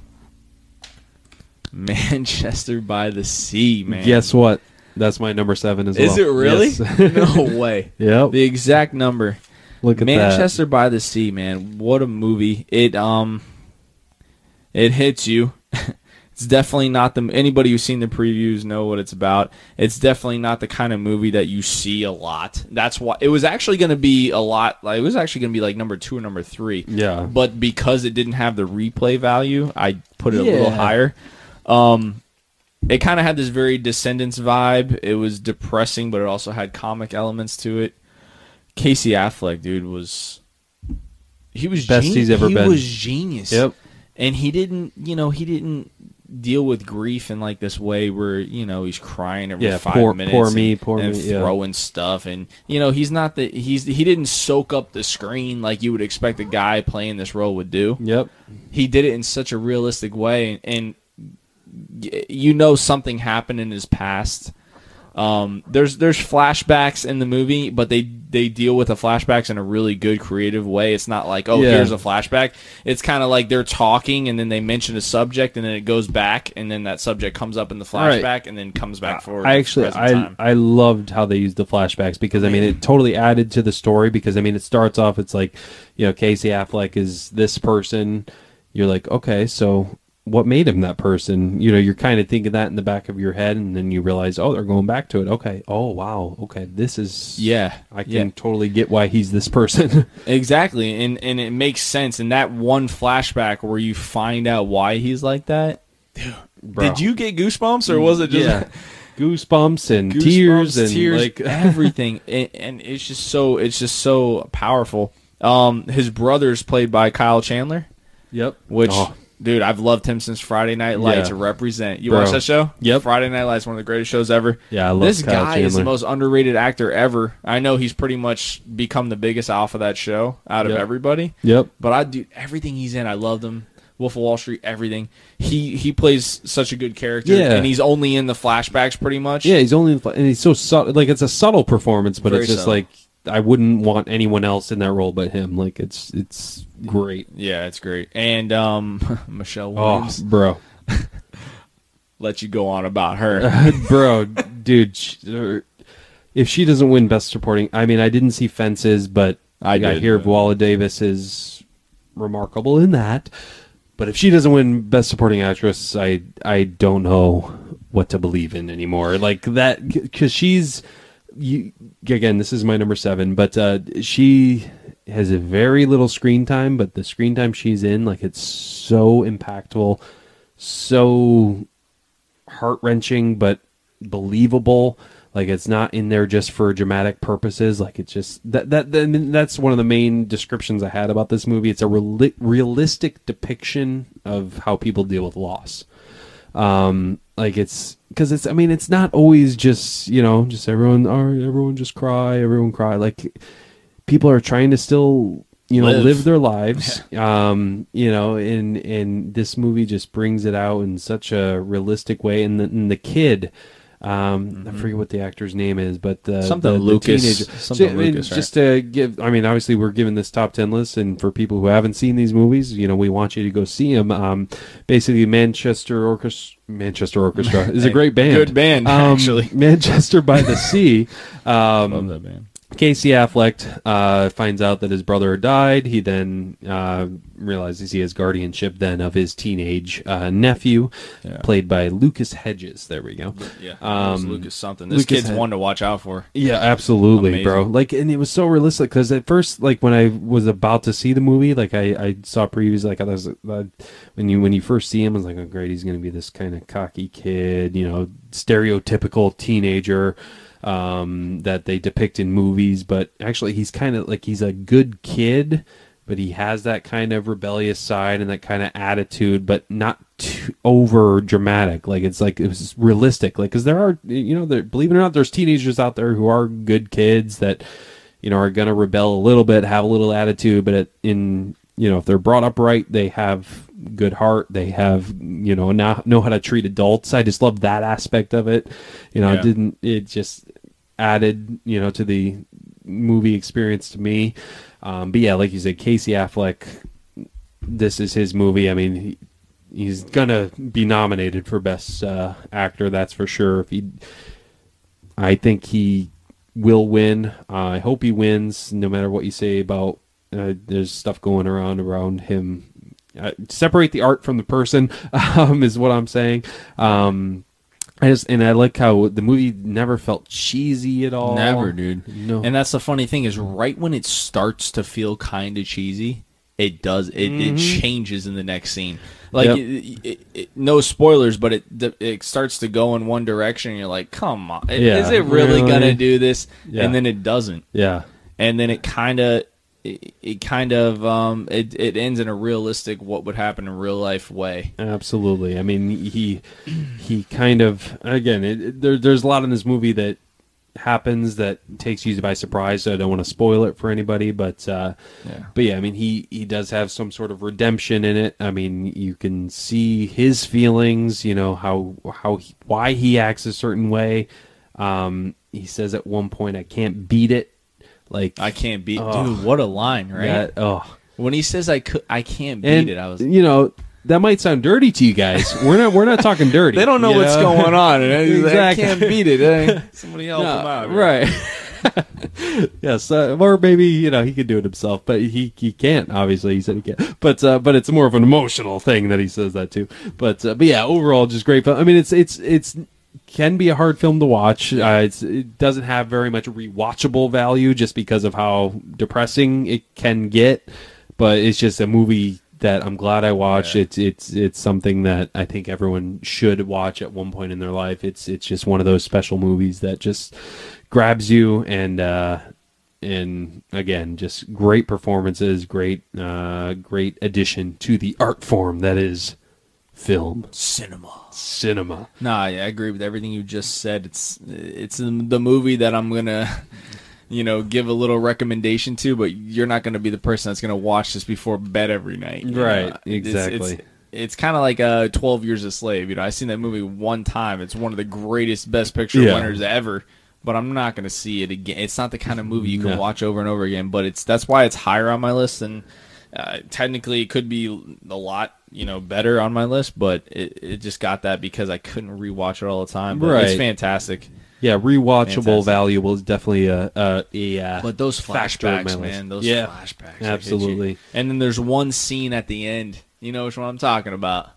[SPEAKER 3] [LAUGHS] Manchester by the Sea, man.
[SPEAKER 2] Guess what? That's my number seven as well.
[SPEAKER 3] Is it really?
[SPEAKER 2] Yes. [LAUGHS]
[SPEAKER 3] no [LAUGHS] way.
[SPEAKER 2] yep.
[SPEAKER 3] The exact number.
[SPEAKER 2] Look at
[SPEAKER 3] Manchester by the Sea, man. What a movie. It um it hits you. it's definitely not the anybody who's seen the previews know what it's about. It's definitely not the kind of movie that you see a lot. That's why it was actually going to be a lot like it was actually going to be like number 2 or number 3.
[SPEAKER 2] Yeah.
[SPEAKER 3] But because it didn't have the replay value, I put it a little higher. Um it kind of had this very Descendants vibe. It was depressing, but it also had comic elements to it. Casey Affleck, dude, was he was
[SPEAKER 2] Best
[SPEAKER 3] gen-
[SPEAKER 2] he's ever
[SPEAKER 3] he
[SPEAKER 2] been.
[SPEAKER 3] was genius.
[SPEAKER 2] Yep.
[SPEAKER 3] and he didn't, you know, he didn't deal with grief in like this way where you know he's crying every
[SPEAKER 2] Yeah,
[SPEAKER 3] five
[SPEAKER 2] poor-
[SPEAKER 3] minutes,
[SPEAKER 2] poor
[SPEAKER 3] and-
[SPEAKER 2] me, poor
[SPEAKER 3] and
[SPEAKER 2] me, yeah.
[SPEAKER 3] throwing stuff, and you know he's not the he's he didn't soak up the screen like you would expect a guy playing this role would do
[SPEAKER 2] Yep.
[SPEAKER 3] he did it in such a realistic way and y- you know something happened in his past um, there's there's flashbacks in the movie, but they they deal with the flashbacks in a really good creative way. It's not like oh
[SPEAKER 2] Yeah.
[SPEAKER 3] here's a flashback. It's kind of like they're talking and then they mention a subject and then it goes back and then that subject comes up in the
[SPEAKER 2] Right.
[SPEAKER 3] flashback and then comes back forward.
[SPEAKER 2] I actually I
[SPEAKER 3] time.
[SPEAKER 2] I loved how they used the flashbacks because I mean it totally added to the story because I mean it starts off it's like you know Casey Affleck is this person you're like okay so what made him that person you know you're kind of thinking that in the back of your head and then you realize oh they're going back to it okay oh wow okay this is
[SPEAKER 3] yeah,
[SPEAKER 2] I can
[SPEAKER 3] yeah.
[SPEAKER 2] totally get why he's this person [LAUGHS]
[SPEAKER 3] Exactly, and and it makes sense. And that one flashback where you find out why he's like that.
[SPEAKER 2] Bro.
[SPEAKER 3] Did you get goosebumps, or was it just
[SPEAKER 2] yeah [LAUGHS] goosebumps and
[SPEAKER 3] goosebumps,
[SPEAKER 2] tears and
[SPEAKER 3] tears,
[SPEAKER 2] like [LAUGHS]
[SPEAKER 3] everything? and, and it's just so it's just so powerful. Um, his brother's played by Kyle Chandler,
[SPEAKER 2] yep
[SPEAKER 3] which.
[SPEAKER 2] Oh,
[SPEAKER 3] Dude, I've loved him since Friday Night Lights.
[SPEAKER 2] Yeah.
[SPEAKER 3] Represent. You
[SPEAKER 2] Bro.
[SPEAKER 3] watch that show?
[SPEAKER 2] Yep.
[SPEAKER 3] Friday Night Lights, one of the greatest shows ever.
[SPEAKER 2] Yeah, I love
[SPEAKER 3] this
[SPEAKER 2] Kyle
[SPEAKER 3] guy is the most underrated actor ever. I know he's pretty much become the biggest alpha of that show out of everybody.
[SPEAKER 2] yep
[SPEAKER 3] But I do everything he's in. I loved him. Wolf of Wall Street, everything. He he plays such a good character,
[SPEAKER 2] Yeah.
[SPEAKER 3] and he's only in the flashbacks pretty much.
[SPEAKER 2] Yeah, he's only and he's so subtle. Like it's a subtle performance, but
[SPEAKER 3] Very
[SPEAKER 2] it's just
[SPEAKER 3] subtle.
[SPEAKER 2] like I wouldn't want anyone else in that role but him. Like it's it's great.
[SPEAKER 3] yeah, it's great. And um, [LAUGHS] Michelle
[SPEAKER 2] Oh, bro, [LAUGHS]
[SPEAKER 3] let you go on about her. [LAUGHS]
[SPEAKER 2] bro, dude. she- er, If she doesn't win Best Supporting, I mean, I didn't see Fences, but
[SPEAKER 3] I
[SPEAKER 2] I,
[SPEAKER 3] did.
[SPEAKER 2] hear Viola Davis is remarkable in that. But if she doesn't win Best Supporting Actress, I I don't know what to believe in anymore. Like that because she's you again. This is my number seven, but uh, she has a very little screen time. But the screen time she's in, like it's so impactful, so heart wrenching, but believable. Like it's not in there just for dramatic purposes. Like it's just that that, that that's one of the main descriptions I had about this movie. It's a reali- realistic depiction of how people deal with loss. Um, like it's because it's I mean it's not always just you know just everyone or everyone just cry everyone cry. Like people are trying to still you know
[SPEAKER 3] Live.
[SPEAKER 2] live, their lives [LAUGHS] um you know and and this movie just brings it out in such a realistic way. And the, and the kid um i forget what the actor's name is but the
[SPEAKER 3] Mm-hmm. Something
[SPEAKER 2] the, the
[SPEAKER 3] Lucas-
[SPEAKER 2] teenager-
[SPEAKER 3] something
[SPEAKER 2] So, I mean,
[SPEAKER 3] Lucas, right?
[SPEAKER 2] just to give i mean obviously we're giving this top 10 list and for people who haven't seen these movies you know we want you to go see them um basically manchester orchestra manchester orchestra is a [LAUGHS] great band
[SPEAKER 3] Good band,
[SPEAKER 2] Um,
[SPEAKER 3] actually.
[SPEAKER 2] manchester by the [LAUGHS] sea um
[SPEAKER 3] Love that band.
[SPEAKER 2] Casey Affleck uh, finds out that his brother died. He then uh, realizes he has guardianship then of his teenage uh, nephew,
[SPEAKER 3] Yeah.
[SPEAKER 2] played by Lucas Hedges. There we go.
[SPEAKER 3] Yeah,
[SPEAKER 2] Um,
[SPEAKER 3] Lucas something. This
[SPEAKER 2] Lucas
[SPEAKER 3] kid's
[SPEAKER 2] had-
[SPEAKER 3] one to watch out for.
[SPEAKER 2] Yeah, absolutely,
[SPEAKER 3] Amazing.
[SPEAKER 2] bro. Like, and it was so realistic because at first, like when I was about to see the movie, like I, I saw previews, like I was uh, when you when you first see him, I was like, oh great, he's gonna be this kind of cocky kid, you know, stereotypical teenager um, that they depict in movies. But actually, he's kind of like he's a good kid, but he has that kind of rebellious side and that kind of attitude, but not too over dramatic. Like it's like it was realistic. Like because there are, you know, there, believe it or not, there's teenagers out there who are good kids that, you know, are gonna rebel a little bit, have a little attitude, but it, in you know, if they're brought up right, they have good heart. They have, you know, now know how to treat adults. I just love that aspect of it. You know,
[SPEAKER 3] Yeah.
[SPEAKER 2] it didn't it just added, you know, to the movie experience to me. Um, but yeah, like you said, Casey Affleck, this is his movie. I mean, he, he's gonna be nominated for best uh, actor. That's for sure. If he, I think he will win. Uh, I hope he wins, no matter what you say about. Uh, there's stuff going around around him. Uh, separate the art from the person [LAUGHS] um, is what I'm saying. Um, I just and I like how the movie never felt cheesy at all.
[SPEAKER 3] Never, dude.
[SPEAKER 2] No.
[SPEAKER 3] And that's the funny thing is, right when it starts to feel kind of cheesy, it does. It, it changes in the next scene. Like,
[SPEAKER 2] Yep.
[SPEAKER 3] it, it, it, no spoilers, but it it starts to go in one direction. And you're like, come on, is it really,
[SPEAKER 2] really?
[SPEAKER 3] gonna do this?
[SPEAKER 2] Yeah.
[SPEAKER 3] And then it doesn't.
[SPEAKER 2] yeah,
[SPEAKER 3] And then it kind of. It, it kind of um it, it ends in a realistic what would happen in real life way
[SPEAKER 2] Absolutely. I mean, he he kind of again. It, there, there's a lot in this movie that happens that takes you by surprise. So I don't want to spoil it for anybody, but uh,
[SPEAKER 3] Yeah.
[SPEAKER 2] but yeah, I mean, he he does have some sort of redemption in it. I mean, you can see his feelings. You know how how he, why he acts a certain way. Um, he says at one point, "I can't beat it." Like
[SPEAKER 3] I can't beat
[SPEAKER 2] Oh.
[SPEAKER 3] dude what a line right
[SPEAKER 2] that- oh,
[SPEAKER 3] when he says I could I can't beat
[SPEAKER 2] and
[SPEAKER 3] it I was
[SPEAKER 2] you know that might sound dirty to you guys. [LAUGHS] We're not we're not talking dirty.
[SPEAKER 3] They don't know what's going on.
[SPEAKER 2] Exactly.
[SPEAKER 3] I can't beat it. eh? [LAUGHS] Somebody help
[SPEAKER 2] No,
[SPEAKER 3] him out.
[SPEAKER 2] right. [LAUGHS] yes, uh, or maybe you know he could do it himself, but he he can't. Obviously, he said he can't. But uh, but it's more of an emotional thing that he says that too. But uh, but yeah, overall, just great film. I mean, it's it's it's can be a hard film to watch. Uh, it's, it doesn't have very much rewatchable value just because of how depressing it can get. But it's just a movie that I'm glad I watched.
[SPEAKER 3] Yeah.
[SPEAKER 2] It's it's it's something that I think everyone should watch at one point in their life. It's it's just one of those special movies that just grabs you and uh and again just great performances, great uh great addition to the art form that is film
[SPEAKER 3] Cinema.
[SPEAKER 2] Cinema.
[SPEAKER 3] Nah, yeah, I agree with everything you just said. It's it's the movie that I'm gonna, [LAUGHS] you know, give a little recommendation to, but you're not gonna be the person that's gonna watch this before bed every night.
[SPEAKER 2] Right,
[SPEAKER 3] know?
[SPEAKER 2] Exactly.
[SPEAKER 3] It's, it's kind of like a 12 Years a Slave. You know, I seen that movie one time. It's one of the greatest Best Picture
[SPEAKER 2] Yeah.
[SPEAKER 3] winners ever. But I'm not gonna see it again. It's not the kind of movie you can
[SPEAKER 2] No.
[SPEAKER 3] watch over and over again. But it's that's why it's higher on my list and. Uh, technically, it could be a lot, you know, better on my list, but it, it just got that because I couldn't rewatch it all the time. But It's fantastic.
[SPEAKER 2] Yeah, rewatchable,
[SPEAKER 3] Fantastic.
[SPEAKER 2] valuable is definitely a a, a
[SPEAKER 3] But those
[SPEAKER 2] factor in
[SPEAKER 3] flashbacks,
[SPEAKER 2] list.
[SPEAKER 3] man, those
[SPEAKER 2] yeah,
[SPEAKER 3] flashbacks, they hit you.
[SPEAKER 2] absolutely.
[SPEAKER 3] And then there's one scene at the end. You know which one I'm talking about?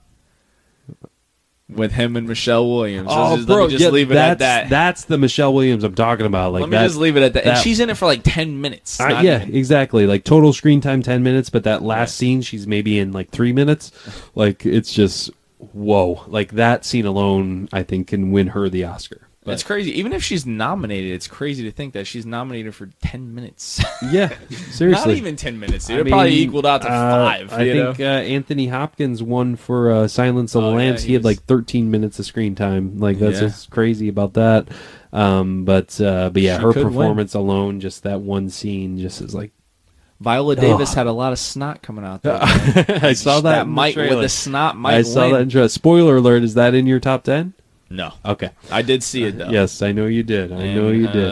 [SPEAKER 3] With him and Michelle Williams.
[SPEAKER 2] Oh,
[SPEAKER 3] just,
[SPEAKER 2] bro,
[SPEAKER 3] let me just
[SPEAKER 2] yeah,
[SPEAKER 3] leave it
[SPEAKER 2] that's,
[SPEAKER 3] at that.
[SPEAKER 2] That's the Michelle Williams I'm talking about. Like
[SPEAKER 3] let me
[SPEAKER 2] that,
[SPEAKER 3] just leave it at that. And she's in it for like ten minutes.
[SPEAKER 2] Uh,
[SPEAKER 3] Not
[SPEAKER 2] yeah,
[SPEAKER 3] even-
[SPEAKER 2] exactly. Like total screen time ten minutes, but that last
[SPEAKER 3] Yeah.
[SPEAKER 2] scene she's maybe in like three minutes. Like it's just whoa. Like that scene alone, I think can win her the Oscar. But,
[SPEAKER 3] It's crazy. Even if she's nominated, it's crazy to think that she's nominated for ten minutes. [LAUGHS]
[SPEAKER 2] yeah, seriously.
[SPEAKER 3] Not even ten minutes. Dude.
[SPEAKER 2] I
[SPEAKER 3] It probably equaled out to
[SPEAKER 2] uh,
[SPEAKER 3] five.
[SPEAKER 2] I think uh, Anthony Hopkins won for uh, Silence of the
[SPEAKER 3] Oh, yeah,
[SPEAKER 2] Lambs.
[SPEAKER 3] he
[SPEAKER 2] he had
[SPEAKER 3] was-
[SPEAKER 2] like 13 minutes of screen time. Like that's
[SPEAKER 3] Yeah.
[SPEAKER 2] just crazy about that. Um, but uh, but yeah,
[SPEAKER 3] She
[SPEAKER 2] her
[SPEAKER 3] could win.
[SPEAKER 2] performance alone, just that one scene, just is like
[SPEAKER 3] Viola Davis
[SPEAKER 2] Ugh.
[SPEAKER 3] had a lot of snot coming out there. [LAUGHS]
[SPEAKER 2] I saw that. the
[SPEAKER 3] might with the snot might
[SPEAKER 2] I saw
[SPEAKER 3] win.
[SPEAKER 2] that. In tra- Spoiler alert: Is that in your top ten?
[SPEAKER 3] No,
[SPEAKER 2] Okay.
[SPEAKER 3] I did see it though.
[SPEAKER 2] Yes, I know you did. I
[SPEAKER 3] And,
[SPEAKER 2] know you
[SPEAKER 3] uh,
[SPEAKER 2] did.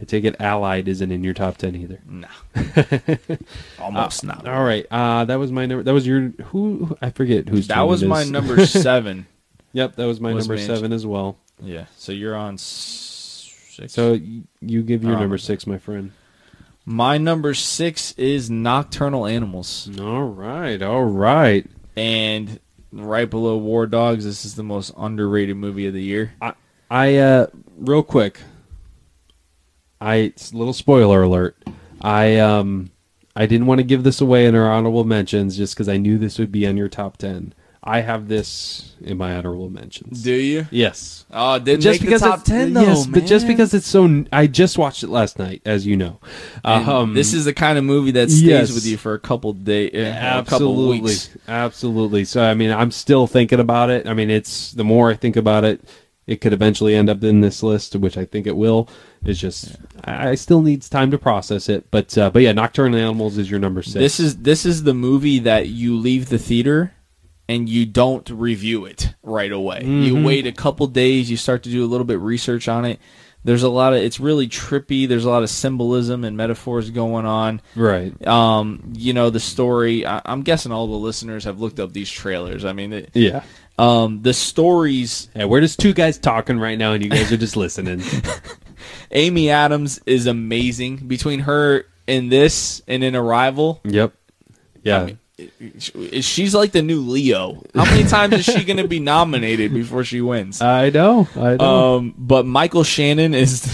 [SPEAKER 2] I take it Allied isn't in your top ten either.
[SPEAKER 3] No, [LAUGHS] almost not.
[SPEAKER 2] All right. Uh, that was my number. That was your who? I forget whose.
[SPEAKER 3] That was my number [LAUGHS] seven.
[SPEAKER 2] Yep, that was my
[SPEAKER 3] Was
[SPEAKER 2] number
[SPEAKER 3] me.
[SPEAKER 2] seven as well.
[SPEAKER 3] yeah. So you're on six.
[SPEAKER 2] So you give your
[SPEAKER 3] Um,
[SPEAKER 2] number six, my friend.
[SPEAKER 3] my number six is Nocturnal Animals,
[SPEAKER 2] All right, all right.
[SPEAKER 3] and right below War Dogs, this is the most underrated movie of the year.
[SPEAKER 2] I, I uh, real quick. I little spoiler alert. I um, I didn't want to give this away in our honorable mentions just because I knew this would be on your top ten. I have this in my honorable mentions.
[SPEAKER 3] Do you?
[SPEAKER 2] yes.
[SPEAKER 3] Oh, didn't
[SPEAKER 2] just
[SPEAKER 3] make
[SPEAKER 2] because
[SPEAKER 3] the top
[SPEAKER 2] it's-
[SPEAKER 3] ten though,
[SPEAKER 2] yes, but just because it's so. I just watched it last night, as you know. Um,
[SPEAKER 3] this is the kind of movie that stays
[SPEAKER 2] yes.
[SPEAKER 3] with you for a couple days, a couple
[SPEAKER 2] absolutely,
[SPEAKER 3] weeks.
[SPEAKER 2] absolutely. So I mean, I'm still thinking about it. I mean, it's the more I think about it, it could eventually end up in this list, which I think it will. It's just I, I still needs time to process it. But uh, but yeah, Nocturnal Animals is your number six.
[SPEAKER 3] This is this is the movie that you leave the theater and you don't review it right away. You
[SPEAKER 2] Mm-hmm.
[SPEAKER 3] wait a couple days, you start to do a little bit research on it. There's a lot of it's really trippy. There's a lot of symbolism and metaphors going on.
[SPEAKER 2] right.
[SPEAKER 3] Um, you know the story. I, I'm guessing all the listeners have looked up these trailers. I mean, it,
[SPEAKER 2] Yeah.
[SPEAKER 3] um, the stories.
[SPEAKER 2] Yeah, we're just two guys talking right now, and you guys are just listening. [LAUGHS]
[SPEAKER 3] Amy Adams is amazing. Between her in this and in Arrival,
[SPEAKER 2] yep. Yeah.
[SPEAKER 3] I mean, she's like the new Leo. How many times is she going to be nominated before she wins? [LAUGHS]
[SPEAKER 2] I know. I know.
[SPEAKER 3] Um, but Michael Shannon is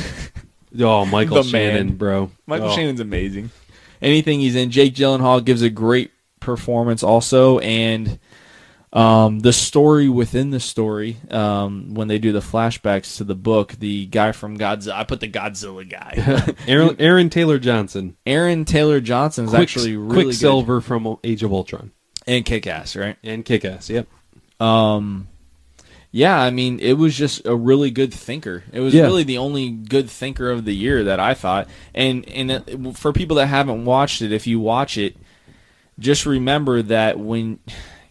[SPEAKER 3] [LAUGHS]
[SPEAKER 2] oh, Michael
[SPEAKER 3] the man.
[SPEAKER 2] Shannon, bro.
[SPEAKER 3] Michael
[SPEAKER 2] Oh.
[SPEAKER 3] Shannon's amazing. Anything he's in, Jake Gyllenhaal gives a great performance also, and um, the story within the story um, when they do the flashbacks to the book, the guy from Godzilla. I put the Godzilla guy, [LAUGHS]
[SPEAKER 2] Aaron, Aaron Taylor Johnson.
[SPEAKER 3] Aaron Taylor Johnson is
[SPEAKER 2] Quick-
[SPEAKER 3] actually really
[SPEAKER 2] Quicksilver from Age of Ultron
[SPEAKER 3] good and kick ass, right?
[SPEAKER 2] and Kick-Ass. Yep.
[SPEAKER 3] Um, yeah, I mean, it was just a really good thinker. It was
[SPEAKER 2] Yeah.
[SPEAKER 3] really the only good thinker of the year that I thought. And and it, for people that haven't watched it, if you watch it, just remember that when,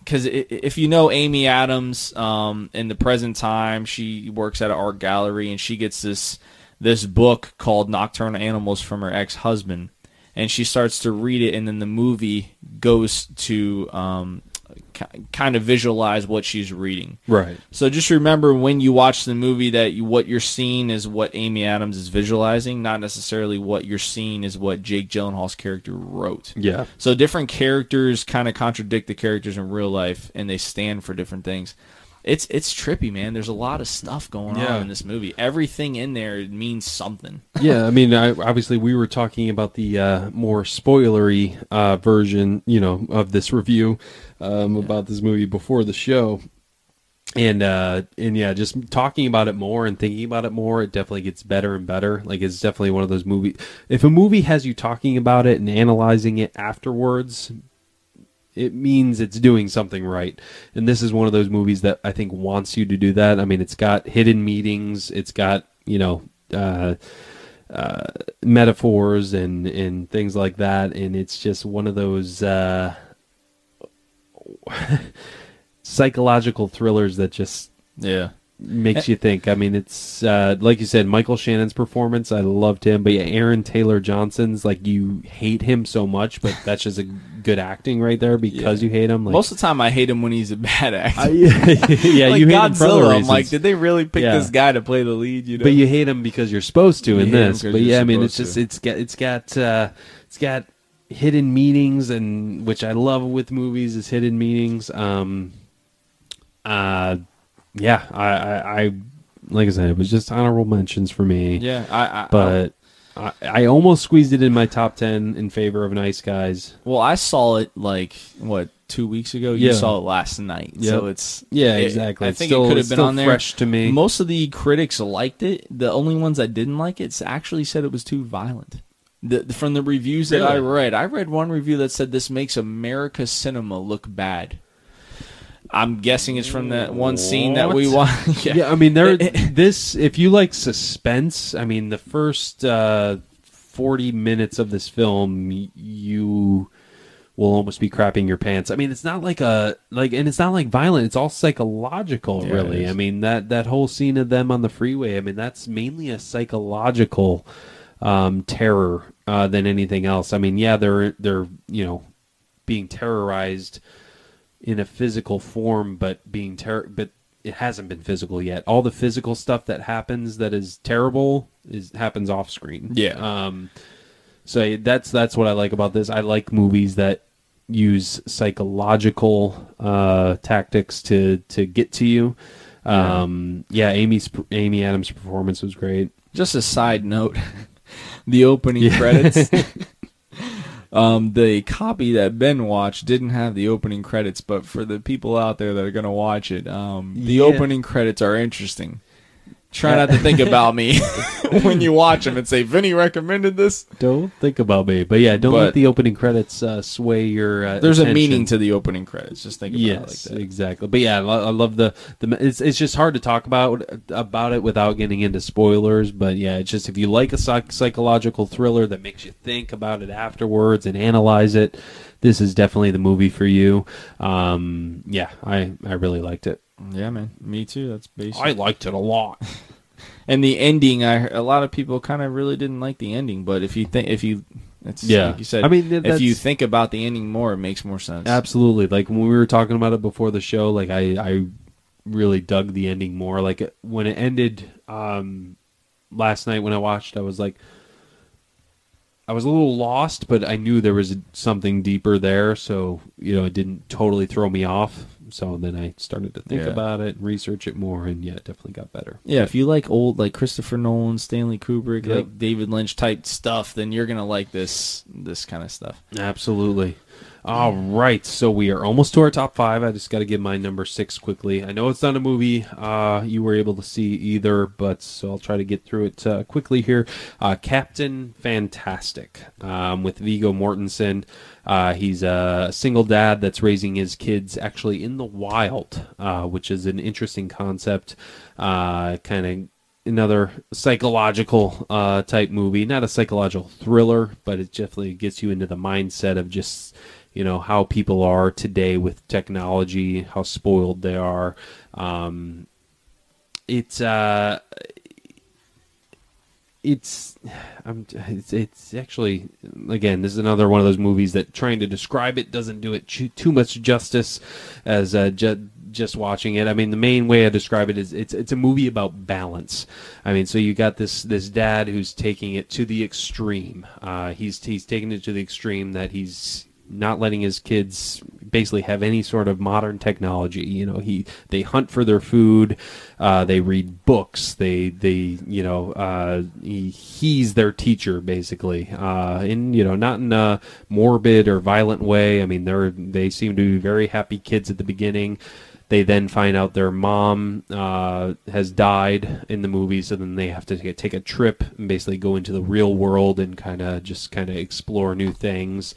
[SPEAKER 3] because if you know Amy Adams, um, in the present time, she works at an art gallery and she gets this this book called Nocturnal Animals from her ex husband, and she starts to read it, and then the movie goes to um, kind of visualize what she's reading.
[SPEAKER 2] Right.
[SPEAKER 3] So just remember when you watch the movie that you, what you're seeing is what Amy Adams is visualizing, not necessarily what you're seeing is what Jake Gyllenhaal's character wrote.
[SPEAKER 2] Yeah.
[SPEAKER 3] So different characters kind of contradict the characters in real life, and they stand for different things. It's it's trippy, man. There's a lot of stuff going
[SPEAKER 2] Yeah.
[SPEAKER 3] on in this movie. Everything in there means something. [LAUGHS]
[SPEAKER 2] yeah, I mean, I, obviously, we were talking about the uh, more spoilery uh, version, you know, of this review um, about this movie before the show, and uh, and yeah, just talking about it more and thinking about it more, it definitely gets better and better. Like it's definitely one of those movies. If a movie has you talking about it and analyzing it afterwards, it means it's doing something right. And this is one of those movies that I think wants you to do that. I mean, it's got hidden meetings, it's got, you know, uh, uh, metaphors and, and things like that. And it's just one of those uh, [LAUGHS] psychological thrillers that just
[SPEAKER 3] Yeah.
[SPEAKER 2] makes you think. I mean, it's uh, like you said, Michael Shannon's performance. I loved him, but yeah, Aaron Taylor Johnson's like you hate him so much, but that's just a good acting right there because you hate him. Like,
[SPEAKER 3] Most of the time, I hate him when he's a bad [LAUGHS] actor.
[SPEAKER 2] I- yeah, [LAUGHS]
[SPEAKER 3] like
[SPEAKER 2] you hate him for other
[SPEAKER 3] Godzilla. I'm like, did they really pick
[SPEAKER 2] Yeah.
[SPEAKER 3] this guy to play the lead? You know,
[SPEAKER 2] but you hate him because you're supposed to
[SPEAKER 3] You
[SPEAKER 2] in this. But yeah, I mean, it's just it's got it's got uh, it's got hidden meanings, and which I love with movies is hidden meanings. Um, uh, yeah, I, I, I like I said, it was just honorable mentions for me.
[SPEAKER 3] yeah, I, I
[SPEAKER 2] but I, I almost squeezed it in my top ten in favor of Nice Guys.
[SPEAKER 3] Well, I saw it like what two weeks ago. You
[SPEAKER 2] Yeah.
[SPEAKER 3] saw it last night, so it's
[SPEAKER 2] Yeah,
[SPEAKER 3] it-
[SPEAKER 2] exactly.
[SPEAKER 3] I think
[SPEAKER 2] still-
[SPEAKER 3] it could have been on there.
[SPEAKER 2] fresh to me.
[SPEAKER 3] Most of the critics liked it. The only ones that didn't like it actually said it was too violent. The, from the reviews that I read, I read one review that said this makes America cinema look bad. I'm guessing it's from that one scene that we watched. [LAUGHS]
[SPEAKER 2] Yeah, I mean, there. this, if you like suspense, I mean, the first uh, forty minutes of this film, you will almost be crapping your pants. I mean, it's not like a like, and it's not like violent. It's all psychological,
[SPEAKER 3] Yeah,
[SPEAKER 2] really. I mean that that whole scene of them on the freeway. I mean, that's mainly a psychological um, terror uh, than anything else. I mean, yeah, they're they're you know being terrorized in a physical form, but being terror, but it hasn't been physical yet. All the physical stuff that happens that is terrible is happens off screen.
[SPEAKER 3] Yeah.
[SPEAKER 2] Um, so that's that's what I like about this. I like movies that use psychological uh, tactics to to get to you. Um, yeah, Amy's Amy Adams' performance was great.
[SPEAKER 3] Just a side note, the opening credits. [LAUGHS] um, the copy that Ben watched didn't have the opening credits, but for the people out there that are gonna watch it, um, the
[SPEAKER 2] Yeah.
[SPEAKER 3] opening credits are interesting. Try not to think about me [LAUGHS] [LAUGHS] when you watch them and say Vinny recommended this.
[SPEAKER 2] Don't think about me, but yeah, don't
[SPEAKER 3] But-
[SPEAKER 2] let the opening credits uh, sway your. Uh,
[SPEAKER 3] There's a
[SPEAKER 2] attention.
[SPEAKER 3] meaning to the opening credits. Just think about
[SPEAKER 2] yes,
[SPEAKER 3] it like that.
[SPEAKER 2] exactly. But yeah, I lo- I love the the. It's it's just hard to talk about about it without getting into spoilers. But yeah, it's just if you like a psych- psychological thriller that makes you think about it afterwards and analyze it, this is definitely the movie for you. Um, yeah, I I really liked it.
[SPEAKER 3] Yeah, man. Me too. That's basic.
[SPEAKER 2] I liked it a lot. [LAUGHS]
[SPEAKER 3] and the ending, I a lot of people kind of really didn't like the ending. But if you think, if you, it's
[SPEAKER 2] Yeah.
[SPEAKER 3] like you said.
[SPEAKER 2] I mean,
[SPEAKER 3] if you think about the ending more, it makes more sense.
[SPEAKER 2] Absolutely. Like when we were talking about it before the show, like I, I really dug the ending more. Like when it ended um, last night when I watched, I was like, I was a little lost, but I knew there was something deeper there. So you know, it didn't totally throw me off. So then I started to think
[SPEAKER 3] Yeah.
[SPEAKER 2] about it and research it more, and yeah, it definitely got better.
[SPEAKER 3] Yeah, if you like old like Christopher Nolan, Stanley Kubrick,
[SPEAKER 2] Yep.
[SPEAKER 3] like David Lynch type stuff, then you're gonna like this this kind of stuff.
[SPEAKER 2] Absolutely. All right, so we are almost to our top five. I just got to give my number six quickly. I know it's not a movie uh, you were able to see either, but so I'll try to get through it uh, quickly here. Uh, Captain Fantastic um, with Viggo Mortensen. Uh, he's a single dad that's raising his kids actually in the wild, uh, which is an interesting concept. Uh, kind of another psychological uh, type movie, not a psychological thriller, but it definitely gets you into the mindset of just you know how people are today with technology, how spoiled they are. Um, it's uh, it's I'm it's, it's actually again this is another one of those movies that trying to describe it doesn't do it too, too much justice as uh, ju- just watching it. I mean the main way I describe it is it's it's a movie about balance. I mean so you got this this dad who's taking it to the extreme. Uh, he's he's taking it to the extreme that he's not letting his kids basically have any sort of modern technology. You know, he they hunt for their food, uh, they read books, they they you know uh, he, he's their teacher basically, uh, in you know not in a morbid or violent way. I mean, they're they seem to be very happy kids at the beginning. They then find out their mom uh, has died in the movie, so then they have to take, take a trip and basically go into the real world and kind of just kind of explore new things,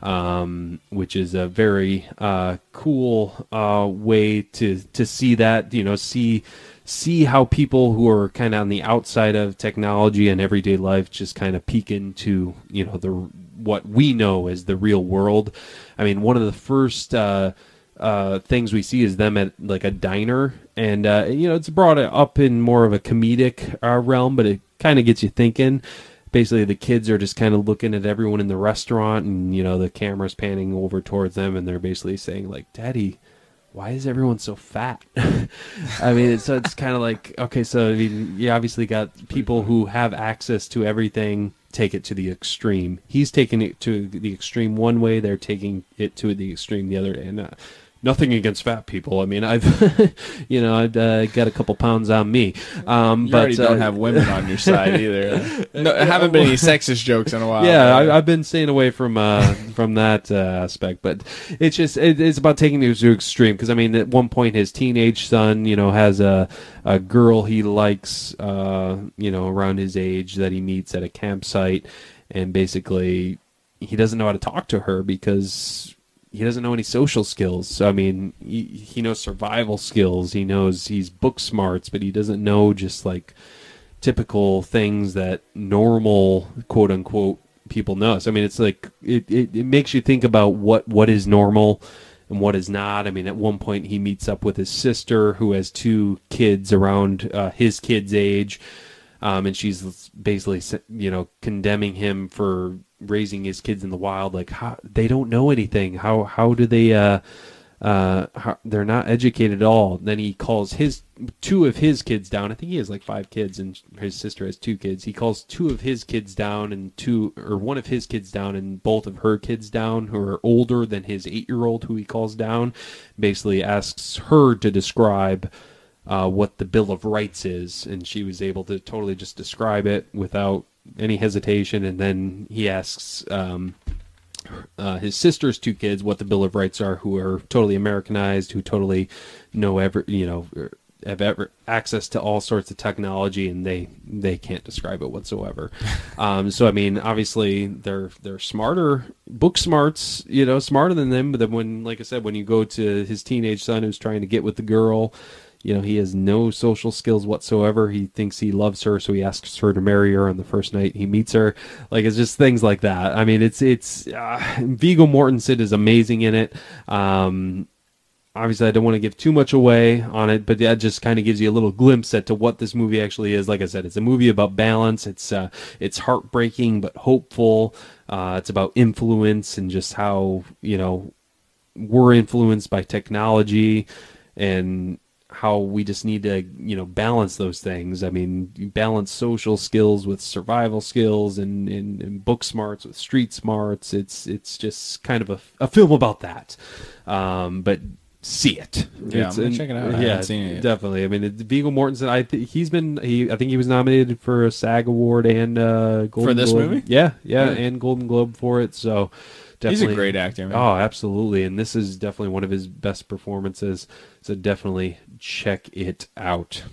[SPEAKER 2] um, which is a very uh, cool uh, way to to see that. You know, see see how people who are kind of on the outside of technology and everyday life just kind of peek into you know the what we know as the real world. I mean, one of the first. Uh, uh, things we see is them at like a diner, and uh, you know it's brought up in more of a comedic uh, realm, but it kind of gets you thinking. Basically, the kids are just kind of looking at everyone in the restaurant, and you know the camera's panning over towards them, and they're basically saying like, "Daddy, why is everyone so fat?" [LAUGHS] I mean, it's, so it's kind of like okay, so I mean, you obviously got people who have access to everything take it to the extreme. He's taking it to the extreme one way; they're taking it to the extreme the other. And uh, nothing against fat people. I mean, I've [LAUGHS] you know I've uh, got a couple pounds on me, um,
[SPEAKER 3] You
[SPEAKER 2] but
[SPEAKER 3] already don't
[SPEAKER 2] uh,
[SPEAKER 3] have women on your side either. [LAUGHS] No, haven't been any sexist jokes in a while.
[SPEAKER 2] yeah, I, I've been staying away from uh, from that uh, aspect, but it's just it, it's about taking it to extreme because I mean, at one point, his teenage son, you know, has a a girl he likes, uh, you know, around his age that he meets at a campsite, and basically, he doesn't know how to talk to her because he doesn't know any social skills. So I mean, he, he knows survival skills. He knows he's book smarts, but he doesn't know just like typical things that normal quote unquote people know. So I mean, it's like it, it, it makes you think about what what is normal and what is not. I mean, at one point he meets up with his sister who has two kids around uh, his kid's age. Um, and she's basically, you know, condemning him for raising his kids in the wild. Like, how they don't know anything. How how do they, uh, uh, how- they're not educated at all. Then he calls his two of his kids down. I think he has like five kids, and his sister has two kids. He calls two of his kids down, and two or one of his kids down, and both of her kids down, who are older than his eight-year-old, who he calls down. Basically, asks her to describe uh, what the Bill of Rights is, and she was able to totally just describe it without any hesitation. And then he asks um, uh, his sister's two kids what the Bill of Rights are, who are totally Americanized, who totally know ever, you know, er, have ever access to all sorts of technology, and they they can't describe it whatsoever. [LAUGHS] um, so I mean, obviously they're they're smarter, book smarts, you know, smarter than them. But then when, like I said, when you go to his teenage son who's trying to get with the girl. You know, he has no social skills whatsoever. He thinks he loves her, so he asks her to marry her on the first night he meets her. Like it's just things like that. I mean, it's it's uh, Viggo Mortensen is amazing in it. Um, obviously, I don't want to give too much away on it, but that just kind of gives you a little glimpse at to what this movie actually is. Like I said, it's a movie about balance. It's uh, it's heartbreaking but hopeful. Uh, it's about influence and just how you know we're influenced by technology and how we just need to you know balance those things i mean balance social skills with survival skills and, and, and book smarts with street smarts it's it's just kind of a, a film about that um, but see it
[SPEAKER 3] Yeah,
[SPEAKER 2] It's
[SPEAKER 3] I'm gonna
[SPEAKER 2] an-
[SPEAKER 3] check it out. I
[SPEAKER 2] yeah
[SPEAKER 3] it
[SPEAKER 2] definitely i mean it, Viggo Mortensen I th- he's been he I think he was nominated for a SAG award and uh Golden
[SPEAKER 3] this
[SPEAKER 2] Globe.
[SPEAKER 3] movie?
[SPEAKER 2] yeah, yeah
[SPEAKER 3] Really?
[SPEAKER 2] and Golden Globe for it so
[SPEAKER 3] He's a
[SPEAKER 2] definitely
[SPEAKER 3] great actor, man.
[SPEAKER 2] Oh, absolutely. And this is definitely one of his best performances. So definitely check it out.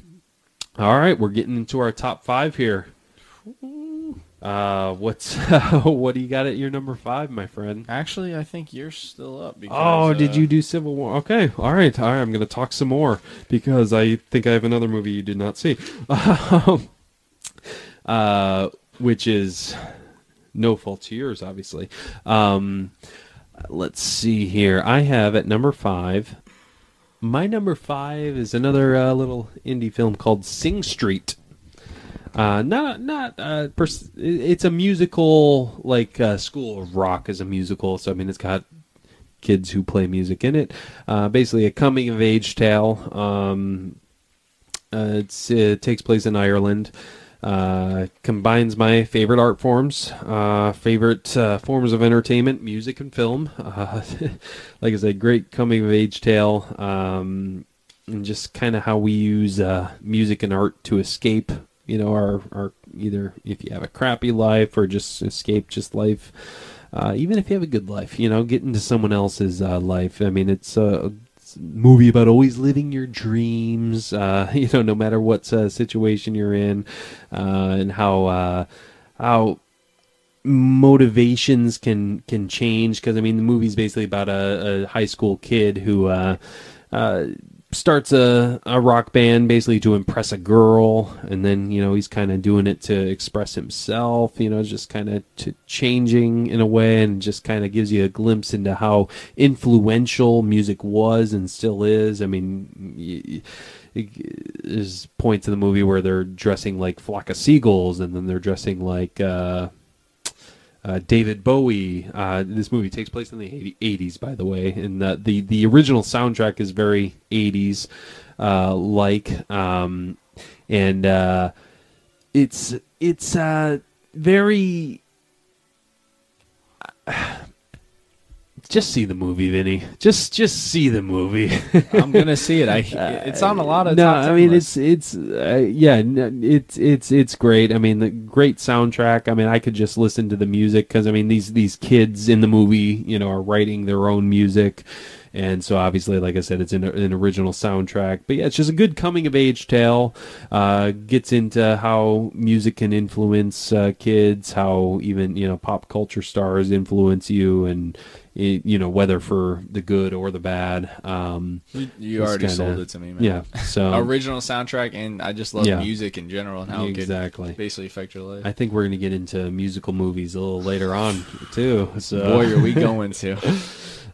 [SPEAKER 2] All right, we're getting into our top five here. Uh, what's [LAUGHS] what do you got at your number five, my friend?
[SPEAKER 3] Actually, I think you're still up. Because,
[SPEAKER 2] Oh, did
[SPEAKER 3] uh,
[SPEAKER 2] you do Civil War? Okay, all right, all right. I'm gonna talk some more because I think I have another movie you did not see, [LAUGHS] uh, which is no fault to yours, obviously. Um, let's see here. I have at number five. My number five is another uh, little indie film called Sing Street. Uh, not not uh, pers- it's a musical like uh, School of Rock is a musical, so I mean it's got kids who play music in it. Uh, basically, a coming of age tale. Um, uh, it takes place in Ireland. Uh, combines my favorite art forms, uh, favorite uh, forms of entertainment, music and film. [LAUGHS] Uh, like I said, great coming of age tale, um, and just kind of how we use uh, music and art to escape. You know, our our either if you have a crappy life or just escape just life. Even if you have a good life, you know, get into someone else's life. I mean, it's a movie about always living your dreams. Uh, [LAUGHS] you know, no matter what uh, situation you're in, uh, and how uh, how motivations can can change. Because I mean, the movie's basically about a, a high school kid who. Starts a, a rock band basically to impress a girl and then you know he's kind of doing it to express himself you know just kind of t- changing in a way and just kind of gives you a glimpse into how influential music was and still is. I mean there's points in the movie where they're dressing like flock of seagulls and then they're dressing like uh uh, David Bowie. Uh, this movie takes place in the 80, 80s, by the way, and the, the the original soundtrack is very 80s uh, like, um, and uh, it's it's uh, very. Just see the movie, Vinny. Just just see the movie. [LAUGHS]
[SPEAKER 3] I'm gonna see it. I [LAUGHS] it's on a lot of
[SPEAKER 2] no, I mean
[SPEAKER 3] lists.
[SPEAKER 2] it's it's uh, yeah, it's it's it's great. I mean the great soundtrack. I mean I could just listen to the music because I mean these these kids in the movie, you know, are writing their own music, and so obviously, like I said, it's an, an original soundtrack. But yeah, it's just a good coming of age tale. Uh, gets into how music can influence uh, kids, how even you know pop culture stars influence you, and it, you know whether for the good or the bad. Um,
[SPEAKER 3] you, you already
[SPEAKER 2] kinda-
[SPEAKER 3] sold it to me, man.
[SPEAKER 2] yeah. So [LAUGHS]
[SPEAKER 3] Original soundtrack, and I just love
[SPEAKER 2] Yeah.
[SPEAKER 3] music in general and how it
[SPEAKER 2] Exactly.
[SPEAKER 3] could basically affect your life.
[SPEAKER 2] I think we're going to get into musical movies a little later on too. So
[SPEAKER 3] Boy, are we [LAUGHS] going to?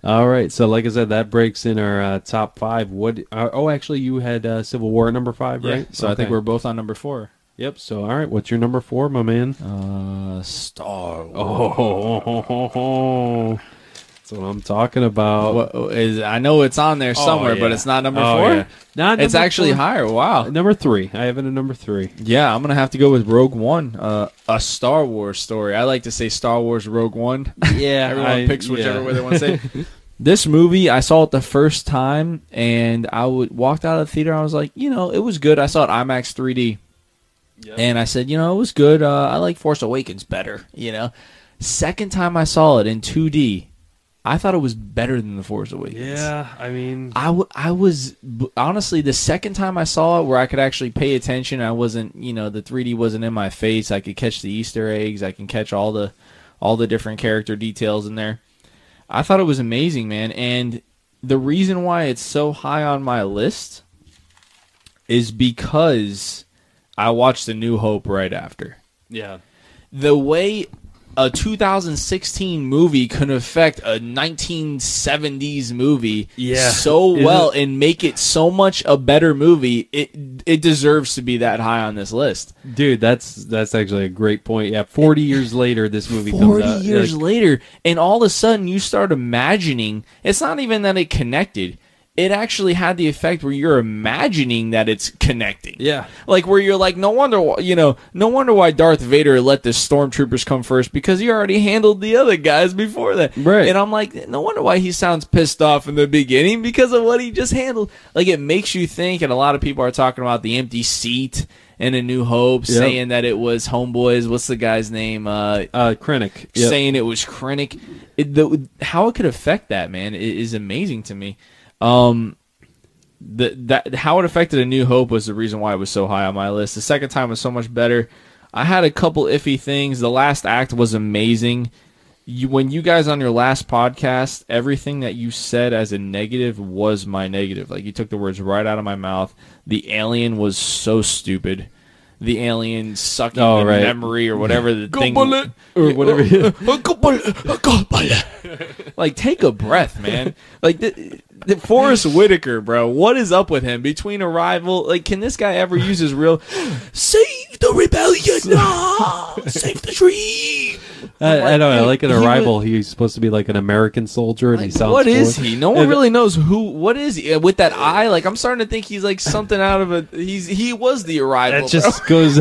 [SPEAKER 2] all right. So like I said, that breaks in our uh, top five. What? Uh, oh, actually, you had uh, Civil War number five,
[SPEAKER 3] Yeah,
[SPEAKER 2] right?
[SPEAKER 3] So I think we're both on number four.
[SPEAKER 2] Yep. So all right, what's your number four, my man?
[SPEAKER 3] Uh, Star Wars.
[SPEAKER 2] Oh, [LAUGHS] That's what I'm talking about.
[SPEAKER 3] What is? I know it's on there somewhere, but
[SPEAKER 2] yeah.
[SPEAKER 3] it's not number
[SPEAKER 2] Oh,
[SPEAKER 3] four.
[SPEAKER 2] yeah. Not
[SPEAKER 3] it's actually
[SPEAKER 2] four.
[SPEAKER 3] higher. Wow.
[SPEAKER 2] Number three. I have it at number three.
[SPEAKER 3] Yeah, I'm gonna have to go with Rogue One, uh, a Star Wars story. I like to say Star Wars Rogue One. [LAUGHS]
[SPEAKER 2] Yeah, [LAUGHS]
[SPEAKER 3] Everyone
[SPEAKER 2] I-
[SPEAKER 3] picks whichever
[SPEAKER 2] yeah.
[SPEAKER 3] way they want to say. [LAUGHS] this movie, I saw it the first time, and I would walked out of the theater. I was like, you know, it was good. I saw it IMAX 3D, and I said, you know, it was good. Uh, I like Force Awakens better. You know, second time I saw it in 2D, I thought it was better than the Force Awakens.
[SPEAKER 2] Yeah, I mean,
[SPEAKER 3] I, w- I was honestly the second time I saw it where I could actually pay attention. I wasn't, you know, the 3D wasn't in my face. I could catch the Easter eggs. I can catch all the all the different character details in there. I thought it was amazing, man. And the reason why it's so high on my list is because I watched The New Hope right after
[SPEAKER 2] yeah,
[SPEAKER 3] the way a 2016 movie can affect a 1970s movie
[SPEAKER 2] Yeah.
[SPEAKER 3] so
[SPEAKER 2] Is
[SPEAKER 3] well
[SPEAKER 2] it-
[SPEAKER 3] and make it so much a better movie it it deserves to be that high on this list
[SPEAKER 2] dude, that's that's actually a great point. Yeah, 40 years later, this movie
[SPEAKER 3] 40
[SPEAKER 2] comes out.
[SPEAKER 3] years
[SPEAKER 2] Like,
[SPEAKER 3] later and all of a sudden you start imagining it's not even that it connected it actually had the effect where you're imagining that it's connecting
[SPEAKER 2] Yeah.
[SPEAKER 3] like where you're like no wonder wh- you know no wonder why darth vader let the stormtroopers come first because he already handled the other guys before that
[SPEAKER 2] Right.
[SPEAKER 3] and i'm like no wonder why he sounds pissed off in the beginning because of what he just handled like it makes you think and a lot of people are talking about the empty seat in a new hope
[SPEAKER 2] Yep.
[SPEAKER 3] saying that it was homeboys what's the guy's name uh
[SPEAKER 2] Uh, Krennic. Yep.
[SPEAKER 3] saying it was Krennic. It, the, how it could affect that man is amazing to me. Um, the, that how it affected A New Hope was the reason why it was so high on my list. The second time was so much better. I had a couple iffy things. The last act was amazing. You, when you guys on your last podcast, everything that you said as a negative was my negative. Like you took the words right out of my mouth. The alien was so stupid. The alien sucking
[SPEAKER 2] Oh,
[SPEAKER 3] the
[SPEAKER 2] right.
[SPEAKER 3] memory or whatever the thing
[SPEAKER 2] bullet, or whatever. [LAUGHS]
[SPEAKER 3] Uh, uh, uh, [LAUGHS] like take a breath, man. [LAUGHS] Like the, the Forest Whitaker, bro. What is up with him? Between Arrival, like, can this guy ever use his real [GASPS] save the rebellion? No, [LAUGHS] save the tree. [LAUGHS]
[SPEAKER 2] I, I don't know.
[SPEAKER 3] Dude,
[SPEAKER 2] Like an
[SPEAKER 3] he
[SPEAKER 2] arrival, he's supposed to be like an American soldier, and he
[SPEAKER 3] Like,
[SPEAKER 2] sounds.
[SPEAKER 3] what is
[SPEAKER 2] foreign.
[SPEAKER 3] he? No one
[SPEAKER 2] And-
[SPEAKER 3] really knows who. What is he Uh, with that eye? Like I'm starting to think he's like something out of a. He's he was the Arrival.
[SPEAKER 2] It just [LAUGHS] goes.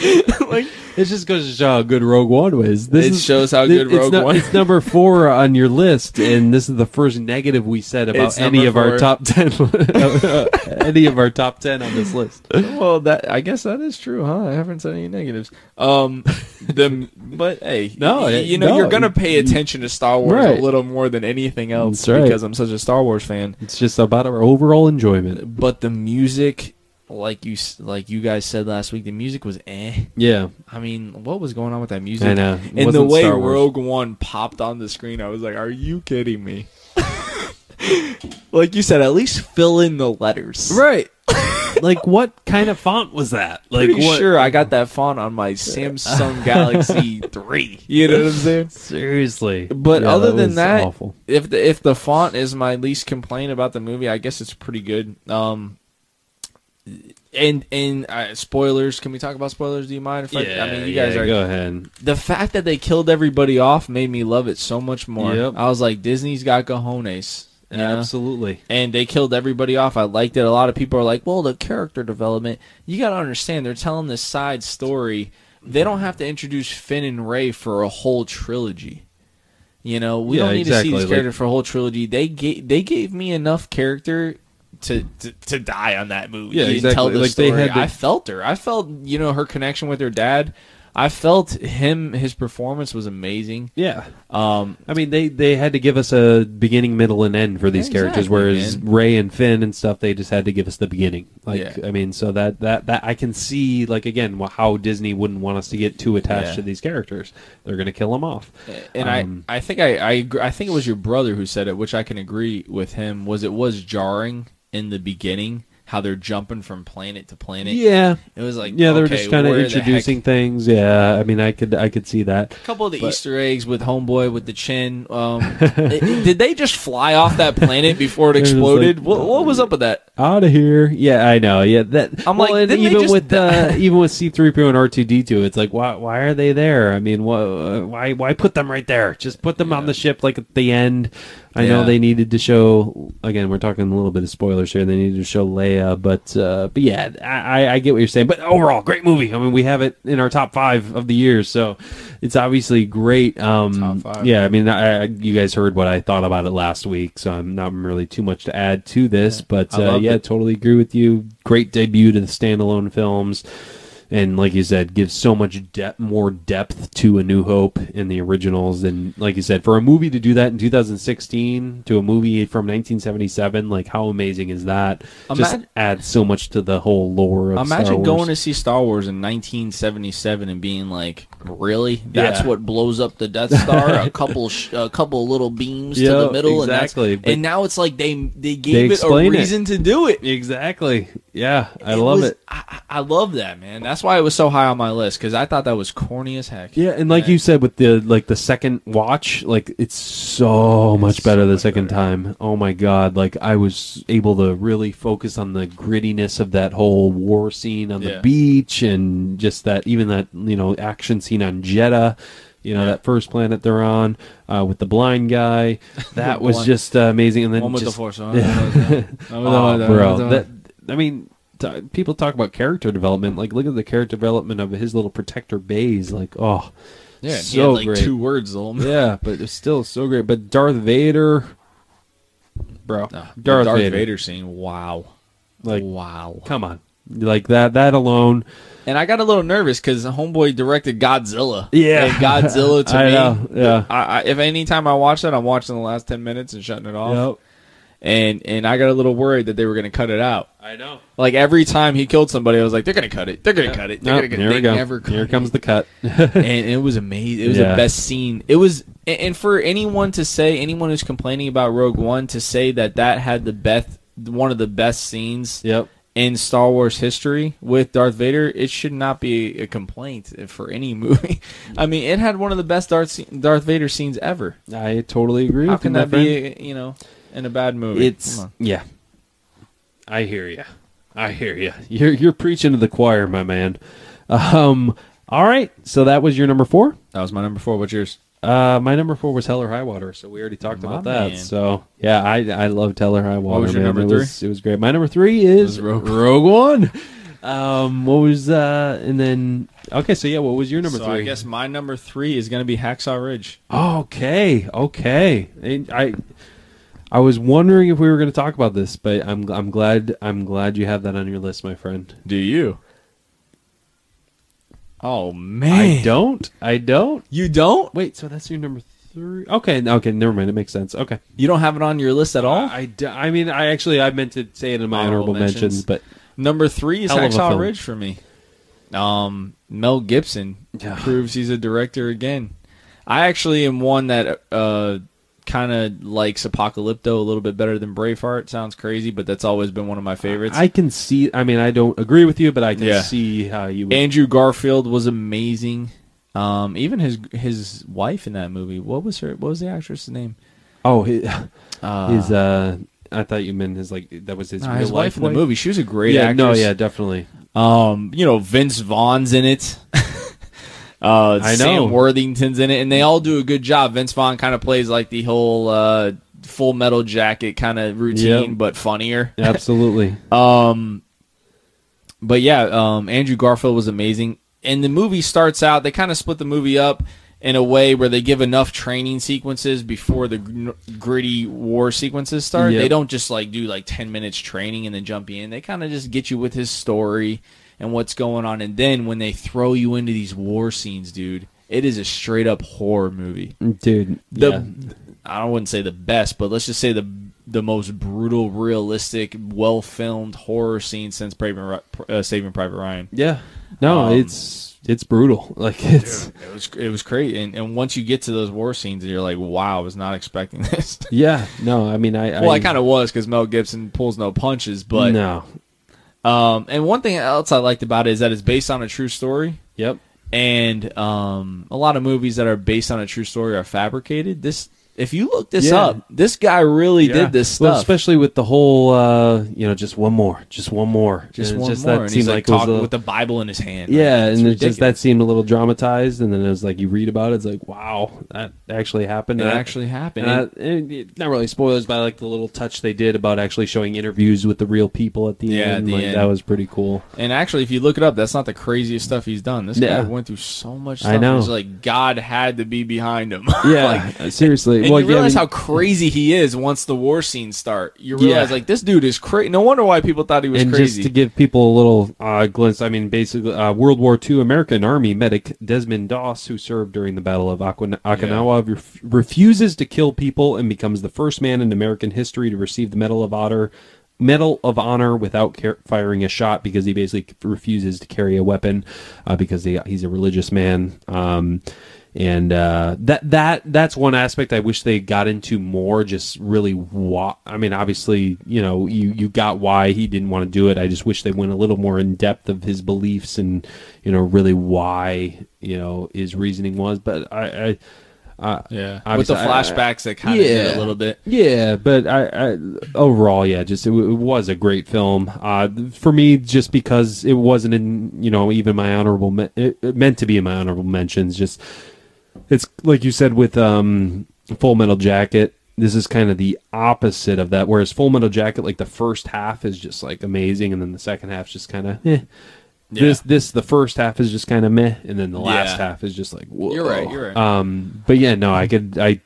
[SPEAKER 2] [LAUGHS]
[SPEAKER 3] like
[SPEAKER 2] it just goes to show how good Rogue One was. This
[SPEAKER 3] It
[SPEAKER 2] is-
[SPEAKER 3] shows how good Rogue
[SPEAKER 2] nu-
[SPEAKER 3] One-
[SPEAKER 2] It's number [LAUGHS] four on your list, and this is the first negative we said about
[SPEAKER 3] It's
[SPEAKER 2] any of our top ten. [LAUGHS] any of our top ten on this list.
[SPEAKER 3] well, that I guess that is true, huh? I haven't said any negatives. Um, the but hey,
[SPEAKER 2] No,
[SPEAKER 3] y- you know
[SPEAKER 2] no,
[SPEAKER 3] you're gonna pay attention to Star Wars
[SPEAKER 2] Right.
[SPEAKER 3] a little more than anything else
[SPEAKER 2] right.
[SPEAKER 3] because I'm such a Star Wars fan.
[SPEAKER 2] It's just about our overall enjoyment.
[SPEAKER 3] But the music, like you like you guys said last week, the music was eh.
[SPEAKER 2] Yeah,
[SPEAKER 3] I mean, what was going on with that music?
[SPEAKER 2] I know. It
[SPEAKER 3] And the way Rogue One popped on the screen, I was like, "Are you kidding me?" [LAUGHS] like you said, at least fill in the letters.
[SPEAKER 2] right. [LAUGHS] like what kind of font was that? Like
[SPEAKER 3] Pretty
[SPEAKER 2] what?
[SPEAKER 3] sure I got that font on my Samsung [LAUGHS] Galaxy 3. You know what I'm saying?
[SPEAKER 2] Seriously.
[SPEAKER 3] But
[SPEAKER 2] Yeah,
[SPEAKER 3] other
[SPEAKER 2] that
[SPEAKER 3] than that,
[SPEAKER 2] awful.
[SPEAKER 3] if the if the font is my least complaint about the movie, I guess it's pretty good. Um, and and uh, spoilers. Can we talk about spoilers? Do you mind if I? I mean, you guys
[SPEAKER 2] yeah,
[SPEAKER 3] are.
[SPEAKER 2] go ahead.
[SPEAKER 3] The fact that they killed everybody off made me love it so much more.
[SPEAKER 2] Yep.
[SPEAKER 3] I was like, Disney's got cojones. know?
[SPEAKER 2] Absolutely.
[SPEAKER 3] and they killed everybody off. I liked it. A lot of people are like, "Well, the character development." You got to understand, they're telling this side story. They don't have to introduce Finn and Rey for a whole trilogy. You know, we
[SPEAKER 2] Yeah,
[SPEAKER 3] don't need to
[SPEAKER 2] exactly.
[SPEAKER 3] see these
[SPEAKER 2] Like-
[SPEAKER 3] for a whole trilogy. They gave they gave me enough character to to, to die on that movie.
[SPEAKER 2] Yeah, exactly.
[SPEAKER 3] Tell the
[SPEAKER 2] Like, they had the-
[SPEAKER 3] I felt her. I felt you know her connection with her dad. I felt him. His performance was amazing.
[SPEAKER 2] Yeah.
[SPEAKER 3] Um,
[SPEAKER 2] I mean, they, they had to give us a beginning, middle, and end for these
[SPEAKER 3] Exactly,
[SPEAKER 2] characters, whereas
[SPEAKER 3] man.
[SPEAKER 2] Rey and Finn and stuff, they just had to give us the beginning. Like,
[SPEAKER 3] Yeah.
[SPEAKER 2] I mean, so that, that, that I can see, like, again, how Disney wouldn't want us to get too attached
[SPEAKER 3] Yeah.
[SPEAKER 2] to these characters. They're going to kill them off.
[SPEAKER 3] and
[SPEAKER 2] Um,
[SPEAKER 3] I, I think I, I, agree- I think it was your brother who said it, which I can agree with him. Was it was jarring in the beginning how they're jumping from planet to planet?
[SPEAKER 2] Yeah.
[SPEAKER 3] it was like
[SPEAKER 2] Yeah, they were
[SPEAKER 3] okay,
[SPEAKER 2] just kind of
[SPEAKER 3] where the heck-
[SPEAKER 2] introducing things. Yeah, I mean, I could I could see that.
[SPEAKER 3] A couple of the
[SPEAKER 2] But-
[SPEAKER 3] Easter eggs with Homeboy with the chin. Um, [LAUGHS] did they just fly off that planet before it exploded?
[SPEAKER 2] like-
[SPEAKER 3] what, what was up with that?
[SPEAKER 2] out of here. Yeah, I know. Yeah, that.
[SPEAKER 3] I'm
[SPEAKER 2] well,
[SPEAKER 3] like,
[SPEAKER 2] and
[SPEAKER 3] didn't they
[SPEAKER 2] even
[SPEAKER 3] just
[SPEAKER 2] with uh, even with C three PO and R two D two, it's like, why why are they there? I mean, why why why put them right there? Just put them on the ship, like at the end. I know they needed to show. Again, we're talking a little bit of spoilers here. They needed to show Leia, but uh, but yeah, I, I- get what you're saying. But overall, great movie. I mean, we have it in our top five of the year, so it's obviously great. Um,
[SPEAKER 3] five.
[SPEAKER 2] Yeah, I mean, I, you guys heard what I thought about it last week, so I'm not really too much to add to this. But uh, yeah,
[SPEAKER 3] it.
[SPEAKER 2] totally agree with you. Great debut to the standalone films. And like you said, gives so much depth, more depth to A New Hope in the originals. And like you said, for a movie to do that in 2016 to a movie from 1977, like how amazing is that? Just adds so much to the whole lore of Star
[SPEAKER 3] Imagine going to see Star Wars in 1977 and being like, "Really? That's
[SPEAKER 2] Yeah.
[SPEAKER 3] what blows up the Death [LAUGHS] Star? a couple, sh- a couple little beams to the middle,
[SPEAKER 2] exactly,
[SPEAKER 3] And, and now it's like they they
[SPEAKER 2] They
[SPEAKER 3] gave it a
[SPEAKER 2] explain it.
[SPEAKER 3] reason to do it.
[SPEAKER 2] Exactly. Yeah, I love
[SPEAKER 3] was-
[SPEAKER 2] it.
[SPEAKER 3] I, I love that man. That's why it was so high on my list because I thought that was corny as heck.
[SPEAKER 2] Yeah, and like you said with the like the second watch, like it's so much better the second time. Oh my god, like I was able to really focus on the grittiness of that whole war scene on the
[SPEAKER 3] Yeah.
[SPEAKER 2] beach and just that even that, you know, action scene on Jedha, you know,
[SPEAKER 3] Yeah.
[SPEAKER 2] that first planet they're on uh, with the blind guy. [LAUGHS] That was
[SPEAKER 3] blind-
[SPEAKER 2] just uh, amazing and then just, [LAUGHS]
[SPEAKER 3] the force. [LAUGHS] Oh,
[SPEAKER 2] Oh, bro, that I mean, t- people talk about character development. Like, look at the character development of his little protector Baze. Like, oh,
[SPEAKER 3] yeah, he
[SPEAKER 2] so
[SPEAKER 3] had like
[SPEAKER 2] great.
[SPEAKER 3] two words though.
[SPEAKER 2] yeah, but it's still so great. But Darth Vader, bro,
[SPEAKER 3] No,
[SPEAKER 2] Darth,
[SPEAKER 3] Darth
[SPEAKER 2] Vader,
[SPEAKER 3] Vader. scene. Wow.
[SPEAKER 2] like,
[SPEAKER 3] wow.
[SPEAKER 2] come on, like that. That alone,
[SPEAKER 3] And I got a little nervous because Homeboy directed Godzilla.
[SPEAKER 2] Yeah.
[SPEAKER 3] and Godzilla to [LAUGHS]
[SPEAKER 2] I
[SPEAKER 3] me.
[SPEAKER 2] know, yeah.
[SPEAKER 3] I, I, if any time I watch that, I'm watching the last ten minutes and shutting it off. And and I got a little worried that they were going to cut it out.
[SPEAKER 2] I know.
[SPEAKER 3] Like every time he killed somebody, I was like, they're going to cut it. They're going to cut it. They're
[SPEAKER 2] No,
[SPEAKER 3] going to
[SPEAKER 2] here
[SPEAKER 3] it.
[SPEAKER 2] we go.
[SPEAKER 3] never cut
[SPEAKER 2] Here
[SPEAKER 3] it.
[SPEAKER 2] comes the cut. [LAUGHS]
[SPEAKER 3] and it was amazing. It was
[SPEAKER 2] Yeah.
[SPEAKER 3] the best scene. It was, and and for anyone to say, anyone who's complaining about Rogue One, to say that that had the best, one of the best scenes
[SPEAKER 2] yep.
[SPEAKER 3] in Star Wars history with Darth Vader, it should not be a complaint for any [LAUGHS] movie. I mean, it had one of the best Darth Darth Vader scenes ever.
[SPEAKER 2] I totally agree.
[SPEAKER 3] How
[SPEAKER 2] with you,
[SPEAKER 3] can
[SPEAKER 2] my
[SPEAKER 3] that
[SPEAKER 2] friend.
[SPEAKER 3] be, you know, in a bad movie?
[SPEAKER 2] It's yeah. I hear you. I hear you. You're you're preaching to the choir, my man. Um. All right. So that was your number four.
[SPEAKER 3] that was my number four. What's yours?
[SPEAKER 2] Uh, my number four was Hell or High Water, so we already talked
[SPEAKER 3] My
[SPEAKER 2] about that.
[SPEAKER 3] man.
[SPEAKER 2] So yeah, I I loved Hell or High Water.
[SPEAKER 3] What was your
[SPEAKER 2] man.
[SPEAKER 3] number
[SPEAKER 2] it
[SPEAKER 3] three?
[SPEAKER 2] Was, it was great. My number three is
[SPEAKER 3] Rogue-
[SPEAKER 2] Rogue One. Um, what was uh, and then okay, so yeah, what was your number
[SPEAKER 3] so
[SPEAKER 2] three?
[SPEAKER 3] I guess my number three is going to be Hacksaw Ridge.
[SPEAKER 2] Okay, okay. And I I was wondering if we were going to talk about this, but I'm I'm glad I'm glad you have that on your list, my friend.
[SPEAKER 3] Do you? Oh man,
[SPEAKER 2] I don't. I don't.
[SPEAKER 3] You don't?
[SPEAKER 2] Wait, so that's your number three? Okay, okay, never mind. It makes sense. Okay.
[SPEAKER 3] You don't have it on your list at all?
[SPEAKER 2] I, d- I mean, I actually I meant to say it in my
[SPEAKER 3] Honorable
[SPEAKER 2] honorable, mentions,
[SPEAKER 3] mentions.
[SPEAKER 2] but
[SPEAKER 3] Number three is
[SPEAKER 2] Hell of a
[SPEAKER 3] Hacksaw. Ridge for me. Um, Mel Gibson proves he's a director again. I actually am one that uh, kind of likes Apocalypto a little bit better than Braveheart. Sounds crazy, but that's always been one of my favorites.
[SPEAKER 2] I can see. I mean, I don't agree with you, but I can
[SPEAKER 3] Yeah.
[SPEAKER 2] see how you. Would,
[SPEAKER 3] Andrew Garfield was amazing. Um, even his his wife in that movie. What was her? What was the actress's name?
[SPEAKER 2] oh, his,
[SPEAKER 3] Uh,
[SPEAKER 2] his uh, I thought you meant his like that was his real
[SPEAKER 3] his wife
[SPEAKER 2] life
[SPEAKER 3] in the movie. She was a great
[SPEAKER 2] yeah,
[SPEAKER 3] actress.
[SPEAKER 2] no, yeah, definitely.
[SPEAKER 3] Um, you know, Vince Vaughn's in it. [LAUGHS] uh,
[SPEAKER 2] I know.
[SPEAKER 3] Sam Worthington's in it, and they all do a good job. Vince Vaughn kind of plays like the whole uh, Full Metal Jacket kind of routine,
[SPEAKER 2] Yep.
[SPEAKER 3] but funnier. [LAUGHS]
[SPEAKER 2] Absolutely.
[SPEAKER 3] Um, but yeah, um, Andrew Garfield was amazing. And the movie starts out. They kind of split the movie up in a way where they give enough training sequences before the gr- gritty war sequences start.
[SPEAKER 2] Yep.
[SPEAKER 3] They don't just like do like ten minutes training and then jump in. They kind of just get you with his story and what's going on. And then when they throw you into these war scenes, dude, it is a straight up horror movie
[SPEAKER 2] Dude,
[SPEAKER 3] the
[SPEAKER 2] yeah.
[SPEAKER 3] I wouldn't say the best, but let's just say the the most brutal, realistic, well filmed horror scene since Saving, uh, Saving Private Ryan.
[SPEAKER 2] Yeah. No,
[SPEAKER 3] Um,
[SPEAKER 2] it's it's brutal. [LAUGHS] Like it's
[SPEAKER 3] It was it was great, and, and once you get to those war scenes, you're like, wow, I was not expecting [LAUGHS] this.
[SPEAKER 2] yeah. No, I mean I
[SPEAKER 3] well, I kind of was because Mel Gibson pulls no punches, but
[SPEAKER 2] no.
[SPEAKER 3] Um, and one thing else I liked about it is that it's based on a true story.
[SPEAKER 2] Yep.
[SPEAKER 3] and um, a lot of movies that are based on a true story are fabricated. This if you look this
[SPEAKER 2] Yeah.
[SPEAKER 3] up, this guy really
[SPEAKER 2] Yeah.
[SPEAKER 3] did this
[SPEAKER 2] Well,
[SPEAKER 3] stuff.
[SPEAKER 2] especially with the whole, uh, you know, just one more, just one more,
[SPEAKER 3] just
[SPEAKER 2] And
[SPEAKER 3] one
[SPEAKER 2] just
[SPEAKER 3] more,
[SPEAKER 2] that
[SPEAKER 3] and
[SPEAKER 2] seemed
[SPEAKER 3] he's like,
[SPEAKER 2] like it
[SPEAKER 3] talking
[SPEAKER 2] a-
[SPEAKER 3] with the Bible in his hand.
[SPEAKER 2] Yeah,
[SPEAKER 3] Like,
[SPEAKER 2] and
[SPEAKER 3] it's
[SPEAKER 2] it's just that seemed a little dramatized, and then it was like you read about it, it's like, wow, that actually happened.
[SPEAKER 3] It
[SPEAKER 2] And I-
[SPEAKER 3] actually happened.
[SPEAKER 2] And I- it- not really spoilers, but I like the little touch they did about actually showing interviews with the real people at the
[SPEAKER 3] Yeah, at
[SPEAKER 2] end.
[SPEAKER 3] the
[SPEAKER 2] like,
[SPEAKER 3] end.
[SPEAKER 2] That was pretty cool.
[SPEAKER 3] And actually, if you look it up, that's not the craziest stuff he's done. This
[SPEAKER 2] Yeah.
[SPEAKER 3] guy went through so much
[SPEAKER 2] I
[SPEAKER 3] stuff.
[SPEAKER 2] know.
[SPEAKER 3] It's like God had to be behind him. [LAUGHS]
[SPEAKER 2] Yeah,
[SPEAKER 3] Like,
[SPEAKER 2] seriously.
[SPEAKER 3] And
[SPEAKER 2] well,
[SPEAKER 3] you
[SPEAKER 2] yeah, I
[SPEAKER 3] realize
[SPEAKER 2] mean-
[SPEAKER 3] how crazy he is once the war scenes start. You realize
[SPEAKER 2] Yeah.
[SPEAKER 3] like this dude is crazy. No wonder why people thought he was
[SPEAKER 2] and
[SPEAKER 3] crazy.
[SPEAKER 2] just to give people a little uh, glimpse, I mean, basically, uh, World War II American Army medic Desmond Doss, who served during the Battle of Okina- Okinawa, ref- refuses to kill people and becomes the first man in American history to receive the Medal of Honor. Medal of Honor without car- firing a shot because he basically refuses to carry a weapon uh, because he, he's a religious man. Um, and uh, that that that's one aspect I wish they got into more. Just really, why? I mean, obviously, you know, you you got why he didn't want to do it. I just wish they went a little more in depth of his beliefs and you know really why you know his reasoning was. But I. I uh,
[SPEAKER 3] yeah, with the
[SPEAKER 2] obviously, I-
[SPEAKER 3] flashbacks that kind of did
[SPEAKER 2] Yeah.
[SPEAKER 3] a little bit.
[SPEAKER 2] yeah, but I, I overall, yeah, just it, it was a great film. Uh, for me, just because it wasn't in, you know, even my honorable, me- meant to be in my honorable mentions. Just it's like you said with um, Full Metal Jacket. This is kind of the opposite of that. Whereas Full Metal Jacket, like the first half is just like amazing, and then the second half's just kind of eh. This this the first half is just kind of meh, and then the last
[SPEAKER 3] Yeah.
[SPEAKER 2] half is just like whoa.
[SPEAKER 3] You're right, you're right.
[SPEAKER 2] Um, but yeah, no, I could I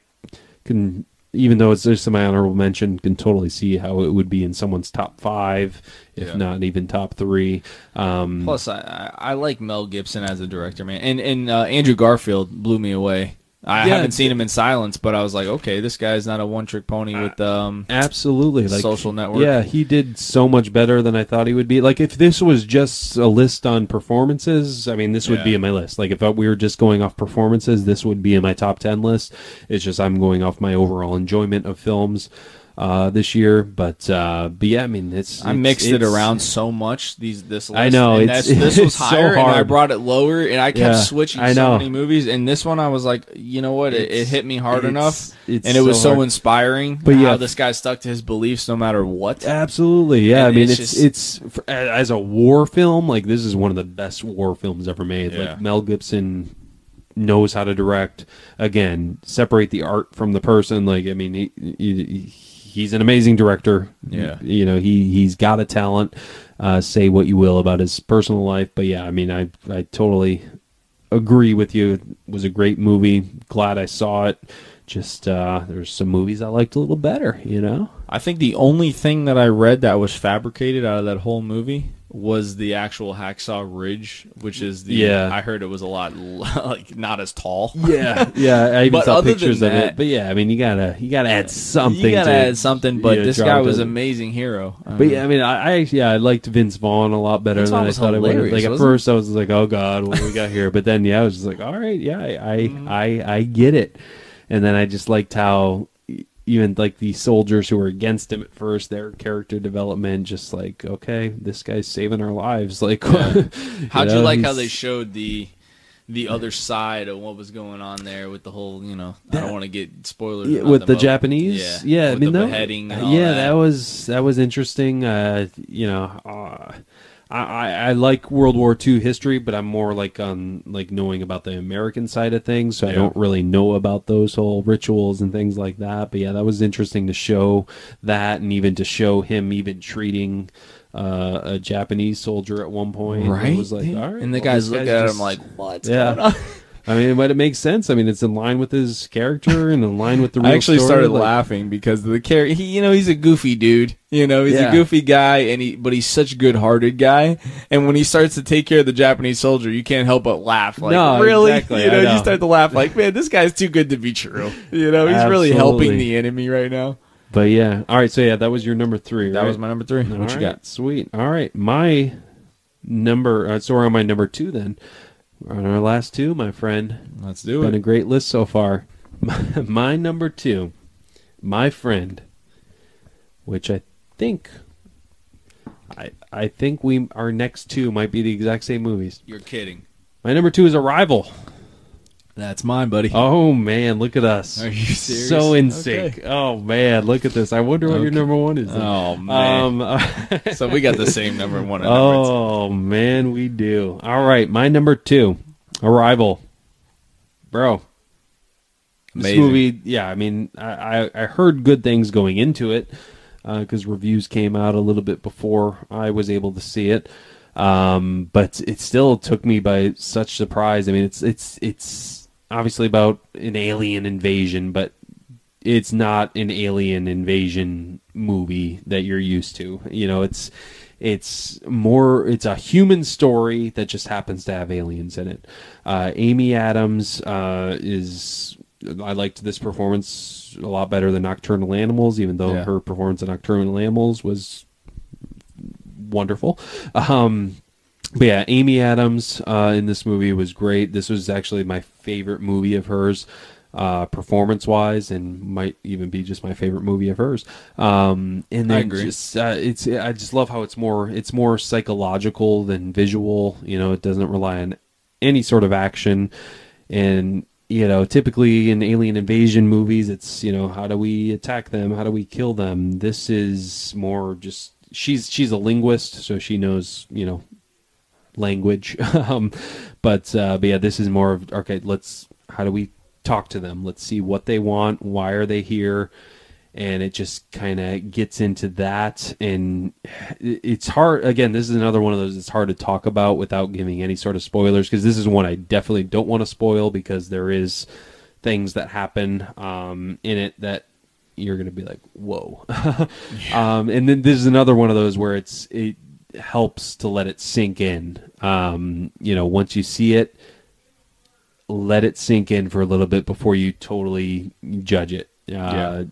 [SPEAKER 2] can even though it's just my honorable mention, can totally see how it would be in someone's top five, if
[SPEAKER 3] Yeah.
[SPEAKER 2] not even top three. Um,
[SPEAKER 3] Plus, I, I I like Mel Gibson as a director, man, and and uh, Andrew Garfield blew me away. I
[SPEAKER 2] Yeah,
[SPEAKER 3] haven't seen him in silence, but I was like, okay, this guy's not a one trick pony with um.
[SPEAKER 2] absolutely, like
[SPEAKER 3] Social Network.
[SPEAKER 2] Yeah, he did so much better than I thought he would be. Like if this was just a list on performances, I mean, this would be in my list. Like if we were just going off performances, this would be in my top ten list. It's just I'm going off my overall enjoyment of films uh, this year. But uh, but yeah, I mean, it's
[SPEAKER 3] I
[SPEAKER 2] it's-
[SPEAKER 3] mixed it around so much. These this list,
[SPEAKER 2] I know,
[SPEAKER 3] and
[SPEAKER 2] it's- [LAUGHS]
[SPEAKER 3] this was
[SPEAKER 2] it's so
[SPEAKER 3] higher, and I brought it lower, and I kept
[SPEAKER 2] Yeah,
[SPEAKER 3] switching
[SPEAKER 2] I
[SPEAKER 3] so
[SPEAKER 2] know.
[SPEAKER 3] many movies. And this one, I was like, you know what, it, it hit me hard
[SPEAKER 2] it's-
[SPEAKER 3] enough,
[SPEAKER 2] it's
[SPEAKER 3] and it was
[SPEAKER 2] so
[SPEAKER 3] so, inspiring.
[SPEAKER 2] But yeah.
[SPEAKER 3] this guy stuck to his beliefs no matter what.
[SPEAKER 2] Absolutely, yeah.
[SPEAKER 3] And
[SPEAKER 2] I mean,
[SPEAKER 3] it's
[SPEAKER 2] it's
[SPEAKER 3] just-
[SPEAKER 2] it's, as a war film. Like this is one of the best war films ever made.
[SPEAKER 3] Yeah.
[SPEAKER 2] Like Mel Gibson knows how to direct. Again, separate the art from the person. Like I mean, he, he he's an amazing director.
[SPEAKER 3] Yeah.
[SPEAKER 2] you know he he's got a talent. Uh, say what you will about his personal life, but yeah, I mean, I I totally agree with you. It was a great movie. Glad I saw it. Just uh, there's some movies I liked a little better. You know.
[SPEAKER 3] I think the only thing that I read that was fabricated out of that whole movie was the actual Hacksaw Ridge, which is the.
[SPEAKER 2] Yeah.
[SPEAKER 3] I heard it was a lot [LAUGHS] like not as tall.
[SPEAKER 2] Yeah, yeah. I [LAUGHS] even saw pictures of it. But yeah, I mean, you gotta you gotta add something.
[SPEAKER 3] you gotta
[SPEAKER 2] to,
[SPEAKER 3] add something, but
[SPEAKER 2] know,
[SPEAKER 3] this guy was
[SPEAKER 2] to-
[SPEAKER 3] amazing hero. I
[SPEAKER 2] But
[SPEAKER 3] mean,
[SPEAKER 2] yeah, I mean, I, I yeah, I liked Vince Vaughn a lot better
[SPEAKER 3] Vince
[SPEAKER 2] than I thought I would. Like at first, I was like, "Oh God, what do we got here?" But then, yeah, I was just like, "All right, yeah, I I,
[SPEAKER 3] Mm-hmm.
[SPEAKER 2] I I get it." And then I just liked how even like the soldiers who were against him at first, their character development, just like, okay, this guy's saving our lives. [LAUGHS] Like, [LAUGHS]
[SPEAKER 3] how'd you
[SPEAKER 2] know,
[SPEAKER 3] like how they showed the the other side of what was going on there with the whole, you know, I don't want to get spoilers
[SPEAKER 2] Yeah, with the Japanese.
[SPEAKER 3] yeah,
[SPEAKER 2] Yeah, I mean
[SPEAKER 3] the
[SPEAKER 2] that,
[SPEAKER 3] beheading.
[SPEAKER 2] Yeah,
[SPEAKER 3] that.
[SPEAKER 2] that was that was interesting. Uh, you know, uh, I I like World War II history, but I'm more like on like knowing about the American side of things. So I don't really know about those whole rituals and things like that. But yeah, that was interesting to show that, and even to show him even treating. Uh, a Japanese soldier at one point, It
[SPEAKER 3] right.
[SPEAKER 2] was like, all right,
[SPEAKER 3] and the
[SPEAKER 2] well,
[SPEAKER 3] guys
[SPEAKER 2] this
[SPEAKER 3] look at
[SPEAKER 2] just-
[SPEAKER 3] him like, "What's
[SPEAKER 2] Yeah. [LAUGHS]
[SPEAKER 3] going on?"
[SPEAKER 2] I mean, but it makes sense. I mean, it's in line with his character and in line with the [LAUGHS] real
[SPEAKER 3] I actually
[SPEAKER 2] story.
[SPEAKER 3] started
[SPEAKER 2] like-
[SPEAKER 3] laughing because the character, he, you know, he's a goofy dude. You know, he's
[SPEAKER 2] Yeah.
[SPEAKER 3] a goofy guy, and he, but he's such a good-hearted guy. And when he starts to take care of the Japanese soldier, you can't help but laugh. Like,
[SPEAKER 2] No,
[SPEAKER 3] really?
[SPEAKER 2] exactly,
[SPEAKER 3] You know,
[SPEAKER 2] know.
[SPEAKER 3] you start to laugh like, man, this guy's too good to be true. You know, he's really helping the enemy right now.
[SPEAKER 2] But yeah, all right. So yeah, that was your number three.
[SPEAKER 3] That
[SPEAKER 2] right?
[SPEAKER 3] was my number three.
[SPEAKER 2] All
[SPEAKER 3] what you
[SPEAKER 2] right,
[SPEAKER 3] got?
[SPEAKER 2] Sweet. All right, my number. Uh, so we're on my number two then. We're on our last two, my friend.
[SPEAKER 3] Let's do it.
[SPEAKER 2] Been a great list so far. My, [LAUGHS] my number two, my friend, which I think, I I think we our next two might be the exact same movies.
[SPEAKER 3] You're kidding.
[SPEAKER 2] My number two is Arrival.
[SPEAKER 3] That's mine, buddy.
[SPEAKER 2] Oh man, look at us.
[SPEAKER 3] Are you serious?
[SPEAKER 2] So in
[SPEAKER 3] Okay.
[SPEAKER 2] Oh man, look at this. I wonder what your number one is. then.
[SPEAKER 3] Oh man.
[SPEAKER 2] Um, [LAUGHS]
[SPEAKER 3] so we got the same number one. and number two.
[SPEAKER 2] oh man, we do. All right, my number two, Arrival. Bro, this movie. Yeah, I mean, I I, I heard good things going into it because reviews came out a little bit before I was able to see it. Um, but it still took me by such surprise. I mean, it's it's it's obviously about an alien invasion, but it's not an alien invasion movie that you're used to. You know, it's it's more it's a human story that just happens to have aliens in it. Uh, Amy Adams uh, is I liked this performance a lot better than Nocturnal Animals, even though
[SPEAKER 3] Yeah.
[SPEAKER 2] her performance in Nocturnal Animals was wonderful. Um, but yeah, Amy Adams uh, in this movie was great. This was actually my favorite movie of hers, uh, performance wise, and might even be just my favorite movie of hers. Um, and
[SPEAKER 3] I
[SPEAKER 2] then
[SPEAKER 3] agree.
[SPEAKER 2] just uh, it's I just love how it's more it's more psychological than visual. You know, it doesn't rely on any sort of action, and you know, typically in alien invasion movies, it's you know how do we attack them, how do we kill them. This is more just she's she's a linguist, so she knows you know language. [LAUGHS] um, but uh, but yeah, this is more of okay. Let's how do we talk to them? Let's see what they want. Why are they here? And it just kind of gets into that, and it's hard. Again, this is another one of those. It's hard to talk about without giving any sort of spoilers because this is one I definitely don't want to spoil because there is things that happen um, in it that you're going to be like, whoa. [LAUGHS] um, and then this is another one of those where it's it helps to let it sink in. Um, you know, once you see it, let it sink in for a little bit before you totally judge it. Uh,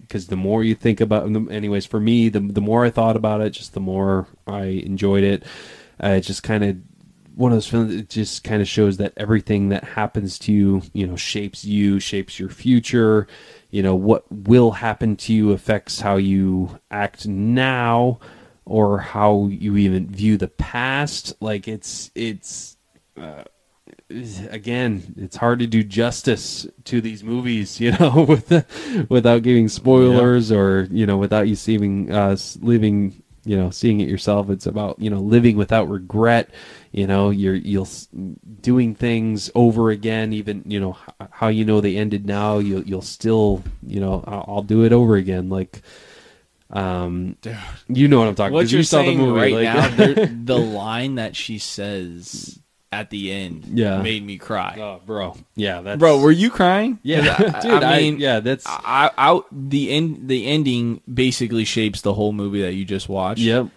[SPEAKER 2] Because the more you think about, anyways, for me, the the more I thought about it, just the more I enjoyed it. Uh, it just kind of one of those films. It just kind of shows that everything that happens to you, you know, shapes you, shapes your future. You know what will happen to you affects how you act now, or how you even view the past. Like it's it's again, it's hard to do justice to these movies, you know, [LAUGHS] with without giving spoilers or you know without you seeing uh, living, you know, seeing it yourself. It's about you know living without regret. You know, you're you'll s- doing things over again, even you know h- how you know they ended now. You'll you'll still you know I'll, I'll do it over again. Like, um, you know what I'm talking.
[SPEAKER 3] What
[SPEAKER 2] 'cause
[SPEAKER 3] you're
[SPEAKER 2] you saw the
[SPEAKER 3] saying
[SPEAKER 2] movie,
[SPEAKER 3] right
[SPEAKER 2] like-
[SPEAKER 3] now, there- [LAUGHS] the line that she says at the end
[SPEAKER 2] Yeah.
[SPEAKER 3] made me cry.
[SPEAKER 2] oh, bro, yeah, that's
[SPEAKER 3] Bro, were you crying?
[SPEAKER 2] yeah,
[SPEAKER 3] 'Cause I, [LAUGHS]
[SPEAKER 2] dude.
[SPEAKER 3] I mean,
[SPEAKER 2] yeah, that's
[SPEAKER 3] I, I, the end, the ending basically shapes the whole movie that you just watched.
[SPEAKER 2] yep.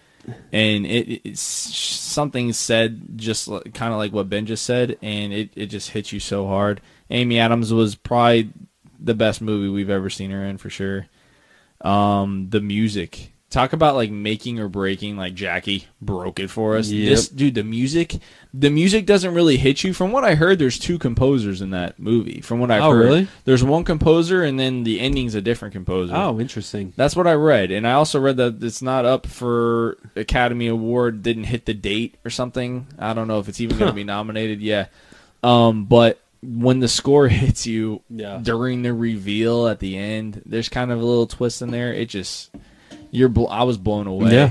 [SPEAKER 3] and it, it's something said just kind of like what Ben just said, and it, it just hits you so hard. Amy Adams was probably the best movie we've ever seen her in for sure. Um, the music, talk about like making or breaking. Like Jackie broke it for us.
[SPEAKER 2] Yep.
[SPEAKER 3] This dude, the music, the music doesn't really hit you. From what I heard, there's two composers in that movie. From what I've
[SPEAKER 2] Oh,
[SPEAKER 3] heard,
[SPEAKER 2] really?
[SPEAKER 3] there's one composer, and then the ending's a different composer.
[SPEAKER 2] Oh, interesting.
[SPEAKER 3] That's what I read, and I also read that it's not up for Academy Award. Didn't hit the date or something. I don't know if it's even going to be nominated. Yeah, um, but when the score [LAUGHS] hits you
[SPEAKER 2] Yeah.
[SPEAKER 3] during the reveal at the end, there's kind of a little twist in there. It just you're. Bl- I was blown away.
[SPEAKER 2] Yeah.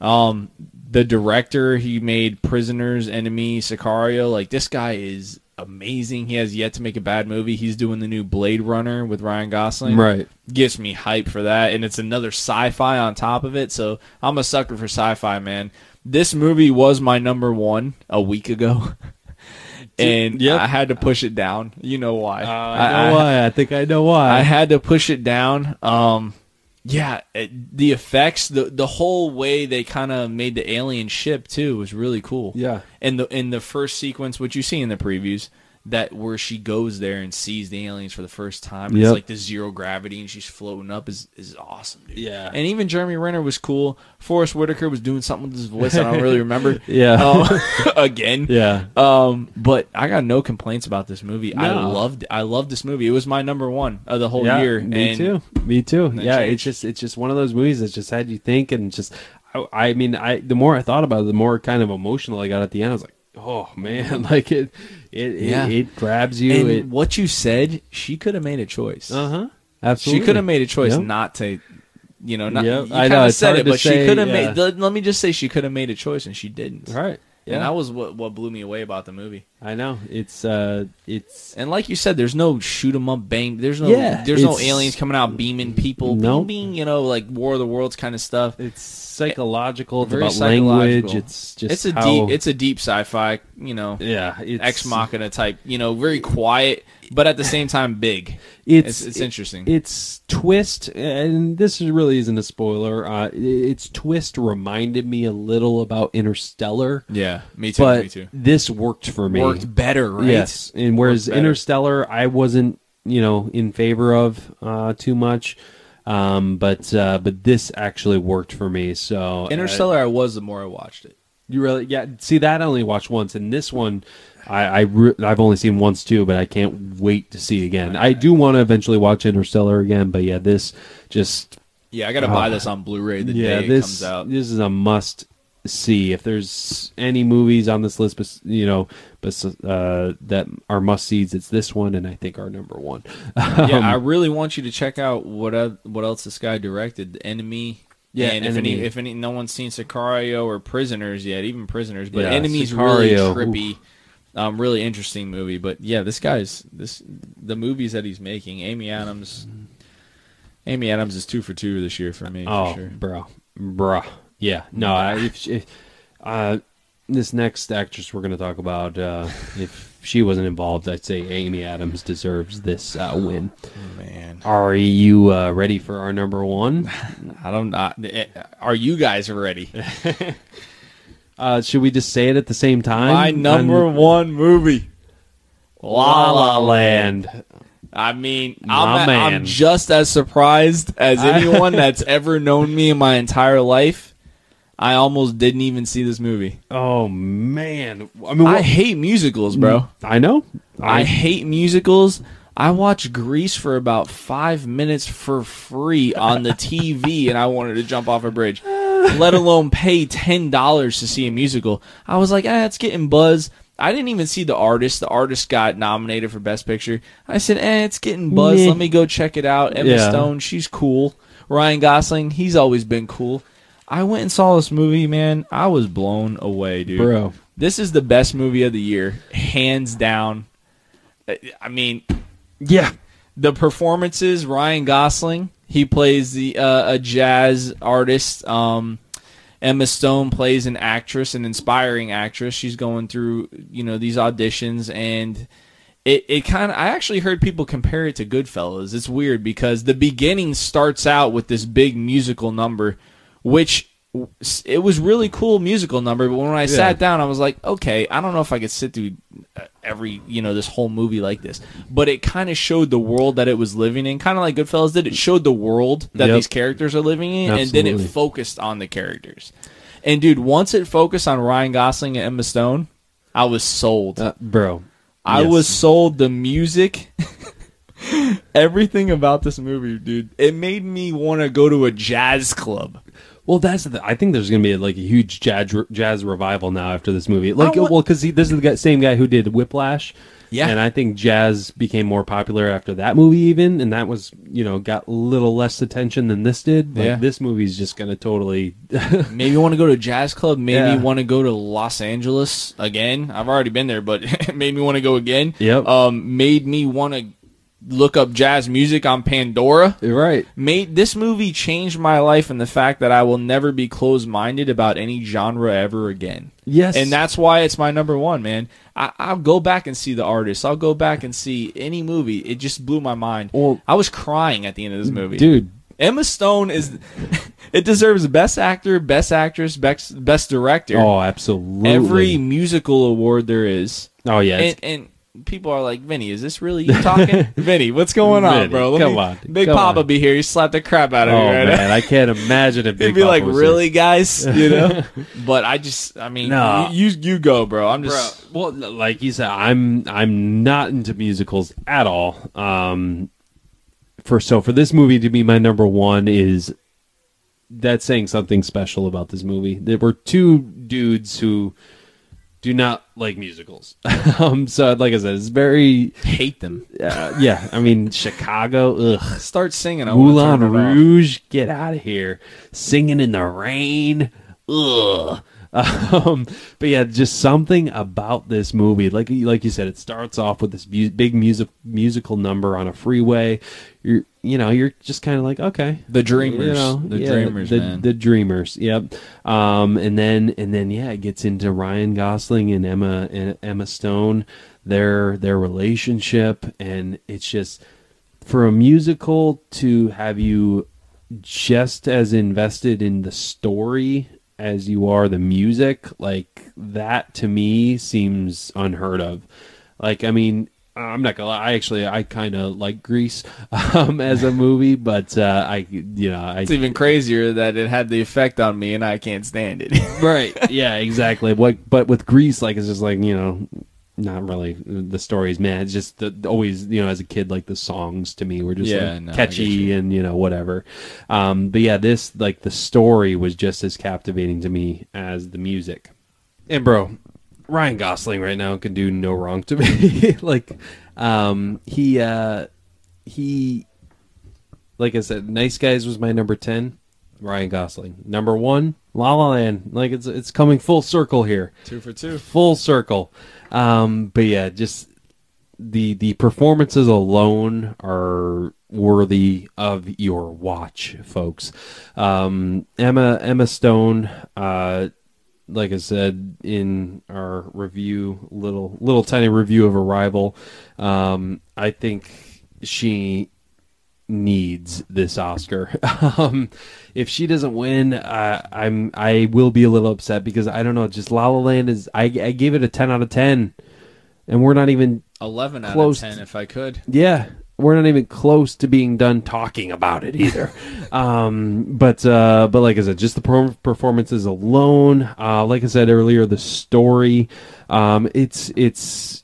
[SPEAKER 3] Um, the director he made Prisoners, Enemy, Sicario. Like this guy is amazing. He has yet to make a bad movie. He's doing the new Blade Runner with Ryan Gosling
[SPEAKER 2] Right.
[SPEAKER 3] gets me hype for that and it's another sci-fi on top of it so i'm a sucker for sci-fi man this movie was my number one a week ago [LAUGHS] and
[SPEAKER 2] Yep.
[SPEAKER 3] i had to push it down you know why
[SPEAKER 2] Uh, I know why. I think I know why.
[SPEAKER 3] I had to push it down. Um, yeah, it, the effects, the the whole way they kind of made the alien ship too was really cool.
[SPEAKER 2] Yeah.
[SPEAKER 3] and the in the first sequence, which you see in the previews, that where she goes there and sees the aliens for the first time,
[SPEAKER 2] Yep.
[SPEAKER 3] it's like the zero gravity and she's floating up is is awesome, dude.
[SPEAKER 2] Yeah.
[SPEAKER 3] and even Jeremy Renner was cool. Forest Whitaker was doing something with his voice I don't really [LAUGHS] remember.
[SPEAKER 2] Yeah.
[SPEAKER 3] Um, [LAUGHS] [LAUGHS] again.
[SPEAKER 2] yeah.
[SPEAKER 3] Um, but I got no complaints about this movie. I
[SPEAKER 2] No.
[SPEAKER 3] loved I loved this movie. It was my number one of the whole
[SPEAKER 2] yeah,
[SPEAKER 3] year.
[SPEAKER 2] Me
[SPEAKER 3] and
[SPEAKER 2] too. Me too. Yeah,
[SPEAKER 3] changed.
[SPEAKER 2] it's just it's just one of those movies that just had you think and just I, I mean I the more I thought about it, the more kind of emotional I got at the end. I was like, oh man, [LAUGHS] like it, it,
[SPEAKER 3] Yeah.
[SPEAKER 2] it, it grabs you.
[SPEAKER 3] and
[SPEAKER 2] it,
[SPEAKER 3] what you said, she could have made a choice.
[SPEAKER 2] uh huh. Absolutely,
[SPEAKER 3] She could have made a choice
[SPEAKER 2] Yep.
[SPEAKER 3] not to, you know, not.
[SPEAKER 2] Yep,
[SPEAKER 3] You
[SPEAKER 2] I know,
[SPEAKER 3] said it, but she could have
[SPEAKER 2] yeah.
[SPEAKER 3] made. Let me just say, she could have made a choice, and she didn't.
[SPEAKER 2] right. Yeah,
[SPEAKER 3] And that was what what blew me away about the movie.
[SPEAKER 2] I know. It's uh, it's
[SPEAKER 3] And like you said, there's no shoot 'em up bang. There's no
[SPEAKER 2] Yeah,
[SPEAKER 3] there's no aliens coming out beaming people.
[SPEAKER 2] Nope.
[SPEAKER 3] Beam, beam, you know, like War of the Worlds kind of stuff.
[SPEAKER 2] it's psychological. It's
[SPEAKER 3] Very
[SPEAKER 2] about
[SPEAKER 3] psychological.
[SPEAKER 2] language. It's just
[SPEAKER 3] it's a
[SPEAKER 2] how,
[SPEAKER 3] deep it's a deep sci-fi, you know,
[SPEAKER 2] yeah. It's,
[SPEAKER 3] ex machina type, you know, very quiet, but at the same time big.
[SPEAKER 2] It's
[SPEAKER 3] It's, it's interesting.
[SPEAKER 2] Its twist, and this is really isn't a spoiler. Uh, its twist reminded me a little about Interstellar,
[SPEAKER 3] yeah, me too.
[SPEAKER 2] but
[SPEAKER 3] me too.
[SPEAKER 2] this worked for me.
[SPEAKER 3] Worked better, right?
[SPEAKER 2] Yes, and whereas. Interstellar, I wasn't, you know, in favor of uh, too much. Um, but uh, but this actually worked for me. So uh,
[SPEAKER 3] Interstellar, I was the more I watched it.
[SPEAKER 2] you really, yeah. See that I only watched once, and this one, I, I re- I've only seen once too, but I can't wait to see again. I do want to eventually watch Interstellar again, but yeah, this just
[SPEAKER 3] Yeah, I got to buy this on Blu-ray the
[SPEAKER 2] yeah,
[SPEAKER 3] day it
[SPEAKER 2] this
[SPEAKER 3] comes out.
[SPEAKER 2] this is a must see. If there's any movies on this list, bes- you know, bes- uh, that are must sees, it's this one, and I think our number one.
[SPEAKER 3] yeah,
[SPEAKER 2] Um,
[SPEAKER 3] I really want you to check out what what else this guy directed. The Enemy.
[SPEAKER 2] Yeah,
[SPEAKER 3] and if any
[SPEAKER 2] Enemy.
[SPEAKER 3] if any no one's seen Sicario or Prisoners yet, even Prisoners, but
[SPEAKER 2] Yeah,
[SPEAKER 3] Enemy's
[SPEAKER 2] Sicario,
[SPEAKER 3] really trippy. Um, really interesting movie, but yeah, this guy's this the movies that he's making. Amy Adams, Amy Adams is two for two this year for me.
[SPEAKER 2] oh,
[SPEAKER 3] for sure.
[SPEAKER 2] bro, bro, yeah, no, I, [LAUGHS] if, if uh, this next actress we're going to talk about, uh, if she wasn't involved, I'd say Amy Adams deserves this uh, win.
[SPEAKER 3] man,
[SPEAKER 2] Are you uh, ready for our number one? [LAUGHS]
[SPEAKER 3] I don't. I, eh, are you guys ready? [LAUGHS]
[SPEAKER 2] Uh, should we just say it at the same time?
[SPEAKER 3] My number
[SPEAKER 2] On
[SPEAKER 3] one movie,
[SPEAKER 2] La La Land.
[SPEAKER 3] I mean,
[SPEAKER 2] My
[SPEAKER 3] I'm,
[SPEAKER 2] man.
[SPEAKER 3] I'm just as surprised as [LAUGHS] anyone that's ever known me in my entire life. I almost didn't even see this movie.
[SPEAKER 2] Oh man, I mean,
[SPEAKER 3] I
[SPEAKER 2] what-
[SPEAKER 3] hate musicals, bro.
[SPEAKER 2] I know.
[SPEAKER 3] I hate musicals. I watched Grease for about five minutes for free on the TV, and I wanted to jump off a bridge. [LAUGHS] Let alone pay ten dollars to see a musical. I was like, ah, it's getting buzz. I didn't even see the artist. The artist got nominated for Best Picture. I said, eh, it's getting buzz.
[SPEAKER 2] Meh.
[SPEAKER 3] Let me go check it out. Emma
[SPEAKER 2] Yeah.
[SPEAKER 3] Stone, she's cool. Ryan Gosling, he's always been cool. I went and saw this movie, man. I was blown away, dude.
[SPEAKER 2] bro.
[SPEAKER 3] This is the best movie of the year, hands down. I mean,
[SPEAKER 2] Yeah,
[SPEAKER 3] the performances. Ryan Gosling, he plays the uh, a jazz artist. Um, Emma Stone plays an actress, an inspiring actress. She's going through you know these auditions, and it it kind of. I actually heard people compare it to Goodfellas. It's weird because the beginning starts out with this big musical number, which it was really cool musical number. But when I sat down, I was like, okay, I don't know if I could sit through uh, every you know this whole movie like this. But it kind of showed the world that it was living in, kind of like Goodfellas did. It showed the world that
[SPEAKER 2] Yep.
[SPEAKER 3] these characters are living in, and then it focused on the characters. And dude, once it focused on Ryan Gosling and Emma Stone, I was sold.
[SPEAKER 2] uh, bro.
[SPEAKER 3] I
[SPEAKER 2] yes.
[SPEAKER 3] was sold the music. [LAUGHS] Everything about this movie, dude. It made me want to go to a jazz club.
[SPEAKER 2] Well, that's the. I think there's going to be like a huge jazz jazz revival now after this movie. Like, well, because this is the guy, same guy who did Whiplash.
[SPEAKER 3] Yeah.
[SPEAKER 2] and I think jazz became more popular after that movie, even, and that was you know got a little less attention than this did. Like,
[SPEAKER 3] Yeah.
[SPEAKER 2] this movie's just going to totally. [LAUGHS]
[SPEAKER 3] Maybe want to go to a jazz club. Maybe
[SPEAKER 2] Yeah.
[SPEAKER 3] want to go to Los Angeles again. I've already been there, but [LAUGHS] it made me want to go again.
[SPEAKER 2] Yep.
[SPEAKER 3] Um, made me want to look up jazz music on Pandora.
[SPEAKER 2] You're right.
[SPEAKER 3] Made this movie changed my life in the fact that I will never be closed minded about any genre ever again.
[SPEAKER 2] Yes,
[SPEAKER 3] And that's why it's my number one, man. I, I'll go back and see the artist. I'll go back and see any movie. It just blew my mind.
[SPEAKER 2] Well-
[SPEAKER 3] I was crying at the end of this movie.
[SPEAKER 2] dude.
[SPEAKER 3] Emma Stone is. [LAUGHS] it deserves best actor, best actress, best best director.
[SPEAKER 2] Oh, absolutely.
[SPEAKER 3] Every musical award there is.
[SPEAKER 2] Oh yeah.
[SPEAKER 3] And, and people are like, Vinny, is this really you talking? [LAUGHS] Vinny, what's going on,
[SPEAKER 2] Vinny,
[SPEAKER 3] bro? Let
[SPEAKER 2] come
[SPEAKER 3] me-
[SPEAKER 2] on,
[SPEAKER 3] Big
[SPEAKER 2] come
[SPEAKER 3] Papa
[SPEAKER 2] on.
[SPEAKER 3] be here. He slapped the crap out of
[SPEAKER 2] oh
[SPEAKER 3] me right now.
[SPEAKER 2] man, I can't imagine it. [LAUGHS]
[SPEAKER 3] He'd be like, really, guys? [LAUGHS] You know? but I just, I mean,
[SPEAKER 2] No.
[SPEAKER 3] you, you you go, bro. I'm
[SPEAKER 2] Bro,
[SPEAKER 3] just.
[SPEAKER 2] well, like you said, I'm I'm not into musicals at all. Um, for so for this movie to be my number one is that's saying something special about this movie. There were two dudes who do not like musicals. [LAUGHS] um, so like I said, it's very
[SPEAKER 3] Hate them.
[SPEAKER 2] uh, yeah. I mean, [LAUGHS] Chicago, ugh.
[SPEAKER 3] Start singing. I
[SPEAKER 2] Moulin
[SPEAKER 3] turn it off.
[SPEAKER 2] Rouge, get out of here. Singing in the rain, ugh. Um, but yeah, just something about this movie, like like you said, it starts off with this big music musical number on a freeway. You're you know you're just kind of like okay,
[SPEAKER 3] The Dreamers.
[SPEAKER 2] you know,
[SPEAKER 3] the
[SPEAKER 2] yeah,
[SPEAKER 3] Dreamers,
[SPEAKER 2] the,
[SPEAKER 3] man.
[SPEAKER 2] the Dreamers. Yep. Um, and then and then yeah, it gets into Ryan Gosling and Emma and Emma Stone, their their relationship, and it's just for a musical to have you just as invested in the story as you are the music, like that to me seems unheard of. Like, I mean, I'm not gonna lie. I actually, I kind of like Grease [LAUGHS] um, as a movie, but uh, I, you know, I
[SPEAKER 3] it's even crazier that it had the effect on me, and I can't stand it.
[SPEAKER 2] right, yeah, exactly. What, but with Grease, like, it's just like you know, not really the stories, man. It's just the, always, you know, as a kid, like the songs to me were just
[SPEAKER 3] Yeah,
[SPEAKER 2] like,
[SPEAKER 3] no,
[SPEAKER 2] catchy
[SPEAKER 3] you.
[SPEAKER 2] and you know whatever. Um, but yeah, this like the story was just as captivating to me as the music. And bro, Ryan Gosling right now can do no wrong to [LAUGHS] me. like, um, he uh, he, like I said, Nice Guys was my number ten. Ryan Gosling, number one, La La Land. Like it's it's coming full circle here
[SPEAKER 3] two for two.
[SPEAKER 2] full circle. Um, but yeah, just the the performances alone are worthy of your watch, folks. Um, Emma Emma Stone, uh, like I said in our review, little little tiny review of Arrival, um, I think she needs this Oscar. [LAUGHS] um, if she doesn't win, uh, I'm I will be a little upset because I don't know. Just La La Land is I, I gave it a ten out of ten, and we're not even
[SPEAKER 3] Eleven out
[SPEAKER 2] Close
[SPEAKER 3] of ten, if I could.
[SPEAKER 2] yeah we're not even close to being done talking about it either. [LAUGHS] um, but uh, but like I said, just the performances alone. Uh, like I said earlier, the story. Um, it's it's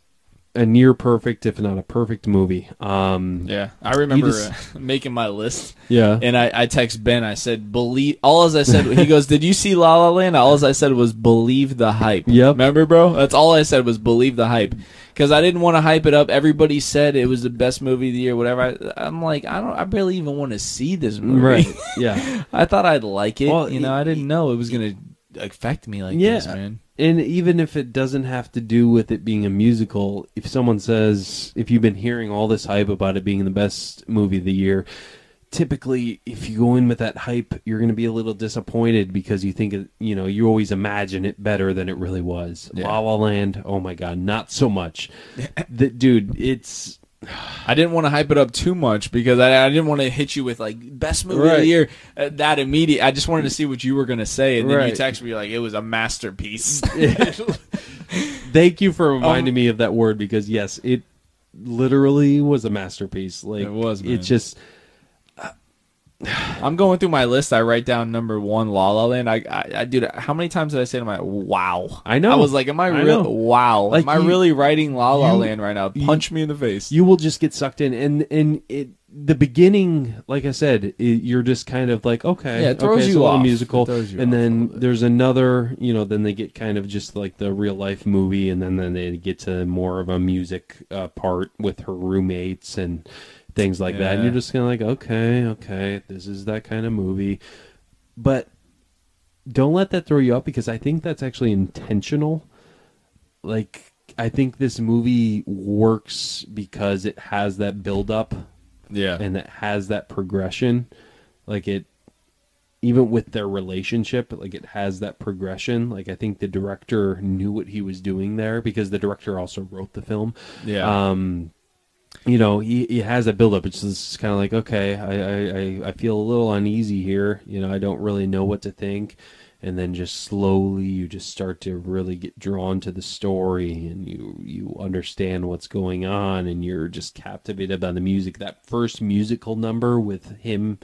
[SPEAKER 2] a near perfect, if not a perfect movie. Um,
[SPEAKER 3] Yeah, I remember
[SPEAKER 2] just-
[SPEAKER 3] uh, [LAUGHS] making my list.
[SPEAKER 2] yeah.
[SPEAKER 3] And I, I text Ben. I said, "Believe." All as I said, he goes, "Did you see La La Land?" All as I said was, "Believe the hype."
[SPEAKER 2] Yep.
[SPEAKER 3] Remember, bro? That's all I said was, "Believe the hype," because I didn't want to hype it up. Everybody said it was the best movie of the year, whatever. I, I'm like, I don't. I barely even want to see this movie.
[SPEAKER 2] Right. [LAUGHS] Yeah.
[SPEAKER 3] I thought I'd like it.
[SPEAKER 2] Well,
[SPEAKER 3] you know, I didn't know it was gonna affect me like
[SPEAKER 2] Yeah.
[SPEAKER 3] this, man.
[SPEAKER 2] And even if it doesn't have to do with it being a musical, if someone says, if you've been hearing all this hype about it being the best movie of the year, typically if you go in with that hype, you're going to be a little disappointed because you think, it, you know, you always imagine it better than it really was.
[SPEAKER 3] Yeah.
[SPEAKER 2] La La Land, oh my God, not so much. dude, it's.
[SPEAKER 3] I didn't want to hype it up too much because I, I didn't want to hit you with like best movie of
[SPEAKER 2] Right.
[SPEAKER 3] the year. Uh, that immediate, I just wanted to see what you were gonna say, and then you
[SPEAKER 2] Right.
[SPEAKER 3] text me like it was a masterpiece. [LAUGHS]
[SPEAKER 2] Thank you for reminding
[SPEAKER 3] Um,
[SPEAKER 2] me of that word because, yes, it literally was a masterpiece. Like,
[SPEAKER 3] It was, man.
[SPEAKER 2] It just.
[SPEAKER 3] I'm going through my list. I write down number one, La La Land. I, I, I dude, how many times did I say to my wow?
[SPEAKER 2] I know.
[SPEAKER 3] I was like, am I,
[SPEAKER 2] I
[SPEAKER 3] real?
[SPEAKER 2] know.
[SPEAKER 3] Wow.
[SPEAKER 2] Like,
[SPEAKER 3] am I
[SPEAKER 2] you-
[SPEAKER 3] really writing La La
[SPEAKER 2] you-
[SPEAKER 3] Land right now? Punch me in the face.
[SPEAKER 2] you will just get sucked in and and it the beginning like i said it, you're just kind of like okay
[SPEAKER 3] Yeah, it throws
[SPEAKER 2] okay,
[SPEAKER 3] you off.
[SPEAKER 2] musical
[SPEAKER 3] It throws you
[SPEAKER 2] and
[SPEAKER 3] off
[SPEAKER 2] then there's another you know then they get kind of just like the real life movie and then then they get to more of a music uh, part with her roommates and things like that and you're just kind of like okay okay this is that kind of movie but don't let that throw you up because i think that's actually intentional like I think this movie works because it has that build up
[SPEAKER 3] yeah.
[SPEAKER 2] and it has that progression. Like it even with their relationship, like it has that progression. Like I think the director knew what he was doing there because the director also wrote the film.
[SPEAKER 3] yeah.
[SPEAKER 2] Um you know, he, he has that buildup. It's just kind of like, okay, I, I, I- I feel a little uneasy here. You know, I don't really know what to think. And then just slowly you just start to really get drawn to the story and you, you understand what's going on and you're just captivated by the music. That first musical number with him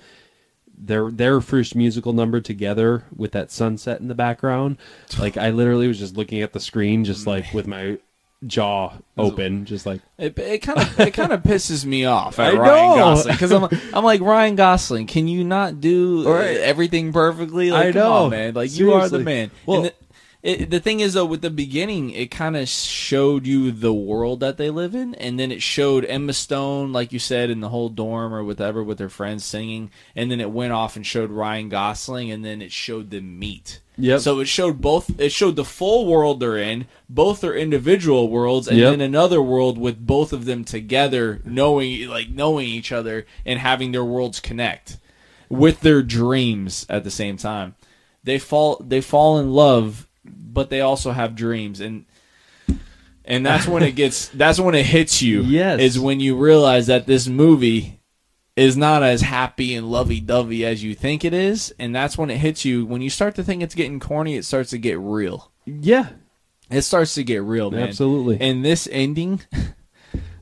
[SPEAKER 2] their their first musical number together with that sunset in the background. [LAUGHS] Like I literally was just looking at the screen just like with my jaw open, just like
[SPEAKER 3] It it kind of it kind of pisses me off at [LAUGHS]
[SPEAKER 2] I
[SPEAKER 3] Ryan
[SPEAKER 2] know.
[SPEAKER 3] Gosling because I'm [LAUGHS] I'm like Ryan Gosling. Can you not do
[SPEAKER 2] Right.
[SPEAKER 3] everything perfectly? Like,
[SPEAKER 2] I know.
[SPEAKER 3] on, man. Like you are the man.
[SPEAKER 2] Well-
[SPEAKER 3] and the, it, the thing is though, with the beginning, it kind of showed you the world that they live in, and then it showed Emma Stone, like you said, in the whole dorm or whatever with her friends singing, and then it went off and showed Ryan Gosling, and then it showed them meet.
[SPEAKER 2] Yep.
[SPEAKER 3] So it showed both. It showed the full world they're in, both their individual worlds, and
[SPEAKER 2] Yep.
[SPEAKER 3] then another world with both of them together, knowing like knowing each other and having their worlds connect with their dreams at the same time. They fall. They fall in love, but they also have dreams, and and that's when it gets. [LAUGHS] That's when it hits you.
[SPEAKER 2] Yes.
[SPEAKER 3] is when you realize that this movie is not as happy and lovey-dovey as you think it is, and that's when it hits you. When you start to think it's getting corny, it starts to get real.
[SPEAKER 2] Yeah,
[SPEAKER 3] It starts to get real, man.
[SPEAKER 2] Absolutely.
[SPEAKER 3] And this ending, [LAUGHS]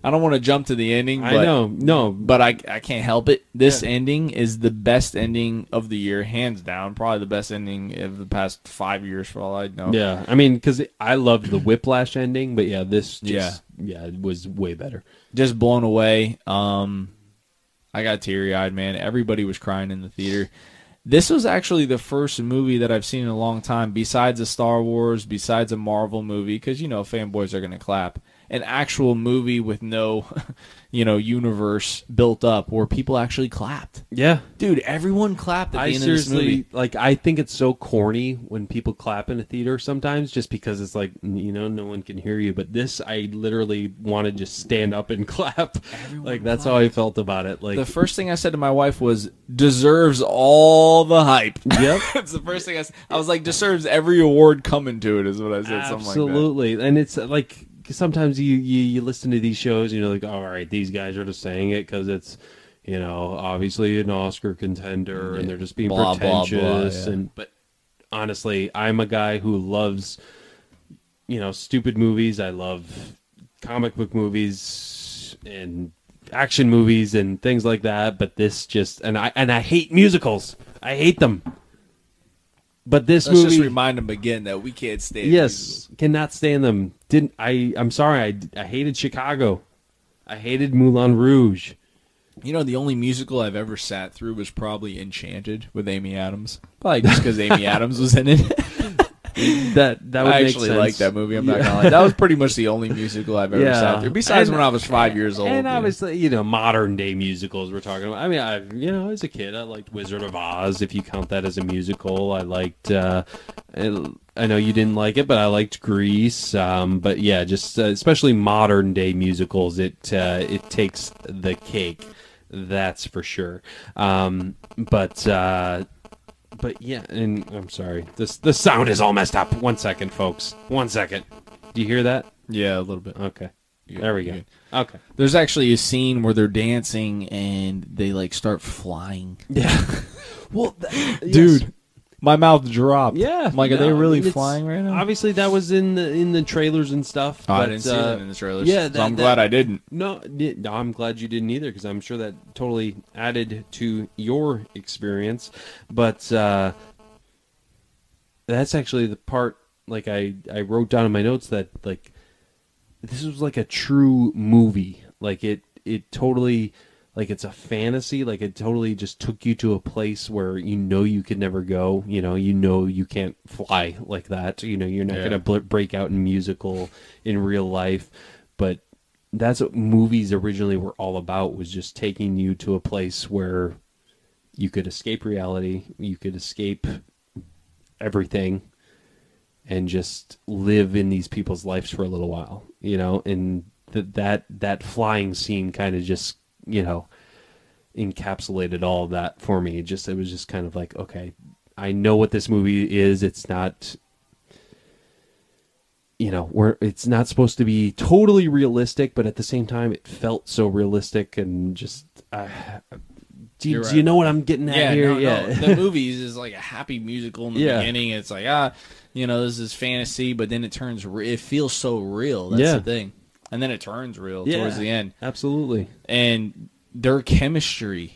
[SPEAKER 3] I don't want to jump to the ending. But,
[SPEAKER 2] I know. No,
[SPEAKER 3] but I I can't help it. This ending is the best ending of the year, hands down. Probably the best ending of the past five years, for all I know.
[SPEAKER 2] yeah. I mean, because I loved the Whiplash ending, but yeah, this just yeah, it was way better.
[SPEAKER 3] just blown away. Um, I got teary eyed, man. Everybody was crying in the theater. This was actually the first movie that I've seen in a long time, besides a Star Wars, besides a Marvel movie, because you know fanboys are gonna clap. An actual movie with no, [LAUGHS] you know, universe built up where people actually clapped.
[SPEAKER 2] Yeah,
[SPEAKER 3] Dude, everyone clapped at the
[SPEAKER 2] I
[SPEAKER 3] end of this
[SPEAKER 2] seriously
[SPEAKER 3] movie.
[SPEAKER 2] like. I think it's so corny when people clap in a theater sometimes, just because it's like you know no one can hear you. But this, I literally want to just stand up and [LAUGHS] clap. like that's how I felt about it. Like
[SPEAKER 3] The first thing I said to my wife was, "Deserves all the hype." [LAUGHS]
[SPEAKER 2] Yep.
[SPEAKER 3] That's the first thing I said. I was like, "Deserves every award coming to it." Is what I said. Something like that.
[SPEAKER 2] Absolutely, and it's like 'cause sometimes you, you you listen to these shows, you know, like all right, these guys are just saying it because it's you know obviously an Oscar contender, and they're just being
[SPEAKER 3] Blah, blah, blah,
[SPEAKER 2] pretentious.
[SPEAKER 3] yeah.
[SPEAKER 2] And but honestly, I'm a guy who loves you know stupid movies. I love comic book movies and action movies and things like that. But this just and I and I hate musicals. I hate them. But this
[SPEAKER 3] Let's
[SPEAKER 2] movie,
[SPEAKER 3] just remind them again that we can't stand.
[SPEAKER 2] yes, cannot stand them. Didn't I? I'm sorry. I, I hated Chicago. I hated Moulin Rouge.
[SPEAKER 3] You know, the only musical I've ever sat through was probably Enchanted with Amy Adams. Probably just because Amy [LAUGHS] Adams was in it. [LAUGHS] [LAUGHS]
[SPEAKER 2] That that would
[SPEAKER 3] I actually like that movie. I'm not gonna lie. That was [LAUGHS] pretty much the only musical I've ever
[SPEAKER 2] Yeah.
[SPEAKER 3] sat through. Besides
[SPEAKER 2] And-
[SPEAKER 3] when I was five years old.
[SPEAKER 2] And obviously, you know, modern day musicals we're talking about. I mean, I you know, as a kid, I liked Wizard of Oz, if you count that as a musical. I liked. Uh, I I know you didn't like it, but I liked Grease. Um, but yeah, just uh, especially modern day musicals, it uh, it takes the cake. That's for sure. Um, but uh, but yeah, and I'm sorry. This the sound is all messed up. One second, folks. One second. Do you hear that?
[SPEAKER 3] yeah, a little bit.
[SPEAKER 2] Okay. There we go. Okay.
[SPEAKER 3] There's actually a scene where they're dancing and they like start flying.
[SPEAKER 2] Yeah. [LAUGHS] well,
[SPEAKER 3] Dude, my mouth dropped.
[SPEAKER 2] Yeah.
[SPEAKER 3] I'm like, are they
[SPEAKER 2] no,
[SPEAKER 3] really
[SPEAKER 2] it's-
[SPEAKER 3] flying right now?
[SPEAKER 2] Obviously, that was in the in the trailers and stuff.
[SPEAKER 3] Oh, I didn't see
[SPEAKER 2] uh,
[SPEAKER 3] that in the trailers.
[SPEAKER 2] Yeah,
[SPEAKER 3] so I'm
[SPEAKER 2] that-
[SPEAKER 3] glad I didn't.
[SPEAKER 2] No, no, I'm glad you didn't either because I'm sure that totally added to your experience. But uh, that's actually the part. Like I, I wrote down in my notes that like this was like a true movie. Like it, it totally, like it's a fantasy. Like it totally just took you to a place where you know you could never go. You know, you know you can't fly like that. You know, you're not
[SPEAKER 3] Yeah.
[SPEAKER 2] gonna bl- break out in musical in real life. But that's what movies originally were all about. Was just taking you to a place where you could escape reality. You could escape everything and just live in these people's lives for a little while, you know, and th- that that flying scene kind of just, you know, encapsulated all that for me. It just it was just kind of like, okay, I know what this movie is. It's not you know, we're it's not supposed to be totally realistic, but at the same time it felt so realistic and just uh, do, you, do
[SPEAKER 3] right.
[SPEAKER 2] you know what I'm getting at
[SPEAKER 3] Yeah,
[SPEAKER 2] here?
[SPEAKER 3] no,
[SPEAKER 2] yeah.
[SPEAKER 3] no. The [LAUGHS] movies is like a happy musical in the
[SPEAKER 2] Yeah.
[SPEAKER 3] beginning. It's like ah, you know, this is fantasy, but then it turns. Re- it feels so real. That's
[SPEAKER 2] Yeah.
[SPEAKER 3] the thing. And then it turns real
[SPEAKER 2] Yeah.
[SPEAKER 3] towards the end.
[SPEAKER 2] Absolutely.
[SPEAKER 3] And their chemistry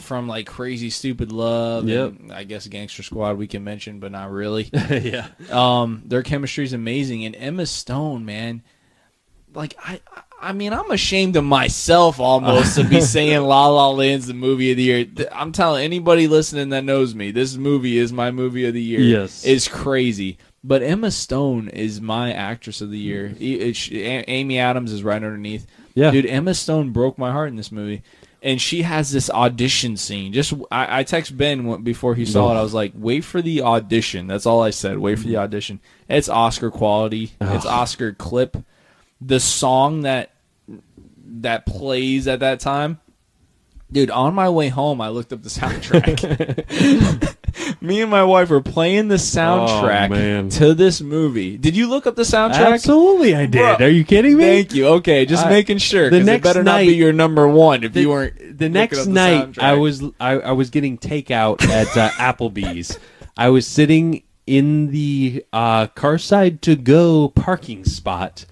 [SPEAKER 3] from like crazy stupid love.
[SPEAKER 2] Yep.
[SPEAKER 3] And I guess Gangster Squad we can mention, but not really. [LAUGHS]
[SPEAKER 2] yeah.
[SPEAKER 3] Um, their chemistry is amazing, and Emma Stone, man, like I, I mean, I'm ashamed of myself almost to be [LAUGHS] saying La La Land's the movie of the year. I'm telling anybody listening that knows me, this movie is my movie of the year.
[SPEAKER 2] Yes.
[SPEAKER 3] It's crazy. But Emma Stone is my actress of the year. E- it- A- Amy Adams is right underneath.
[SPEAKER 2] Yeah.
[SPEAKER 3] Dude, Emma Stone broke my heart in this movie. And she has this audition scene. Just I, I text Ben before he saw it. I was like, "Wait for the audition." That's all I said. Wait for the audition. It's Oscar quality. It's Oscar clip. The song that that plays at that time, dude. On my way home, I looked up the soundtrack. [LAUGHS] [LAUGHS] [LAUGHS] Me and my wife were playing the soundtrack
[SPEAKER 2] Oh, man.
[SPEAKER 3] to this movie. Did you look up the soundtrack?
[SPEAKER 2] Absolutely, I did. Are you kidding me?
[SPEAKER 3] Thank you. Okay, just
[SPEAKER 2] I-
[SPEAKER 3] making sure.
[SPEAKER 2] the
[SPEAKER 3] 'cause
[SPEAKER 2] next
[SPEAKER 3] it better not
[SPEAKER 2] night-
[SPEAKER 3] be your number one if you weren't.
[SPEAKER 2] the
[SPEAKER 3] looking
[SPEAKER 2] next
[SPEAKER 3] up the
[SPEAKER 2] night I was I, I was getting takeout at uh, [LAUGHS] Applebee's. I was sitting in the uh, Carside to go parking spot,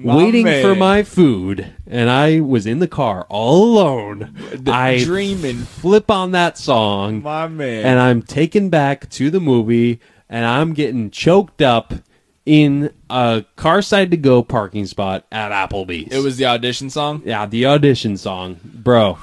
[SPEAKER 3] My
[SPEAKER 2] waiting
[SPEAKER 3] man.
[SPEAKER 2] for my food, and I was in the car all alone. I
[SPEAKER 3] dreaming.
[SPEAKER 2] flip on that song,
[SPEAKER 3] my man.
[SPEAKER 2] and I'm taken back to the movie, and I'm getting choked up in a car side to go parking spot at Applebee's.
[SPEAKER 3] it was the audition song.
[SPEAKER 2] Yeah, the audition song, bro,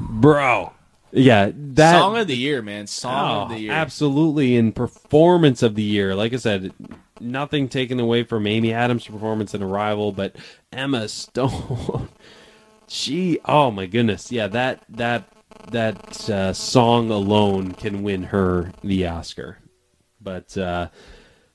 [SPEAKER 2] bro. Yeah, that
[SPEAKER 3] song of the year, man. Song
[SPEAKER 2] oh,
[SPEAKER 3] of the year.
[SPEAKER 2] absolutely, and performance of the year. Like I said, nothing taken away from Amy Adams' performance in Arrival, but Emma Stone, [LAUGHS] she, oh my goodness, yeah, that that that uh, song alone can win her the Oscar. But uh,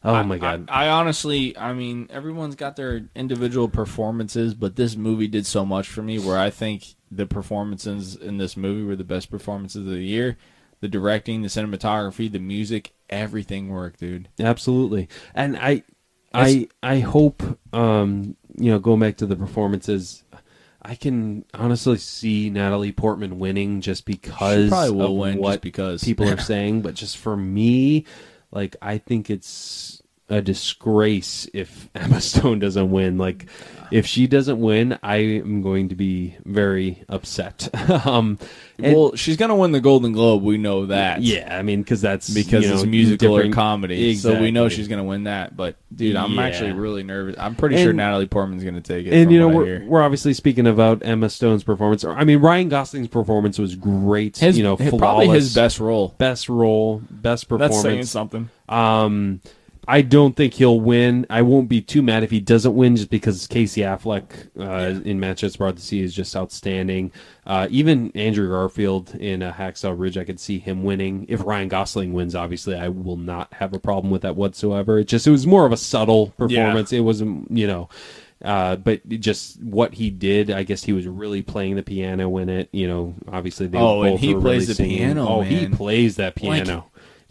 [SPEAKER 2] oh my god,
[SPEAKER 3] I, I honestly, I mean, everyone's got their individual performances, but this movie did so much for me where I think the performances in this movie were the best performances of the year. The directing, the cinematography, the music, everything worked, dude.
[SPEAKER 2] Absolutely, and I, I, I hope, um, you know, going back to the performances, I can honestly see Natalie Portman winning just because
[SPEAKER 3] probably will win just
[SPEAKER 2] what
[SPEAKER 3] because.
[SPEAKER 2] people are [LAUGHS] saying. But just for me, like, I think it's a disgrace if [LAUGHS] Emma Stone doesn't win. Like, if she doesn't win, I am going to be very upset. [LAUGHS] um, and-
[SPEAKER 3] well, she's gonna win the Golden Globe. We know that.
[SPEAKER 2] yeah, I mean, because that's
[SPEAKER 3] because
[SPEAKER 2] you know,
[SPEAKER 3] it's musical or comedy. So we know she's gonna win that. But dude, I'm
[SPEAKER 2] Yeah.
[SPEAKER 3] actually really nervous. I'm pretty sure Natalie Portman's gonna take it.
[SPEAKER 2] and you know we're, we're obviously speaking about Emma Stone's performance. I mean Ryan Gosling's performance was great.
[SPEAKER 3] his,
[SPEAKER 2] you know,
[SPEAKER 3] his-
[SPEAKER 2] flawless,
[SPEAKER 3] probably his best role.
[SPEAKER 2] best role, best performance.
[SPEAKER 3] That's saying something.
[SPEAKER 2] Um, I don't think he'll win. I won't be too mad if he doesn't win, just because Casey Affleck uh, in Manchester by the Sea is just outstanding. Uh, even Andrew Garfield in uh, Hacksaw Ridge, I could see him winning. If Ryan Gosling wins, obviously, I will not have a problem with that whatsoever. It just it was more of a subtle performance. It wasn't, you know. Uh, but just what he did, I guess he was really playing the piano in it. You know, obviously they
[SPEAKER 3] Oh, and he plays
[SPEAKER 2] really
[SPEAKER 3] the
[SPEAKER 2] singing.
[SPEAKER 3] piano,
[SPEAKER 2] Oh, he plays that
[SPEAKER 3] Like,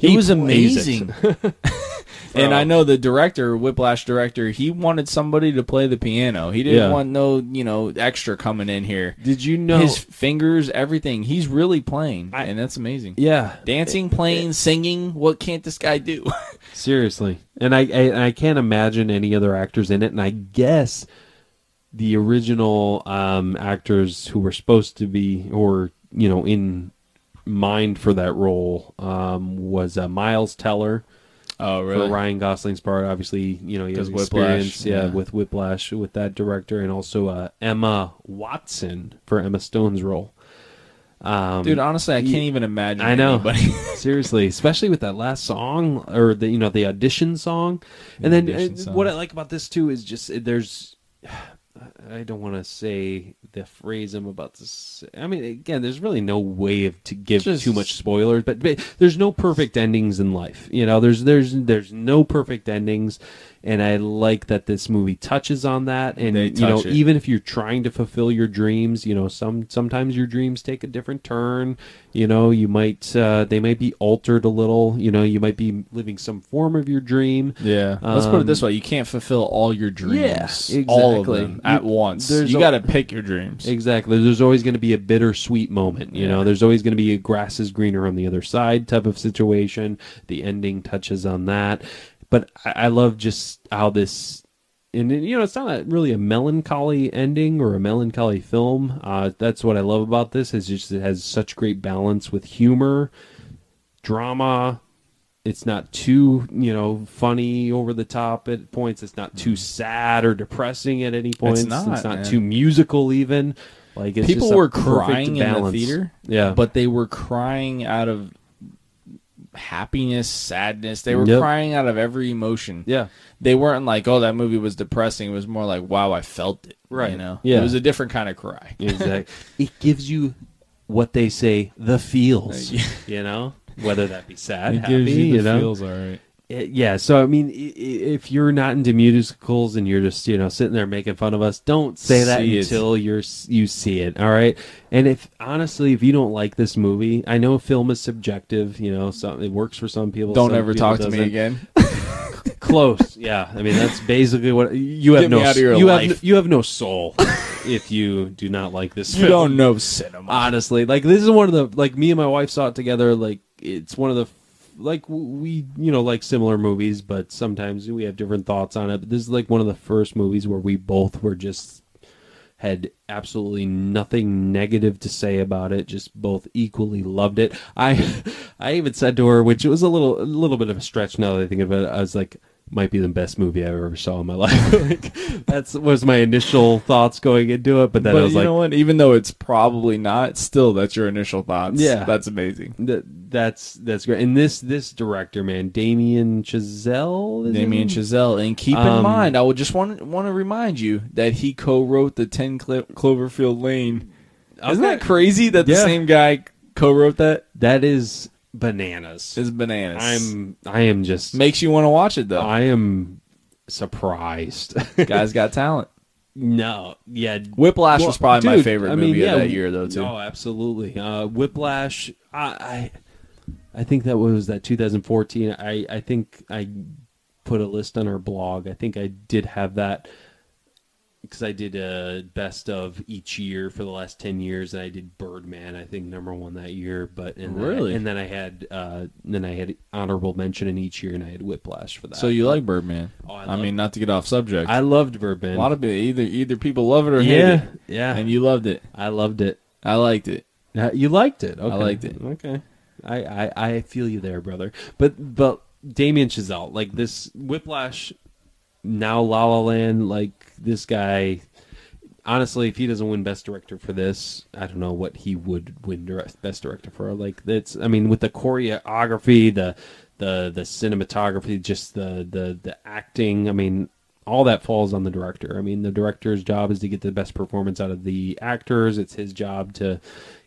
[SPEAKER 2] piano.
[SPEAKER 3] He, was amazing. [LAUGHS] and I know the director, Whiplash director, he wanted somebody to play the piano. He didn't
[SPEAKER 2] Yeah.
[SPEAKER 3] want no, you know, extra coming in here.
[SPEAKER 2] Did you know?
[SPEAKER 3] His fingers, everything. He's really playing,
[SPEAKER 2] I-
[SPEAKER 3] and that's amazing.
[SPEAKER 2] yeah,
[SPEAKER 3] Dancing, playing, singing. What can't this guy do? [LAUGHS]
[SPEAKER 2] seriously, and I, I I can't imagine any other actors in it. And I guess the original um, actors who were supposed to be, or you know, in mind for that role um, was uh, Miles Teller
[SPEAKER 3] oh,
[SPEAKER 2] for Ryan Gosling's part. Obviously, you know, he has experience, yeah,
[SPEAKER 3] yeah.
[SPEAKER 2] with Whiplash with that director, and also uh, Emma Watson for Emma Stone's role. Um,
[SPEAKER 3] Dude, honestly, I can't even imagine.
[SPEAKER 2] I know.
[SPEAKER 3] Anybody. [LAUGHS] [LAUGHS]
[SPEAKER 2] Seriously, especially with that last song or the you know the audition song, and then uh, what I like about this too is just there's. I don't want to say the phrase I'm about to say. I mean, again, there's really no way of to give
[SPEAKER 3] Just-
[SPEAKER 2] too much spoilers, but, but there's no perfect endings in life. You know, there's there's there's no perfect endings, and I like that this movie touches on that. And you know,
[SPEAKER 3] it.
[SPEAKER 2] even if you're trying to fulfill your dreams, you know, some sometimes your dreams take a different turn. You know, you might uh, they might be altered a little. You know, you might be living some form of your dream.
[SPEAKER 3] Yeah. Let's put it this
[SPEAKER 2] Um,
[SPEAKER 3] way: you can't fulfill all your dreams,
[SPEAKER 2] Yeah,
[SPEAKER 3] all of
[SPEAKER 2] exactly.
[SPEAKER 3] them at
[SPEAKER 2] You-
[SPEAKER 3] once.
[SPEAKER 2] there's
[SPEAKER 3] You got to pick your dreams.
[SPEAKER 2] Exactly. There's always going to be a bittersweet moment. You
[SPEAKER 3] Yeah.
[SPEAKER 2] know, there's always going to be a grass is greener on the other side type of situation. The ending touches on that. But I, I love just how this, and you know, it's not really a melancholy ending or a melancholy film. Uh, that's what I love about this is just it has such great balance with humor, drama, it's not too you know funny over the top at points. It's not too sad or depressing at any points.
[SPEAKER 3] It's not, man.
[SPEAKER 2] too musical even. Like it's
[SPEAKER 3] People were crying in the theater,
[SPEAKER 2] Yeah,
[SPEAKER 3] but they were crying out of happiness, sadness. They were
[SPEAKER 2] Yep.
[SPEAKER 3] crying out of every emotion.
[SPEAKER 2] yeah,
[SPEAKER 3] They weren't like, "Oh, that movie was depressing." It was more like, "Wow, I felt it."
[SPEAKER 2] Right.
[SPEAKER 3] You know.
[SPEAKER 2] Yeah.
[SPEAKER 3] It was a different kind of cry. [LAUGHS]
[SPEAKER 2] exactly. it gives you what they say the feels. [LAUGHS] You know, whether that be sad, it happy, you, know.
[SPEAKER 3] Feels all right.
[SPEAKER 2] It- yeah, so I mean, if you're not into musicals and you're just you know sitting there making fun of us, don't say that
[SPEAKER 3] See it.
[SPEAKER 2] until you're you see it. All right, and if honestly, if you don't like this movie, I know film is subjective. You know, some it works for some people.
[SPEAKER 3] Don't
[SPEAKER 2] some
[SPEAKER 3] ever
[SPEAKER 2] people
[SPEAKER 3] talk to me again. [LAUGHS]
[SPEAKER 2] Close, yeah. I mean, that's basically what you have
[SPEAKER 3] Get
[SPEAKER 2] no
[SPEAKER 3] me out of your
[SPEAKER 2] you have
[SPEAKER 3] life.
[SPEAKER 2] you have no soul [LAUGHS] if you do not like this.
[SPEAKER 3] you
[SPEAKER 2] film
[SPEAKER 3] don't know cinema.
[SPEAKER 2] honestly like this is one of the like me and my wife saw it together like it's one of the like we you know like similar movies but sometimes we have different thoughts on it. But this is like one of the first movies where we both were just had absolutely nothing negative to say about it just both equally loved it. I [LAUGHS] i even said to her which was a little a little bit of a stretch now that i think of it i was like might be the best movie i ever saw in my [LAUGHS] life like that's was my initial thoughts going into it but then
[SPEAKER 3] but
[SPEAKER 2] i was like
[SPEAKER 3] you
[SPEAKER 2] like
[SPEAKER 3] know what? Even though it's probably not, still that's your initial thoughts.
[SPEAKER 2] Yeah.
[SPEAKER 3] that's amazing.
[SPEAKER 2] That that's that's great. And this this director, man, Damien Chazelle.
[SPEAKER 3] Damien Chazelle, and keep in
[SPEAKER 2] Um,
[SPEAKER 3] mind, I would just want want to remind you that he co-wrote the Ten Clo- Cloverfield Lane. Isn't that crazy that the
[SPEAKER 2] Yeah.
[SPEAKER 3] same guy co-wrote that?
[SPEAKER 2] That is bananas.
[SPEAKER 3] Is bananas.
[SPEAKER 2] I'm I am just
[SPEAKER 3] makes you want to watch it though.
[SPEAKER 2] I am surprised. [LAUGHS]
[SPEAKER 3] Guy's got talent.
[SPEAKER 2] no, yeah.
[SPEAKER 3] Whiplash
[SPEAKER 2] Well,
[SPEAKER 3] was probably my favorite
[SPEAKER 2] I mean,
[SPEAKER 3] movie
[SPEAKER 2] yeah,
[SPEAKER 3] of that year, though. Too.
[SPEAKER 2] Oh, absolutely. Uh, Whiplash. I, I I think that was that 2014. I I think I put a list on our blog. I think I did have that because I did a best of each year for the last 10 years, and I did Birdman. I think number one that year. But and then I-
[SPEAKER 3] Really?
[SPEAKER 2] and then I had uh, then I had honorable mention in each year, and I had Whiplash for that.
[SPEAKER 3] So you like Birdman?
[SPEAKER 2] Oh, I
[SPEAKER 3] I, mean, not to get off subject.
[SPEAKER 2] I loved Birdman.
[SPEAKER 3] a lot of people either either people love it or hate
[SPEAKER 2] yeah,
[SPEAKER 3] it,
[SPEAKER 2] yeah.
[SPEAKER 3] and you loved it.
[SPEAKER 2] I loved it.
[SPEAKER 3] I liked it.
[SPEAKER 2] Uh, you liked it. Okay.
[SPEAKER 3] liked it.
[SPEAKER 2] Okay. I, I, I feel you there, brother. But but Damien Chazelle, like this Whiplash, now La La Land, like this guy. Honestly, if he doesn't win Best Director for this, I don't know what he would win direct, Best Director for. Like that's, I mean, with the choreography, the the the cinematography, just the the the acting. I mean, all that falls on the director. I mean, the director's job is to get the best performance out of the actors. It's his job to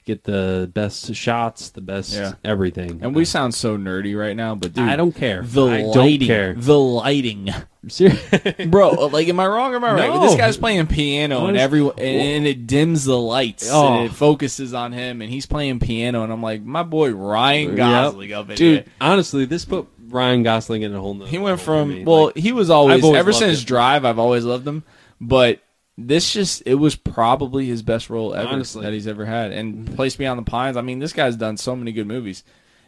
[SPEAKER 2] get the best shots, the best
[SPEAKER 3] Yeah.
[SPEAKER 2] everything.
[SPEAKER 3] And we uh, sound so nerdy right now, but dude,
[SPEAKER 2] I don't care.
[SPEAKER 3] The
[SPEAKER 2] I don't
[SPEAKER 3] lighting,
[SPEAKER 2] care.
[SPEAKER 3] the lighting,
[SPEAKER 2] Ser- [LAUGHS]
[SPEAKER 3] bro. Uh, like, am I wrong? Or am I right?
[SPEAKER 2] No.
[SPEAKER 3] This guy's playing piano, and every and, and it dims the lights,
[SPEAKER 2] Oh.
[SPEAKER 3] and it focuses on him, and he's playing piano, and I'm like, my boy Ryan Gosling up in
[SPEAKER 2] dude. Honestly, this put Ryan Gosling in a whole. Nother
[SPEAKER 3] He went
[SPEAKER 2] level for
[SPEAKER 3] from well,
[SPEAKER 2] Like,
[SPEAKER 3] he was always,
[SPEAKER 2] I've always
[SPEAKER 3] ever
[SPEAKER 2] loved
[SPEAKER 3] since
[SPEAKER 2] it.
[SPEAKER 3] Drive. I've always loved him, but this just it was probably his best role ever
[SPEAKER 2] Honestly.
[SPEAKER 3] that he's ever had. And mm-hmm. Place Beyond the Pines. I mean, this guy's done so many good movies,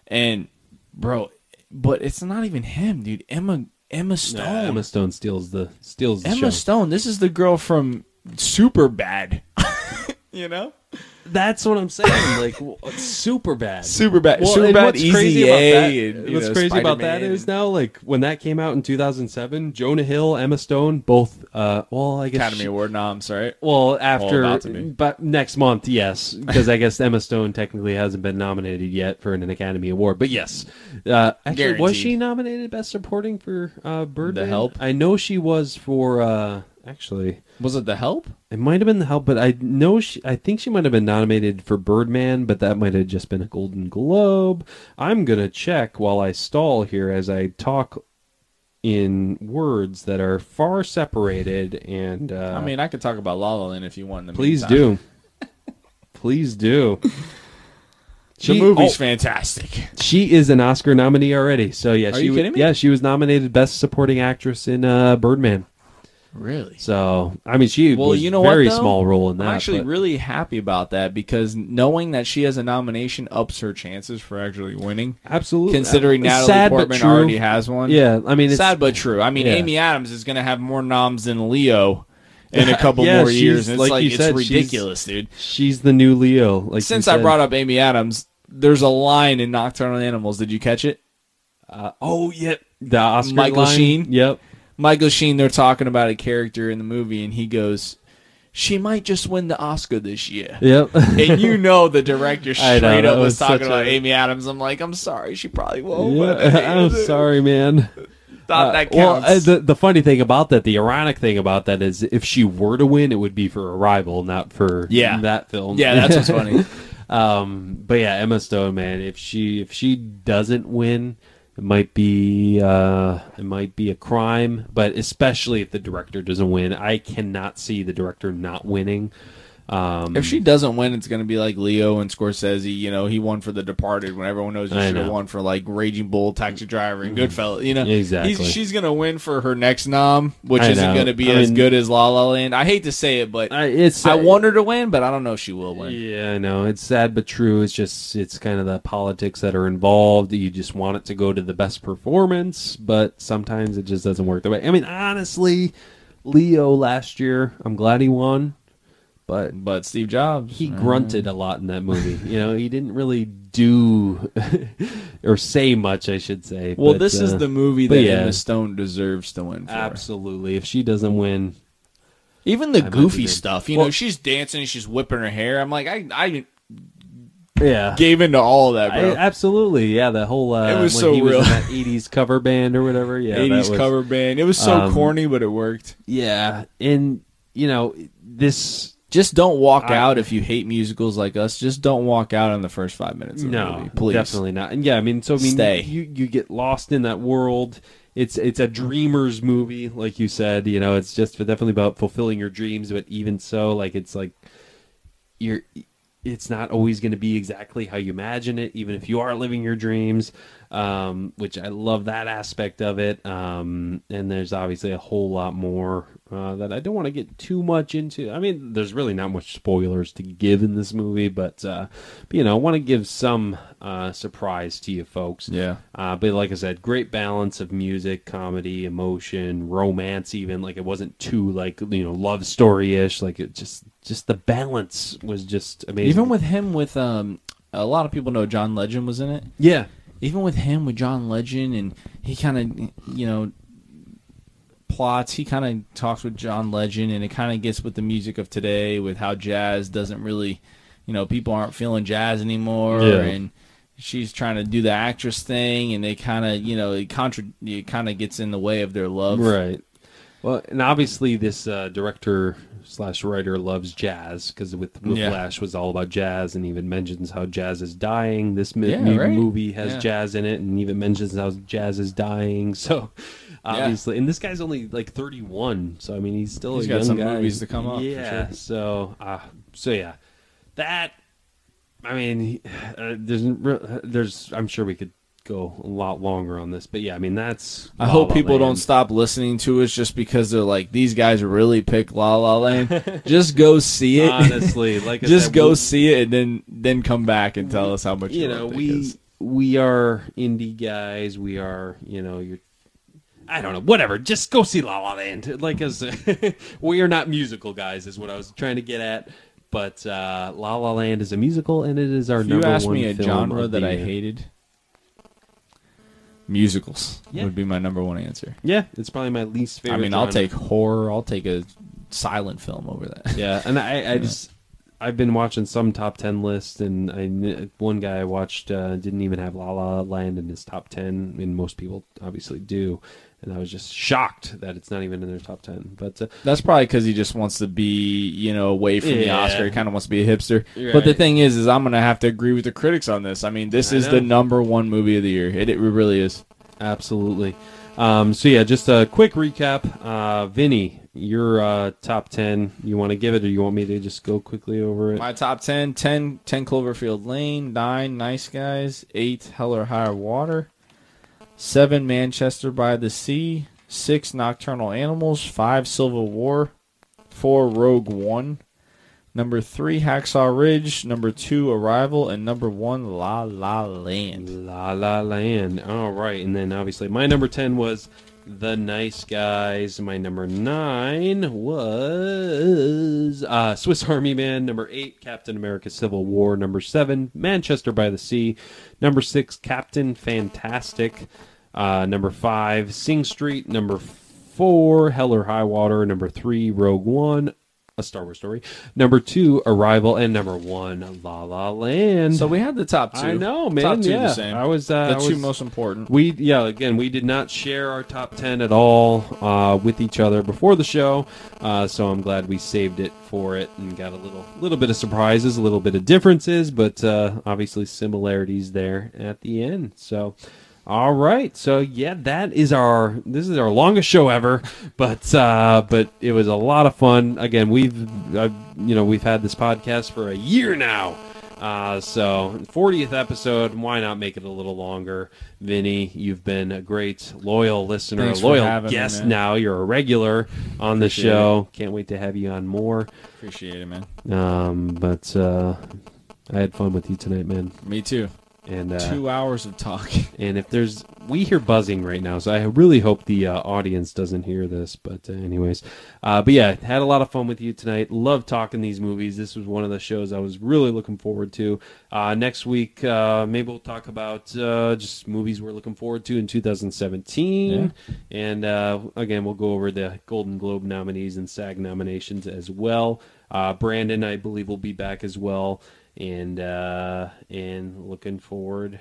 [SPEAKER 3] and bro, but it's not even him, dude. Emma Emma Stone.
[SPEAKER 2] Nah, Emma Stone steals the steals the
[SPEAKER 3] Emma
[SPEAKER 2] show.
[SPEAKER 3] Stone. This is the girl from Super Bad. [LAUGHS] you know,
[SPEAKER 2] That's what I'm saying. Like super bad.
[SPEAKER 3] Super Bad.
[SPEAKER 2] Well,
[SPEAKER 3] Super Bad.
[SPEAKER 2] what's
[SPEAKER 3] Easy
[SPEAKER 2] crazy about
[SPEAKER 3] A.
[SPEAKER 2] that?
[SPEAKER 3] and,
[SPEAKER 2] what's
[SPEAKER 3] know,
[SPEAKER 2] crazy about that is now, like when that came out in 2007, Jonah Hill, Emma Stone, both. Uh, well, I guess
[SPEAKER 3] Academy
[SPEAKER 2] she-
[SPEAKER 3] Award noms, right?
[SPEAKER 2] Well, after, but next month, yes, because I guess Emma Stone technically hasn't been nominated yet for an Academy Award. But yes, uh, actually, was she nominated Best Supporting for uh, Birdman?
[SPEAKER 3] Help?
[SPEAKER 2] I know she was for. Uh, actually,
[SPEAKER 3] Was it The Help?
[SPEAKER 2] it might have been The Help, but I know she. I think she might have been nominated for Birdman, but that might have just been a Golden Globe. I'm gonna check while I stall here as I talk in words that are far separated and. Uh,
[SPEAKER 3] I mean, I could talk about La La Land if you want.
[SPEAKER 2] Please
[SPEAKER 3] meantime.
[SPEAKER 2] do. Please do. [LAUGHS]
[SPEAKER 3] The movie's
[SPEAKER 2] oh,
[SPEAKER 3] fantastic.
[SPEAKER 2] she is an Oscar nominee already. So yeah,
[SPEAKER 3] Are
[SPEAKER 2] she
[SPEAKER 3] you kidding me?
[SPEAKER 2] Yeah, she was nominated Best Supporting Actress in uh, Birdman.
[SPEAKER 3] Really?
[SPEAKER 2] So I mean, she
[SPEAKER 3] Well,
[SPEAKER 2] was
[SPEAKER 3] you know what,
[SPEAKER 2] very
[SPEAKER 3] though?
[SPEAKER 2] small role in that.
[SPEAKER 3] I'm actually
[SPEAKER 2] but-
[SPEAKER 3] really happy about that because knowing that she has a nomination ups her chances for actually winning.
[SPEAKER 2] absolutely
[SPEAKER 3] Considering
[SPEAKER 2] Uh,
[SPEAKER 3] Natalie
[SPEAKER 2] sad
[SPEAKER 3] Portman already has one.
[SPEAKER 2] Yeah, I mean, it's
[SPEAKER 3] sad but true. I mean,
[SPEAKER 2] yeah.
[SPEAKER 3] Amy Adams is going to have more noms than Leo in a [LAUGHS] couple
[SPEAKER 2] Yeah,
[SPEAKER 3] more years. It's
[SPEAKER 2] like
[SPEAKER 3] like,
[SPEAKER 2] you
[SPEAKER 3] it's
[SPEAKER 2] said, she's-
[SPEAKER 3] ridiculous, dude.
[SPEAKER 2] she's the new Leo. Like
[SPEAKER 3] Since I brought up Amy Adams, there's a line in Nocturnal Animals. Did you catch it?
[SPEAKER 2] Uh, oh, yeah. The Oscar
[SPEAKER 3] Michael
[SPEAKER 2] line.
[SPEAKER 3] Sheen?
[SPEAKER 2] Yep.
[SPEAKER 3] Michael Sheen, they're talking about a character in the movie, and he goes, "She might just win the Oscar this year."
[SPEAKER 2] Yep. [LAUGHS]
[SPEAKER 3] and you know the director [LAUGHS] straight
[SPEAKER 2] know,
[SPEAKER 3] up was,
[SPEAKER 2] was
[SPEAKER 3] talking about
[SPEAKER 2] a-
[SPEAKER 3] Amy Adams. I'm like, I'm sorry, she probably won't.
[SPEAKER 2] Yeah, [LAUGHS] I'm sorry, man.
[SPEAKER 3] Thought
[SPEAKER 2] Uh,
[SPEAKER 3] that
[SPEAKER 2] well,
[SPEAKER 3] counts.
[SPEAKER 2] uh, the the funny thing about that, the ironic thing about that is, if she were to win, it would be for Arrival, not for
[SPEAKER 3] Yeah.
[SPEAKER 2] that film.
[SPEAKER 3] yeah, that's what's funny.
[SPEAKER 2] um, but yeah, Emma Stone, man, if she if she doesn't win, it might be uh, it might be a crime. But especially if the director doesn't win, I cannot see the director not winning. Um,
[SPEAKER 3] If she doesn't win, it's going to be like Leo and Scorsese. You know, he won for The Departed when everyone knows he should have won for like Raging Bull, Taxi Driver, and Goodfellas. You know,
[SPEAKER 2] Exactly.
[SPEAKER 3] He's, she's going to win for her next nom, which
[SPEAKER 2] I
[SPEAKER 3] isn't going to be
[SPEAKER 2] I
[SPEAKER 3] as
[SPEAKER 2] mean-
[SPEAKER 3] good as La La Land. I hate to say it, but
[SPEAKER 2] I, it's
[SPEAKER 3] I want her to win, but I don't know if she will win.
[SPEAKER 2] Yeah, I know. It's sad but true. It's just it's kind of the politics that are involved. You just want it to go to the best performance, but sometimes it just doesn't work the way. I mean, honestly, Leo last year, I'm glad he won, but
[SPEAKER 3] But Steve Jobs,
[SPEAKER 2] he
[SPEAKER 3] uh,
[SPEAKER 2] grunted a lot in that movie. you know, he didn't really do [LAUGHS] or say much, I should say.
[SPEAKER 3] Well,
[SPEAKER 2] but,
[SPEAKER 3] this is
[SPEAKER 2] uh,
[SPEAKER 3] the movie that
[SPEAKER 2] yeah.
[SPEAKER 3] Emma Stone deserves to win for.
[SPEAKER 2] absolutely. If she doesn't win,
[SPEAKER 3] Even the
[SPEAKER 2] might
[SPEAKER 3] goofy stuff, you
[SPEAKER 2] Well-
[SPEAKER 3] know, she's dancing and she's whipping her hair. I'm like, I, I
[SPEAKER 2] yeah.
[SPEAKER 3] gave into all of that,
[SPEAKER 2] I- absolutely, yeah. The whole uh,
[SPEAKER 3] It was
[SPEAKER 2] when
[SPEAKER 3] so
[SPEAKER 2] he
[SPEAKER 3] real.
[SPEAKER 2] was in that '80s cover band or whatever. Yeah, that
[SPEAKER 3] 80s
[SPEAKER 2] was-
[SPEAKER 3] cover band. It was so
[SPEAKER 2] um,
[SPEAKER 3] corny, but it worked.
[SPEAKER 2] Yeah, and you know this.
[SPEAKER 3] Just don't walk
[SPEAKER 2] I-
[SPEAKER 3] out if you hate musicals like us. Just don't walk out in the first five minutes of the
[SPEAKER 2] No,
[SPEAKER 3] movie, please.
[SPEAKER 2] definitely not. And yeah, I mean, so I mean,
[SPEAKER 3] Stay.
[SPEAKER 2] you you get lost in that world. It's it's a dreamer's movie, like you said. You know, it's just definitely about fulfilling your dreams. But even so, like it's like you're. It's not always going to be exactly how you imagine it, even if you are living your dreams. Um, which I love that aspect of it. Um, and there's obviously a whole lot more uh, that I don't want to get too much into. I mean, there's really not much spoilers to give in this movie, but, uh, but you know, I want to give some uh, surprise to you folks.
[SPEAKER 3] Yeah.
[SPEAKER 2] Uh, but like I said, great balance of music, comedy, emotion, romance. Even like it wasn't too like you know love story ish. Like it just just the balance was just amazing.
[SPEAKER 3] Even with him, with um, a lot of people know John Legend was in it.
[SPEAKER 2] yeah,
[SPEAKER 3] Even with him, with John Legend, and he kind of, you know, plots. He kind of talks with John Legend, and it kind of gets with the music of today, with how jazz doesn't really, you know, people aren't feeling jazz anymore,
[SPEAKER 2] Yeah.
[SPEAKER 3] and she's trying to do the actress thing, and they kind of, you know, it contra- it kind of gets in the way of their love.
[SPEAKER 2] right. Well, and obviously this uh, director slash writer loves jazz because with
[SPEAKER 3] Yeah.
[SPEAKER 2] Whiplash was all about jazz, and even mentions how jazz is dying. This mi-
[SPEAKER 3] Yeah, right.
[SPEAKER 2] movie has
[SPEAKER 3] Yeah.
[SPEAKER 2] jazz in it, and even mentions how jazz is dying. [LAUGHS] So. Obviously, and this guy's only like 31, so I mean he's still
[SPEAKER 3] He's
[SPEAKER 2] a
[SPEAKER 3] got
[SPEAKER 2] young
[SPEAKER 3] some
[SPEAKER 2] guy.
[SPEAKER 3] movies to come up, for
[SPEAKER 2] Yeah,
[SPEAKER 3] sure.
[SPEAKER 2] so uh, so yeah, that I mean, uh, there's re- there's I'm sure we could go a lot longer on this, but yeah, I mean that's.
[SPEAKER 3] I
[SPEAKER 2] La
[SPEAKER 3] hope
[SPEAKER 2] La
[SPEAKER 3] people don't stop listening to us just because they're like these guys really pick La La Land. [LAUGHS] just go see it.
[SPEAKER 2] Honestly, like [LAUGHS]
[SPEAKER 3] just
[SPEAKER 2] said,
[SPEAKER 3] go
[SPEAKER 2] we-
[SPEAKER 3] see it and then then come back and tell us how much
[SPEAKER 2] you
[SPEAKER 3] you
[SPEAKER 2] know
[SPEAKER 3] We it,
[SPEAKER 2] we are indie guys. We are you know you're. I don't know. Whatever. Just go see La La Land. [LAUGHS] Like as we are not musical guys, is what I was trying to get at. But uh, La La Land is a musical, and it is our
[SPEAKER 3] If you
[SPEAKER 2] number one
[SPEAKER 3] me a genre that I hated, musicals
[SPEAKER 2] Yeah.
[SPEAKER 3] would be my number one answer.
[SPEAKER 2] Yeah, it's probably my least favorite.
[SPEAKER 3] I mean, I'll take horror. I'll take a silent film over that.
[SPEAKER 2] Yeah, and I, I [LAUGHS] just I've been watching some top ten lists, and I one guy I watched uh, didn't even have La La Land in his top ten, and most people obviously do, and I was just shocked that it's not even in their top ten. But uh,
[SPEAKER 3] That's probably because he just wants to be, you know, away from the Oscar. He kind of wants to be a hipster.
[SPEAKER 2] You're
[SPEAKER 3] But the thing is, is I'm gonna have to agree with the critics on this. I mean, this
[SPEAKER 2] I
[SPEAKER 3] is
[SPEAKER 2] know.
[SPEAKER 3] the number one movie of the year. It, it really is.
[SPEAKER 2] absolutely. Um, so yeah, just a quick recap. Uh, Vinny, your uh, top ten. You want to give it, or you want me to just go quickly over it?
[SPEAKER 3] My top 10, 10, 10 Cloverfield Lane, 9 Nice Guys, 8 Hell or Higher Water, 7 Manchester by the Sea, 6 Nocturnal Animals, 5 Civil War, 4 Rogue One, number 3 Hacksaw Ridge, number 2 Arrival, and number 1 La La Land.
[SPEAKER 2] La La Land. All right, and then obviously my number ten was The Nice Guys. My number nine was uh, Swiss Army Man. Number eight, Captain America: Civil War. Number seven, Manchester by the Sea. Number six, Captain Fantastic. Uh, number five, Sing Street. Number four, Hell or High Water. Number three, Rogue One. A Star Wars story. Number two, Arrival, and number one, La La Land.
[SPEAKER 3] So we had the top two.
[SPEAKER 2] I know, man.
[SPEAKER 3] Top two
[SPEAKER 2] yeah,
[SPEAKER 3] the same.
[SPEAKER 2] I was uh,
[SPEAKER 3] the
[SPEAKER 2] I
[SPEAKER 3] two
[SPEAKER 2] was-
[SPEAKER 3] most important.
[SPEAKER 2] we yeah again we did not share our top 10 at all uh, with each other before the show uh, so i'm glad we saved it for it and got a little little bit of surprises a little bit of differences but uh, obviously similarities there at the end so all right so yeah that is our this is our longest show ever but uh but it was a lot of fun again we've uh, you know we've had this podcast for a year now uh, so 40th episode, why not make it a little longer? Vinny, you've been a great loyal listener,
[SPEAKER 3] Thanks
[SPEAKER 2] a loyal
[SPEAKER 3] having me,
[SPEAKER 2] guest now. You're a regular on the
[SPEAKER 3] Appreciate
[SPEAKER 2] show. Can't wait to have you on more.
[SPEAKER 3] Appreciate it, man.
[SPEAKER 2] Um, but uh, I had fun with you tonight, man.
[SPEAKER 3] Me too.
[SPEAKER 2] And uh,
[SPEAKER 3] Two hours of talking. [LAUGHS]
[SPEAKER 2] and if there's we hear buzzing right now, so I really hope the uh, audience doesn't hear this. But uh, anyways, uh, but yeah, had a lot of fun with you tonight. Love talking these movies. This was one of the shows I was really looking forward to. Uh, next week, uh, maybe we'll talk about uh, just movies we're looking forward to in 2017, and uh, again, we'll go over the Golden Globe nominees and SAG nominations as well. Uh, Brandon, I believe, will be back as well, and uh, and looking forward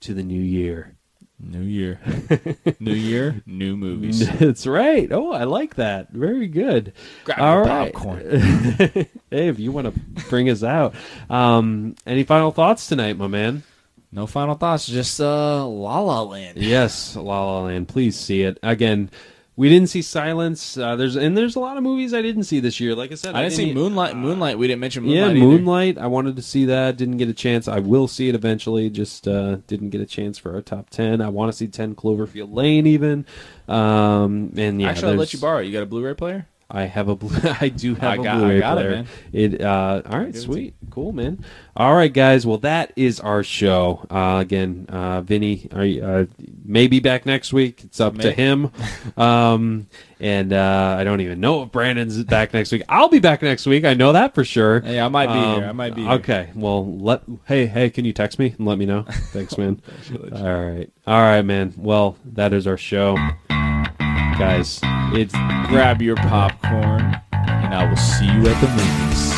[SPEAKER 2] to the new year.
[SPEAKER 3] New year. [LAUGHS] new year, new movies. [LAUGHS]
[SPEAKER 2] That's right. Oh, I like that. Very good.
[SPEAKER 3] Grab
[SPEAKER 2] All right.
[SPEAKER 3] popcorn. [LAUGHS]
[SPEAKER 2] hey, if you want to bring us out, um, any final thoughts tonight, my man?
[SPEAKER 3] No final thoughts. Just uh, La La Land.
[SPEAKER 2] Yes, La La Land. Please see it again. We didn't see Silence. Uh, there's and there's a lot of movies I didn't see this year. Like I said,
[SPEAKER 3] I didn't see Moonlight. Moonlight. We didn't mention Moonlight.
[SPEAKER 2] Yeah,
[SPEAKER 3] either.
[SPEAKER 2] Moonlight. I wanted to see that. Didn't get a chance. I will see it eventually. Just uh, didn't get a chance for our top ten. I want to see Ten Cloverfield Lane even. Um, and yeah,
[SPEAKER 3] Actually, I'll let you borrow. You got a Blu-ray player?
[SPEAKER 2] I have a blue. [LAUGHS] I do have
[SPEAKER 3] I
[SPEAKER 2] a
[SPEAKER 3] got- I
[SPEAKER 2] Blu-ray
[SPEAKER 3] got it,
[SPEAKER 2] player.
[SPEAKER 3] man.
[SPEAKER 2] It. Uh, all right,
[SPEAKER 3] it
[SPEAKER 2] sweet, cool, man. All right, guys. Well, that is our show. Uh, again, uh, Vinny, are you, uh, may be back next week. It's up to him. [LAUGHS] um, and uh, I don't even know if Brandon's back next week. I'll be back next week. I know that for sure.
[SPEAKER 3] Hey, I might be
[SPEAKER 2] Um,
[SPEAKER 3] here. I might be here.
[SPEAKER 2] Okay. Well, let. Hey, hey, can you text me and let me know? [LAUGHS] Thanks, man. All right. All right, man. Well, that is our show, guys. It's
[SPEAKER 3] Grab your popcorn, and I will see you at the movies.